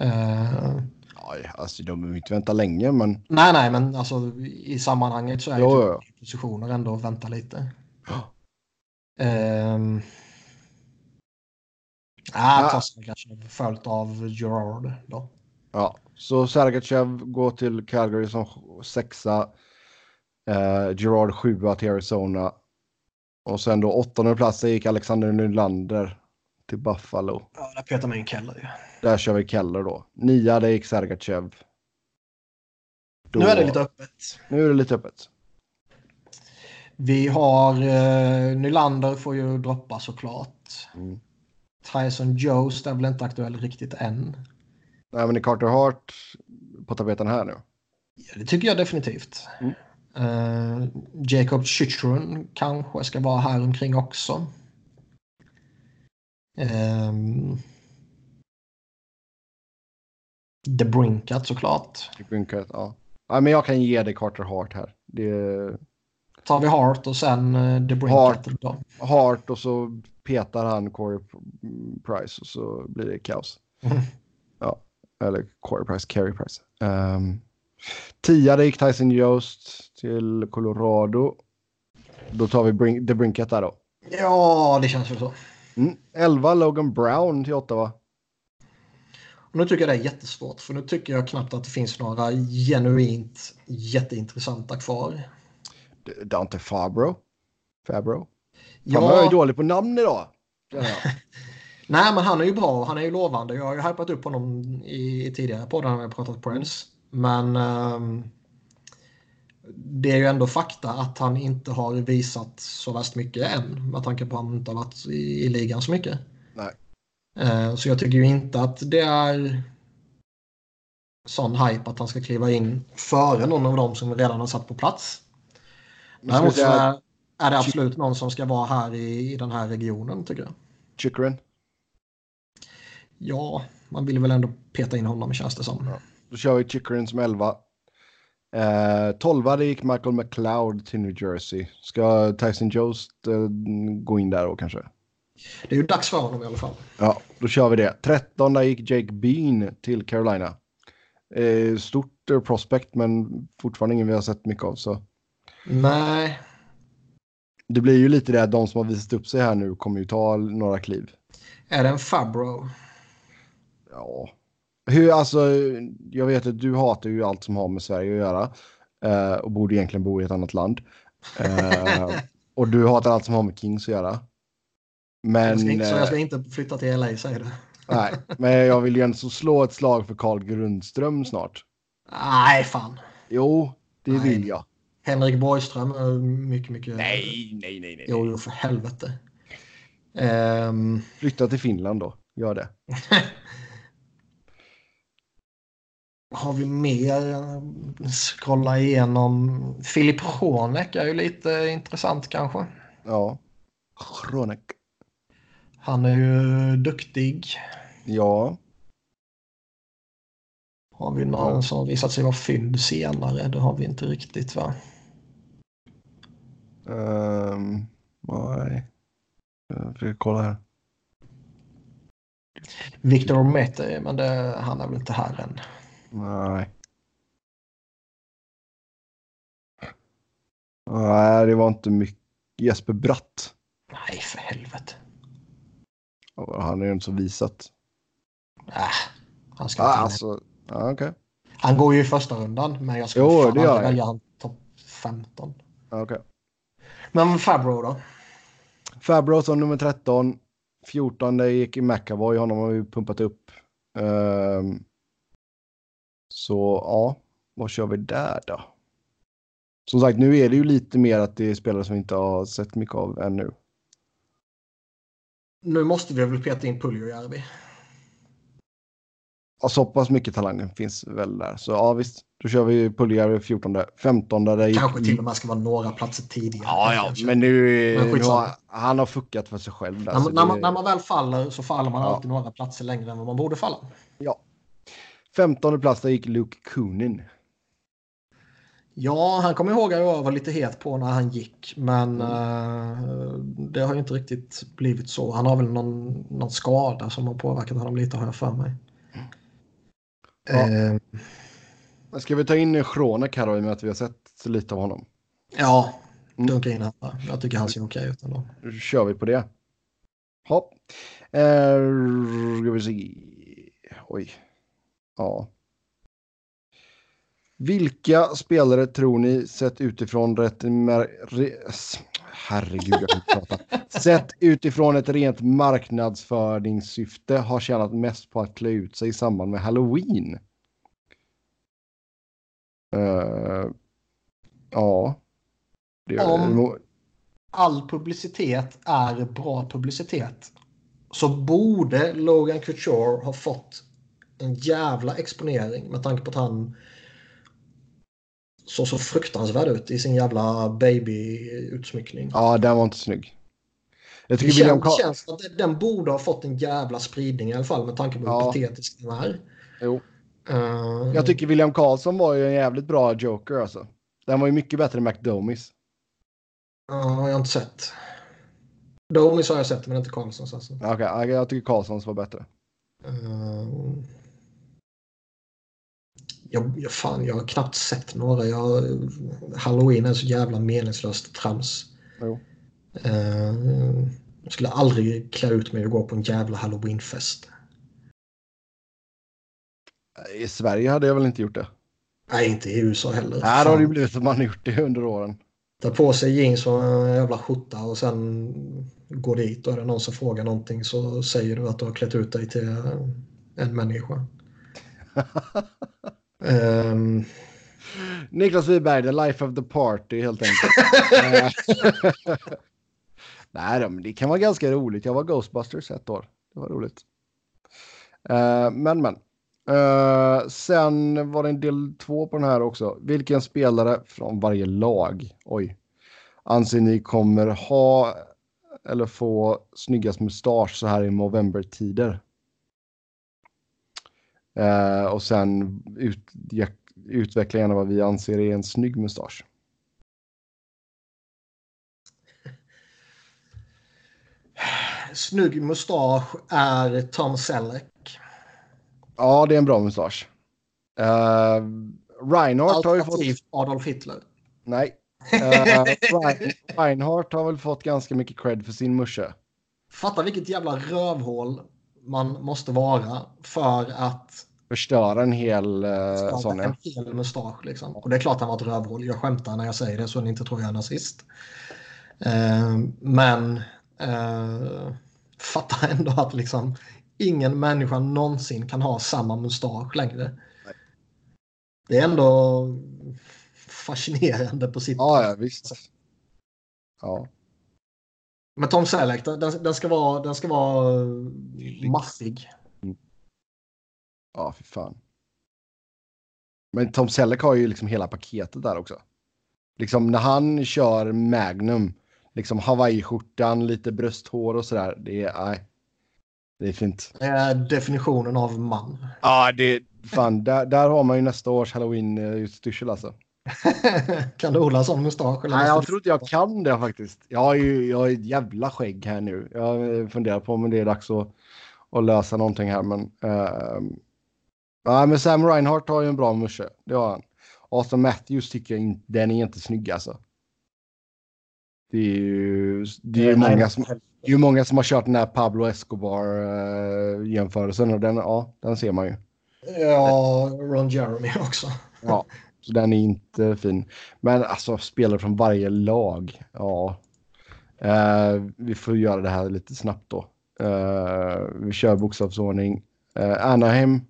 S1: Eh,
S2: Ja, alltså de behöver inte vänta länge men
S1: nej, nej, men alltså i sammanhanget så är
S2: Jo,
S1: ju typ positioner ändå att vänta lite. Um,
S2: Ja.
S1: ah, Kostnader kanske följt av Gerard då.
S2: ja. Så Sergachev går till Calgary som sexa. Eh, Gerard sjua till Arizona. Och sen då åttonde plats gick Alexander Nylander till Buffalo.
S1: Ja, där petar man in Keller ju.
S2: Där kör vi Keller då. Nia, där gick Sergachev. Då-
S1: Nu är det lite öppet.
S2: Nu är det lite öppet.
S1: Vi har eh, Nylander får ju droppa såklart.
S2: Mm.
S1: Tyson Jones är väl inte aktuell riktigt än.
S2: Nej, men är Carter Hart på tapeten här nu?
S1: Ja, det tycker jag definitivt.
S2: Mm.
S1: Eh, Jacob Chychrun kanske ska vara här omkring också. Um, The Brinkat såklart.
S2: Inte att- Ja. ja, men jag kan ge dig Carter Hart här. Det
S1: Tar vi Hart och sen uh, The Brinkat. Då.
S2: Hart och så petar han Corey Price och så blir det kaos.
S1: Mm.
S2: Ja. Eller quarter price, carry price. Um, tia gick Tyson Jost till Colorado. Då tar vi Brink, The Brinket där då.
S1: Ja, det känns väl så.
S2: Mm. 11 Logan Brown till Ottawa.
S1: Och nu tycker jag det är jättesvårt för nu tycker jag knappt att det finns några genuint jätteintressanta kvar.
S2: Dante Fabro. Fabro.
S1: Ja.
S2: Han var ju dålig på namn idag.
S1: Nej, men han är ju bra. Han är ju lovande. Jag har ju hypat upp honom i, i tidigare poddar när vi har pratat Preds. Men ehm, det är ju ändå fakta att han inte har visat så värst mycket än. Med tanke på att han inte har varit i, i ligan så mycket.
S2: Nej.
S1: Eh, så jag tycker ju inte att det är sån hype att han ska kliva in före någon av dem som redan har satt på plats. Däremot så är, är det absolut någon som ska vara här i, i den här regionen tycker jag.
S2: Chychrun.
S1: Ja, man vill väl ändå peta in honom känns det som.
S2: Då kör vi Chychrun som 11. Eh, 12 det gick Michael McLeod till New Jersey. Ska Tyson Jost eh, gå in där då kanske?
S1: Det är ju dags för honom i alla fall.
S2: Ja, då kör vi det. 13 där gick Jake Bean till Carolina. Eh, stort eh, prospect men fortfarande ingen vi har sett mycket av. Så.
S1: Nej,
S2: Det blir ju lite det att de som har visat upp sig här nu kommer ju ta några kliv.
S1: är det en Fabro?
S2: Ja. Hur, alltså, jag vet att du hatar ju allt som har med Sverige att göra. Eh, och borde egentligen bo i ett annat land. Eh, och du hatar allt som har med Kings att göra. Men,
S1: Jag ska inte, så
S2: eh,
S1: jag ska inte flytta till LA säger du?
S2: nej, men jag vill ju ändå slå ett slag för Carl Grundström snart.
S1: Nej, fan.
S2: Jo, det
S1: Nej.
S2: vill jag.
S1: Henrik Borgström är mycket, mycket...
S2: Nej, nej, nej, nej.
S1: Jo, för helvete. Ehm,
S2: Flytta till Finland då. Gör det.
S1: har vi mer? Scrolla igenom. Filip Honeck är ju lite intressant kanske.
S2: Ja. Kronek.
S1: Han är ju duktig.
S2: Ja.
S1: Har vi någon som visat sig vara fynd senare? Det har vi inte riktigt va?
S2: Um, nej. Jag försöker kolla här.
S1: Victor Mete, men det, han är väl inte här än.
S2: Nej. Nej, det var inte mycket. Jesper Bratt.
S1: Nej, för helvete.
S2: Han är ju inte så visat.
S1: Äh, han, ska
S2: Ah,
S1: inte in.
S2: alltså, ja, okej.
S1: han går ju i första rundan, men jag skulle
S2: Jo,
S1: fan
S2: det gör
S1: välja han topp 15.
S2: Ja, okej.
S1: Men Fabro då?
S2: Fabro som nummer 13. 14 det gick i McAvoy. Honom har vi pumpat upp. Ehm, så ja, vad kör vi där då? Som sagt, nu är det ju lite mer att det är spelare som vi inte har sett mycket av ännu.
S1: Nu måste vi väl peta in Puljujärvi.
S2: Ja, så pass mycket talang finns väl där. Så ja, visst. Då kör vi Puljärvi 14. 15 där.
S1: Kanske till och med ska vara några platser tidigare.
S2: Ja, ja, men nu,
S1: Men
S2: nu har, han har fuckat för sig själv. Där,
S1: när, man,
S2: det-
S1: när man väl faller så faller man
S2: Ja.
S1: alltid några platser längre än vad man borde falla.
S2: Ja. 15 plats där gick Luke Kunin.
S1: Ja, han kommer ihåg att jag var lite het på när han gick. Men
S2: Mm.
S1: eh, det har ju inte riktigt blivit så. Han har väl någon, någon skada som har påverkat honom lite har jag för mig.
S2: Ja.
S1: Eh,
S2: Ska vi ta in Schronek här då, i och med att vi har sett lite av honom?
S1: ja,
S2: Mm.
S1: dunka in här. Jag tycker han ser okej ut ändå.
S2: Då kör vi på det. Hopp. Eh, ska vi se. Oj. Ja. Vilka spelare tror ni sett utifrån rätt... Herregud, jag kan inte prata. Sett utifrån ett rent marknadsföringssyfte har tjänat mest på att klä ut sig i samband med Halloween? Eh, ja. Det,
S1: Om- All publicitet är bra publicitet. Så borde Logan Couture ha fått en jävla exponering med tanke på att han såg så fruktansvärd ut i sin jävla baby-utsmyckning.
S2: Ja, den var inte snygg. Jag
S1: Det
S2: tycker William
S1: känns,
S2: Karl...
S1: känns att den borde ha fått en jävla spridning i alla fall med tanke på hur
S2: Ja.
S1: patetisk den är.
S2: Jo.
S1: Eh,
S2: Jag tycker William Karlsson var ju en jävligt bra joker alltså. Den var ju mycket bättre än McDomis.
S1: Ja, har jag inte sett. Domis har jag sett men inte Karlssons alltså.
S2: Okej, jag tycker Karlssons var bättre.
S1: Eh, jag, jag, fan, jag har knappt sett några. Jag, Halloween är så jävla meningslöst trams.
S2: Jo.
S1: Eh, jag skulle aldrig klä ut mig och gå på en jävla halloweenfest.
S2: I Sverige hade jag väl inte gjort det.
S1: Nej, inte i USA heller.
S2: Här har det ju blivit att man har gjort det under åren.
S1: Ta på sig jeans och en jävla skjorta och sen gå dit och är det någon som frågar någonting så säger du att du har klätt ut dig till en människa. Ehm,
S2: Niklas Wiberg, the life of the party helt enkelt. Nej, men det kan vara ganska roligt. Jag var Ghostbusters ett år. Det var roligt. Eh, men, men. Eh, sen var det en del två på den här också. Vilken spelare från varje lag, oj, anser ni kommer ha eller få snyggast mustasch så här i novembertider? Eh, och sen ut, utveckla gärna vad vi anser är en snygg mustasch.
S1: snygg mustasch är Tom Selleck.
S2: Ja, det är en bra mustasch. Uh, Reinhardt har ju fått...
S1: Adolf Hitler.
S2: Nej. Rein... Reinhardt har väl fått ganska mycket cred för sin musche.
S1: Fatta vilket jävla rövhål man måste vara för att
S2: Förstöra en hel uh,
S1: skapa
S2: sån.
S1: en hel mustasch. Liksom. Och det är klart han var ett rövhål. Jag skämtar när jag säger det så ni inte tror jag är nazist. Eh, men eh, fatta ändå att liksom ingen människa någonsin kan ha samma mustasch längre.
S2: Nej.
S1: Det är ändå fascinerande på sitt
S2: Ja, ja, visst. Ja.
S1: Men Tom Selleck, den, den, ska vara, den ska vara massig.
S2: Ja, fy fan. Men Tom Selleck har ju liksom hela paketet där också. Liksom när han kör Magnum, liksom Hawaii-skjortan, lite brösthår och sådär. Det är, nej. Det är fint.
S1: Det är definitionen av man.
S2: Ja, det fan, där, där har man ju nästa års halloween-styrsel alltså.
S1: kan du odla en sån mustasch? eller
S2: Nej, jag tror inte jag kan det faktiskt. Jag har ju jag har ett jävla skägg här nu. Jag funderar på om det är dags att, att lösa någonting här, men. Uh, ja, men Sam Reinhardt har ju en bra musche. Det har han. Austin Matthews tycker jag inte, den är inte snygg alltså. Det är ju, det är ju
S1: Nej,
S2: många som, det är ju många som har kört den här Pablo Escobar uh, jämförelsen och den, ja, den ser man ju.
S1: Ja, Ron Jeremy också.
S2: Ja, så den är inte fin. Men alltså spelare från varje lag. Ja. Eh, vi får göra det här lite snabbt då. Eh, vi kör bokstavsordning. Eh, Anaheim.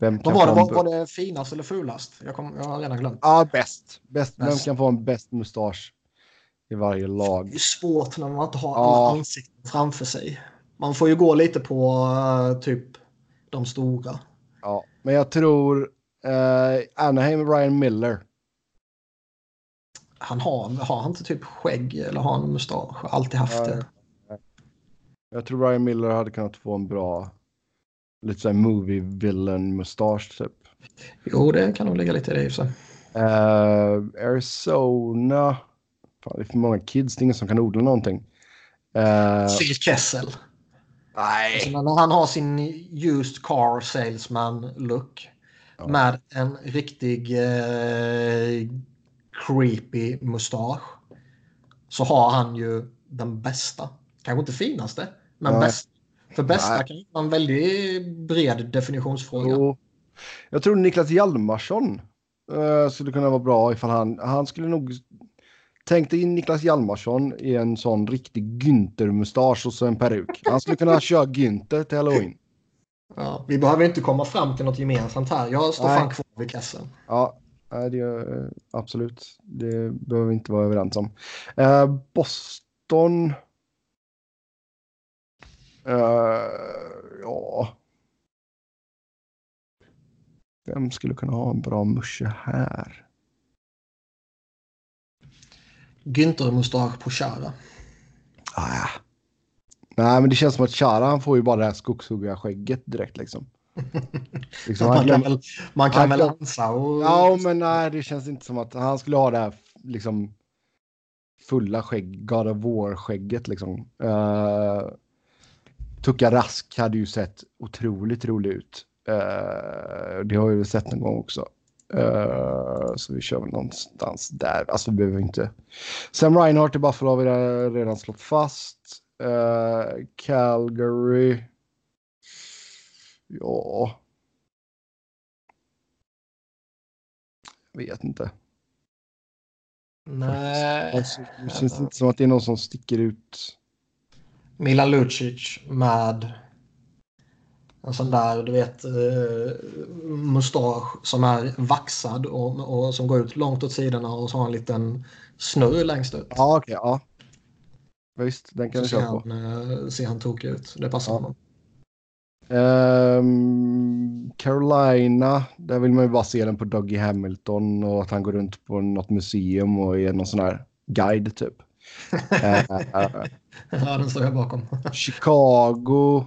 S2: Vem kan
S1: Vad var det? Var, var det finast eller fulast? Jag, kom, jag har redan glömt.
S2: Ja, bäst. bäst. Vem kan få en bäst mustasch i varje
S1: Det
S2: lag?
S1: är svårt när man inte har alla ansikten framför sig. Man får ju gå lite på eh, typ de stora.
S2: Ja, men jag tror eh, Anaheim Ryan Miller.
S1: Han har, har han inte typ skägg eller har han mustasch? Alltid haft det.
S2: Jag tror Ryan Miller hade kunnat få en bra lite såhär movie villain mustasch typ.
S1: Jo, det kan nog ligga lite i det i sig.
S2: Eh, Arizona. Fan, det är för många kids, det är ingen som kan odla någonting. Uh,
S1: Phil Kessel.
S2: nej.
S1: Alltså när han har sin used car salesman look.
S2: Ja.
S1: Med en riktig eh, creepy mustasch. Så har han ju den bästa. Kanske inte finaste, men
S2: Nej.
S1: bäst. För bästa
S2: Nej.
S1: kan vara en väldigt bred definitionsfråga.
S2: Jo. Jag tror Niklas Hjalmarsson eh, skulle kunna vara bra ifall han, han skulle nog Tänk dig Niklas Hjalmarsson i en sån riktig Günther-mustasch och så en peruk. Han skulle kunna köra Günther till halloween.
S1: Ja, vi behöver inte komma fram till något gemensamt här. Jag står
S2: Nej.
S1: fan kvar vid Kessel.
S2: Ja, det är eh, absolut. Det behöver vi inte vara överens om. Eh, Boston. Eh, ja. Vem skulle kunna ha en bra musche här?
S1: Günther-mustasch på Chara.
S2: Ah. Nej, men det känns som att Chara han får ju bara det här skogshuggarskägget direkt liksom. liksom
S1: Man kan väl, man kan väl
S2: glöm-
S1: ansa och...
S2: Ja, men nej, det känns inte som att han skulle ha det här liksom fulla skägg, God of War-skägget liksom. Uh, Tucka Rask hade ju sett otroligt rolig ut. Uh, det har vi sett någon gång också. Uh, så vi kör väl någonstans där. Alltså vi behöver inte. Sam Reinhardt i Buffalo har vi redan slått fast. Uh, Calgary. Ja. Vet inte.
S1: Nej.
S2: Alltså, det känns inte som att det är någon som sticker ut.
S1: Milan Lucic med en sån där, du vet, eh, mustasch som är vaxad och, och som går ut långt åt sidorna och så har en liten snurr längst ut.
S2: Ja, okej. Okay, ja. Visst, den kan
S1: du
S2: köra
S1: på. Eh, ser han tokig ut. Det passar ja. honom.
S2: Um, Carolina, där vill man ju bara se den på Dougie Hamilton och att han går runt på något museum och är någon sån här guide typ. uh,
S1: ja, den står jag bakom.
S2: Chicago.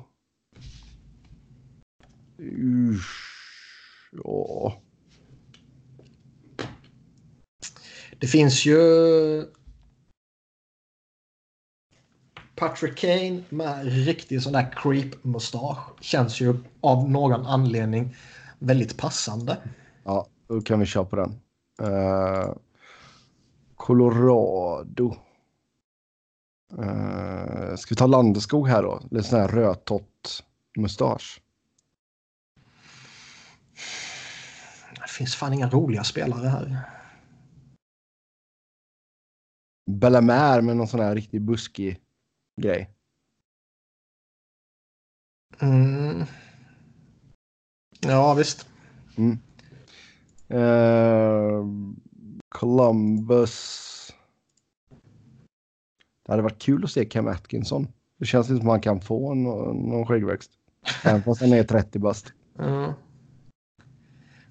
S2: Usch. Ja.
S1: Det finns ju Patrick Kane med riktig sån där creep-mustasch känns ju av någon anledning väldigt passande.
S2: Ja, då kan vi köra på den. Uh, Colorado. Uh, ska vi ta Landeskog här då? Lite sån här rödtott mustasch.
S1: Det finns fan inga roliga spelare här.
S2: Bellamare med någon sån här riktigt buskig grej.
S1: Mm. Ja, visst.
S2: Mm. Uh, Columbus. Det hade varit kul att se Cam Atkinson. Det känns inte som han kan få någon, någon skäggväxt. Även fast han är 30 bast.
S1: Mm.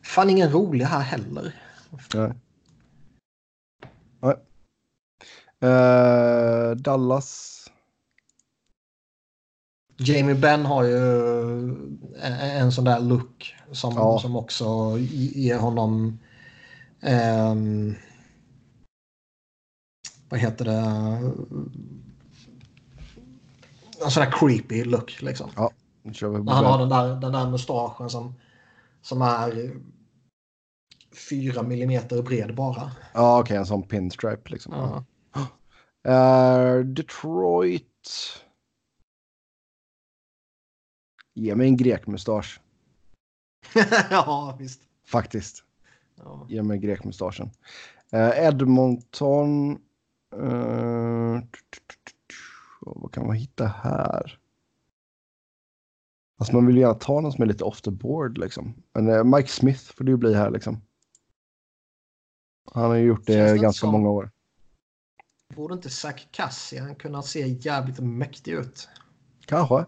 S1: Fan ingen rolig här heller.
S2: Nej. Nej. Uh, Dallas.
S1: Jamie Benn har ju en sån där look som, ja. som också ger honom um, vad heter det? En sån där creepy look liksom.
S2: Ja,
S1: han har den där, den där mustaschen som, som är fyra millimeter bred bara.
S2: Ja, okej, okay, en sån pinstripe liksom.
S1: Ja.
S2: Uh, Detroit. Ge mig en grekmustasch.
S1: ja, visst.
S2: Faktiskt. Ja. Ge mig grekmustaschen. Uh, Edmonton. Uh, vad kan man hitta här? Alltså man vill gärna ta någon som är lite off the board liksom. Men uh, Mike Smith får det ju bli här liksom. Han har ju gjort det, det ganska som... många år.
S1: Borde inte Zack Cassian kunna se jävligt mäktig ut?
S2: Kanske.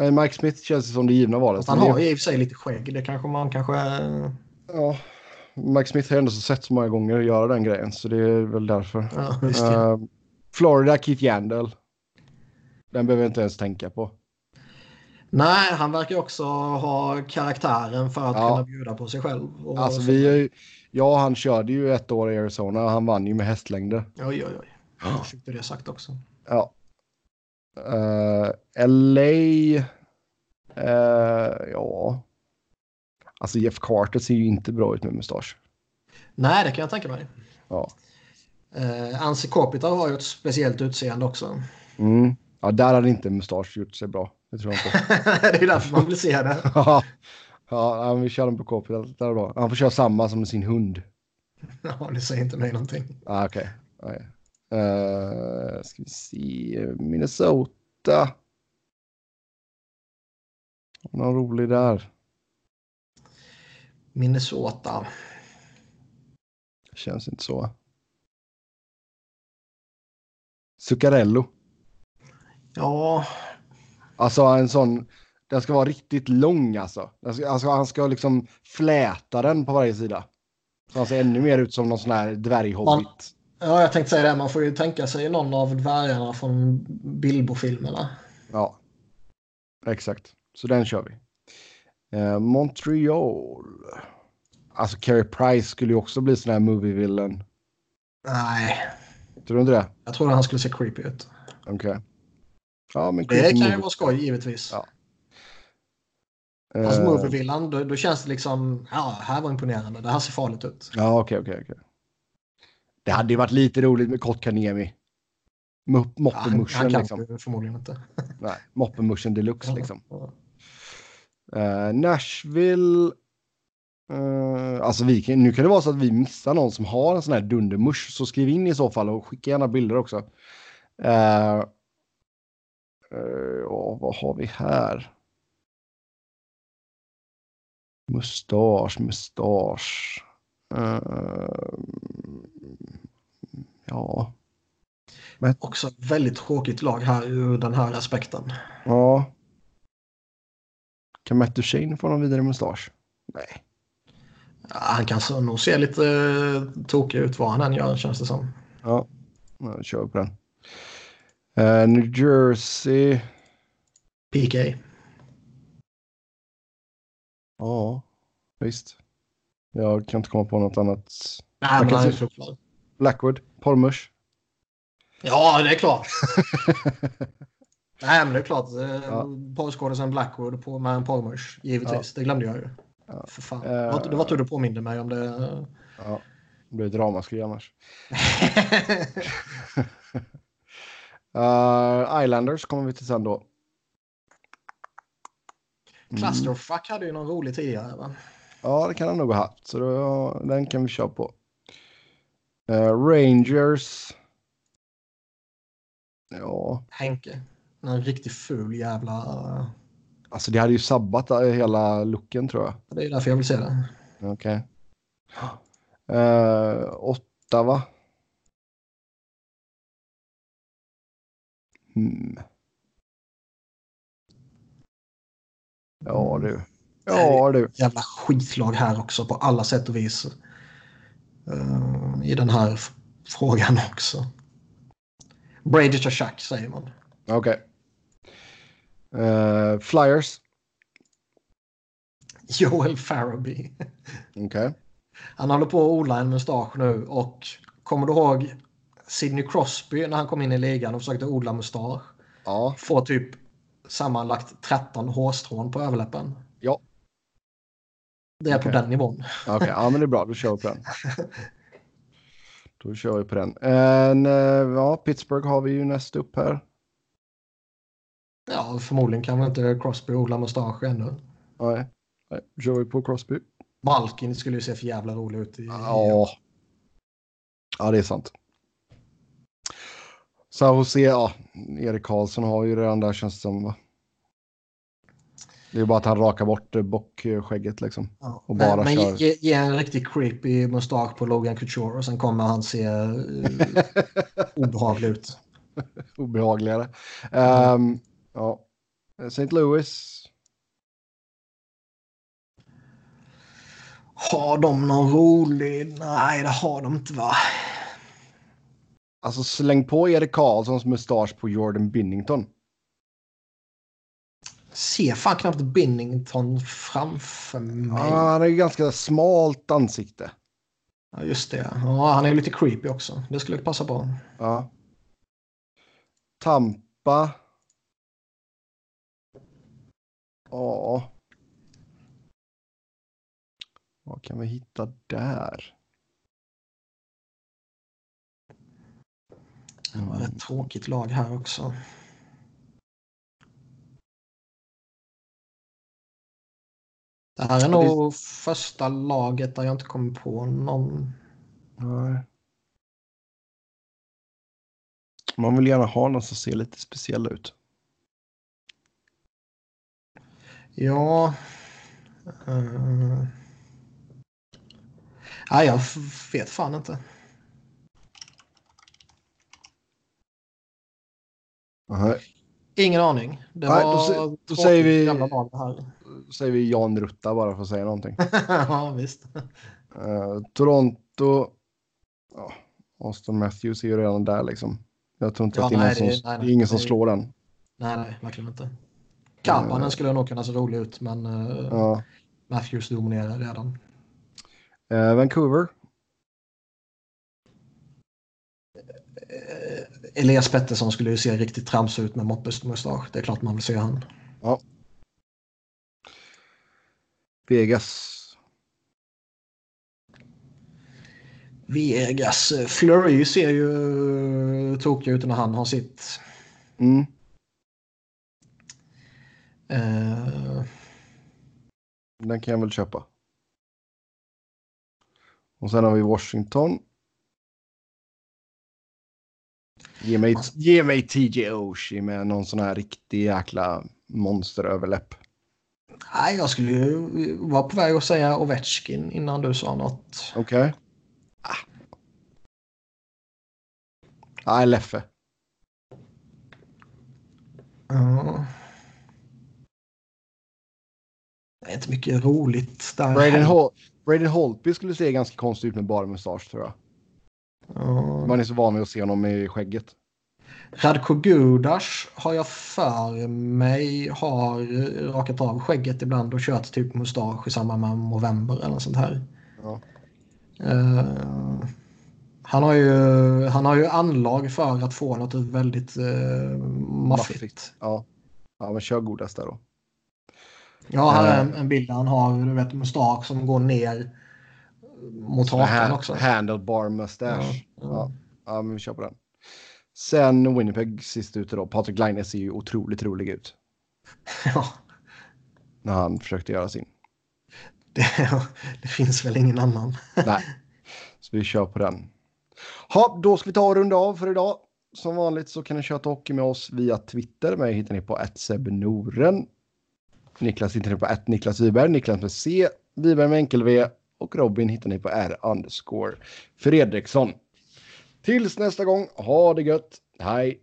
S2: Mike Smith känns som det givna valet.
S1: han har i och för sig lite skägg. Det kanske man kanske...
S2: Ja. Mike Smith har ändå sett så många gånger göra den grejen. Så det är väl därför.
S1: Ja, uh,
S2: Florida, Keith Yandel. Den behöver jag inte ens tänka på.
S1: Nej, han verkar också ha karaktären för att ja. kunna bjuda på sig själv.
S2: alltså vi ja, han körde ju ett år i Arizona. Han vann ju med hästlängder.
S1: Oj, oj, oj. Jag fick det sagt också.
S2: Ja. Uh, eh, LA. Uh, eh, ja. Alltså Jeff Carter ser ju inte bra ut med mustasch.
S1: Nej, det kan jag tänka mig.
S2: Ja.
S1: Uh, Anse Kopitar har ju ett speciellt utseende också.
S2: Mm. Ja, där hade inte mustasch gjort sig bra. Det tror jag inte.
S1: det är därför man vill se det.
S2: ja, vi kör den på Kopitar då. Han får köra samma som sin hund.
S1: Ja, det säger inte mig någonting.
S2: Ah, Okej. Okay. Uh, ska vi se. Minnesota. Någon rolig där.
S1: Minnesota.
S2: Känns inte så. Zuccarello.
S1: Ja.
S2: Alltså en sån. Den ska vara riktigt lång alltså. Ska, alltså han ska liksom fläta den på varje sida. Så han ser ännu mer ut som någon sån här dvärghobbit.
S1: Ja, jag tänkte säga det. Man får ju tänka sig någon av dvärgarna från Bilbo-filmerna.
S2: Ja, exakt. Så den kör vi. Eh, Montreal. Alltså Carey Price skulle ju också bli sån här movie villain.
S1: Nej.
S2: Tror du inte det?
S1: Jag trodde han skulle se creepy ut.
S2: Okej. Okay. Ja, men
S1: det kan ju vara skoj givetvis.
S2: Ja.
S1: Alltså
S2: Eh,
S1: Movievillan, då, då känns det liksom, ja, här var imponerande. Det här ser farligt ut.
S2: Ja, okej, okej, okej. Det hade ju varit lite roligt med Kotkaniemi.
S1: Ja,
S2: Moppemuschen
S1: kan
S2: liksom.
S1: förmodligen inte.
S2: Nej, moppemuschen deluxe liksom.
S1: Ja.
S2: Eh, Nashville. eh, alltså vi kan, nu kan det vara så att vi missar någon som har en sån här dundermusch. Så skriv in i så fall och skicka gärna bilder också. Eh, ja, vad har vi här? Mustasch, mustasch. Eh, ja.
S1: Också väldigt tråkigt lag här ur den här aspekten.
S2: Ja. Kan Matt Duchene få någon vidare mustasch? Nej.
S1: Ja, han kan så, nog se lite uh, tokig ut vad han än gör känns det som.
S2: Ja, jag kör på den. Eh, New Jersey.
S1: PK.
S2: Ja, visst. Jag kan inte komma på något annat.
S1: Nej,
S2: se-
S1: fruktlös.
S2: Blackwood, Pormush.
S1: Ja, det är klart. Nej, men det är klart.
S2: Ja.
S1: Ja. Porrskådisen Blackwood på, med en porrmush. Givetvis. Det glömde jag ju.
S2: Ja.
S1: För fan.
S2: Eh.
S1: Det, var, det var tur du påminde mig om det.
S2: ja, det blir ett ramaskri annars. Eh, Islanders kommer vi till sen då. Mm.
S1: Clusterfuck hade ju någon rolig tidigare. Va?
S2: Ja, det kan han nog ha haft. Så då, den kan vi köra på. Eh, Rangers. Ja,
S1: Henke. En riktigt ful jävla...
S2: alltså det hade ju sabbat eh, hela looken tror jag.
S1: Det är därför jag vill se det.
S2: Okej. Uh, Ottawa. Hmm. Ja du. Ja du.
S1: Jävla skitlag här också på alla sätt och vis. Eh, I den här frågan också. Brady Tachak säger man.
S2: Okej. Eh, Flyers.
S1: Joel Farabee.
S2: Okej.
S1: Han håller på att odla en mustasch nu och kommer du ihåg Sidney Crosby när han kom in i ligan och försökte odla mustasch?
S2: Ja.
S1: Får typ sammanlagt 13 hårstrån på överläppen.
S2: Ja.
S1: Det är på
S2: Okej.
S1: den nivån.
S2: Okej, ja men det är bra. Då kör vi på den. Då kör vi på den. En, eh, ja, Pittsburgh har vi ju näst upp här.
S1: Ja, förmodligen kan väl inte Crosby odla mustasch ännu.
S2: Nej, Nej kör vi på Crosby.
S1: Malkin skulle ju se för jävla rolig ut. I,
S2: Ja. Ja, det är sant. San Jose, ja, Erik Karlsson har ju redan där känns det som. Va? Det är bara att han rakar bort eh, bockskägget liksom.
S1: Ja.
S2: Och bara
S1: men men
S2: kör.
S1: ge, ge en riktigt creepy mustasch på Logan Couture och sen kommer han se uh, obehaglig ut.
S2: Obehagligare. Ehm, ja. St. Louis.
S1: Har de någon rolig? Nej, det har de inte va?
S2: Alltså släng på Erik Karlssons mustasch på Jordan Binnington.
S1: Ser fan knappt Binnington framför mig.
S2: Ja, han har ju ganska smalt ansikte.
S1: Ja, just det. Ja, han är lite creepy också. Det skulle passa bra.
S2: Ja. Tampa. Ja. Vad kan vi hitta där?
S1: Det var ett tråkigt lag här också. Det här är nog första laget där jag inte kommer på någon.
S2: Nej. Man vill gärna ha någon som ser lite speciell ut.
S1: Ja. Uh... Nej, jag vet fan inte.
S2: Nej.
S1: Ingen aning. Det
S2: Nej, då då säger vi-. Då säger vi Jan Rutta bara för att säga någonting.
S1: ja, visst.
S2: Eh, Toronto. Ja, Austin Matthews är ju redan där liksom. Jag tror inte
S1: Ja,
S2: att det är,
S1: nej,
S2: som,
S1: det- nej,
S2: det är
S1: nej,
S2: ingen som slår den.
S1: Nej, nej, verkligen inte. Kapanen skulle nog kunna se rolig ut, men uh. Matthews dominerar redan.
S2: Eh, Vancouver.
S1: Elias Pettersson skulle ju se riktigt trams ut med moppesmustasch. Det är klart man vill se han.
S2: Vegas.
S1: Vegas. Flurry ser ju tokig ut när han har sitt.
S2: Mm.
S1: Uh...
S2: Den kan jag väl köpa. Och sen har vi Washington. Ge mig, ge mig TJ Oshie med någon sån här riktig jäkla monsteröverläpp.
S1: Nej, jag skulle ju vara på väg att säga Ovechkin innan du sa något.
S2: Okej. Okay. Ah. Nej, Leffe.
S1: Ja. Det är inte mycket roligt där.
S2: Braden, Hol Braden Holtby skulle se ganska konstig ut med bara mustasch tror jag.
S1: Ja.
S2: Man är så van vid att se honom i skägget.
S1: Radko Gudas har jag för mig har rakat av skägget ibland och kört typ mustasch i samband med november eller sånt här.
S2: Ja.
S1: Uh, han, har ju, han har ju anlag för att få något väldigt uh, maffigt. maffigt.
S2: Ja. ja, men kör Gudas där då.
S1: Ja, här är en, en bild där han har du vet, mustasch som går ner mot hakan också.
S2: Handlebar mustache. Ja, ja. ja, men vi kör på den. Sen Winnipeg sist ute då. Patrik Laine ser ju otroligt rolig ut.
S1: Ja.
S2: När han försökte göra sin.
S1: Det, det finns väl ingen annan.
S2: Nej, så vi kör på den. Ha, då ska vi ta och runda av för idag. Som vanligt så kan ni köra hockey med oss via Twitter. Mig hittar ni på Noren. Niklas hittar ni på Niklas Wiberg, Niklas med C, Wiberg med enkel V och Robin hittar ni på R underscore Fredriksson. Tills nästa gång, ha det gött, hej!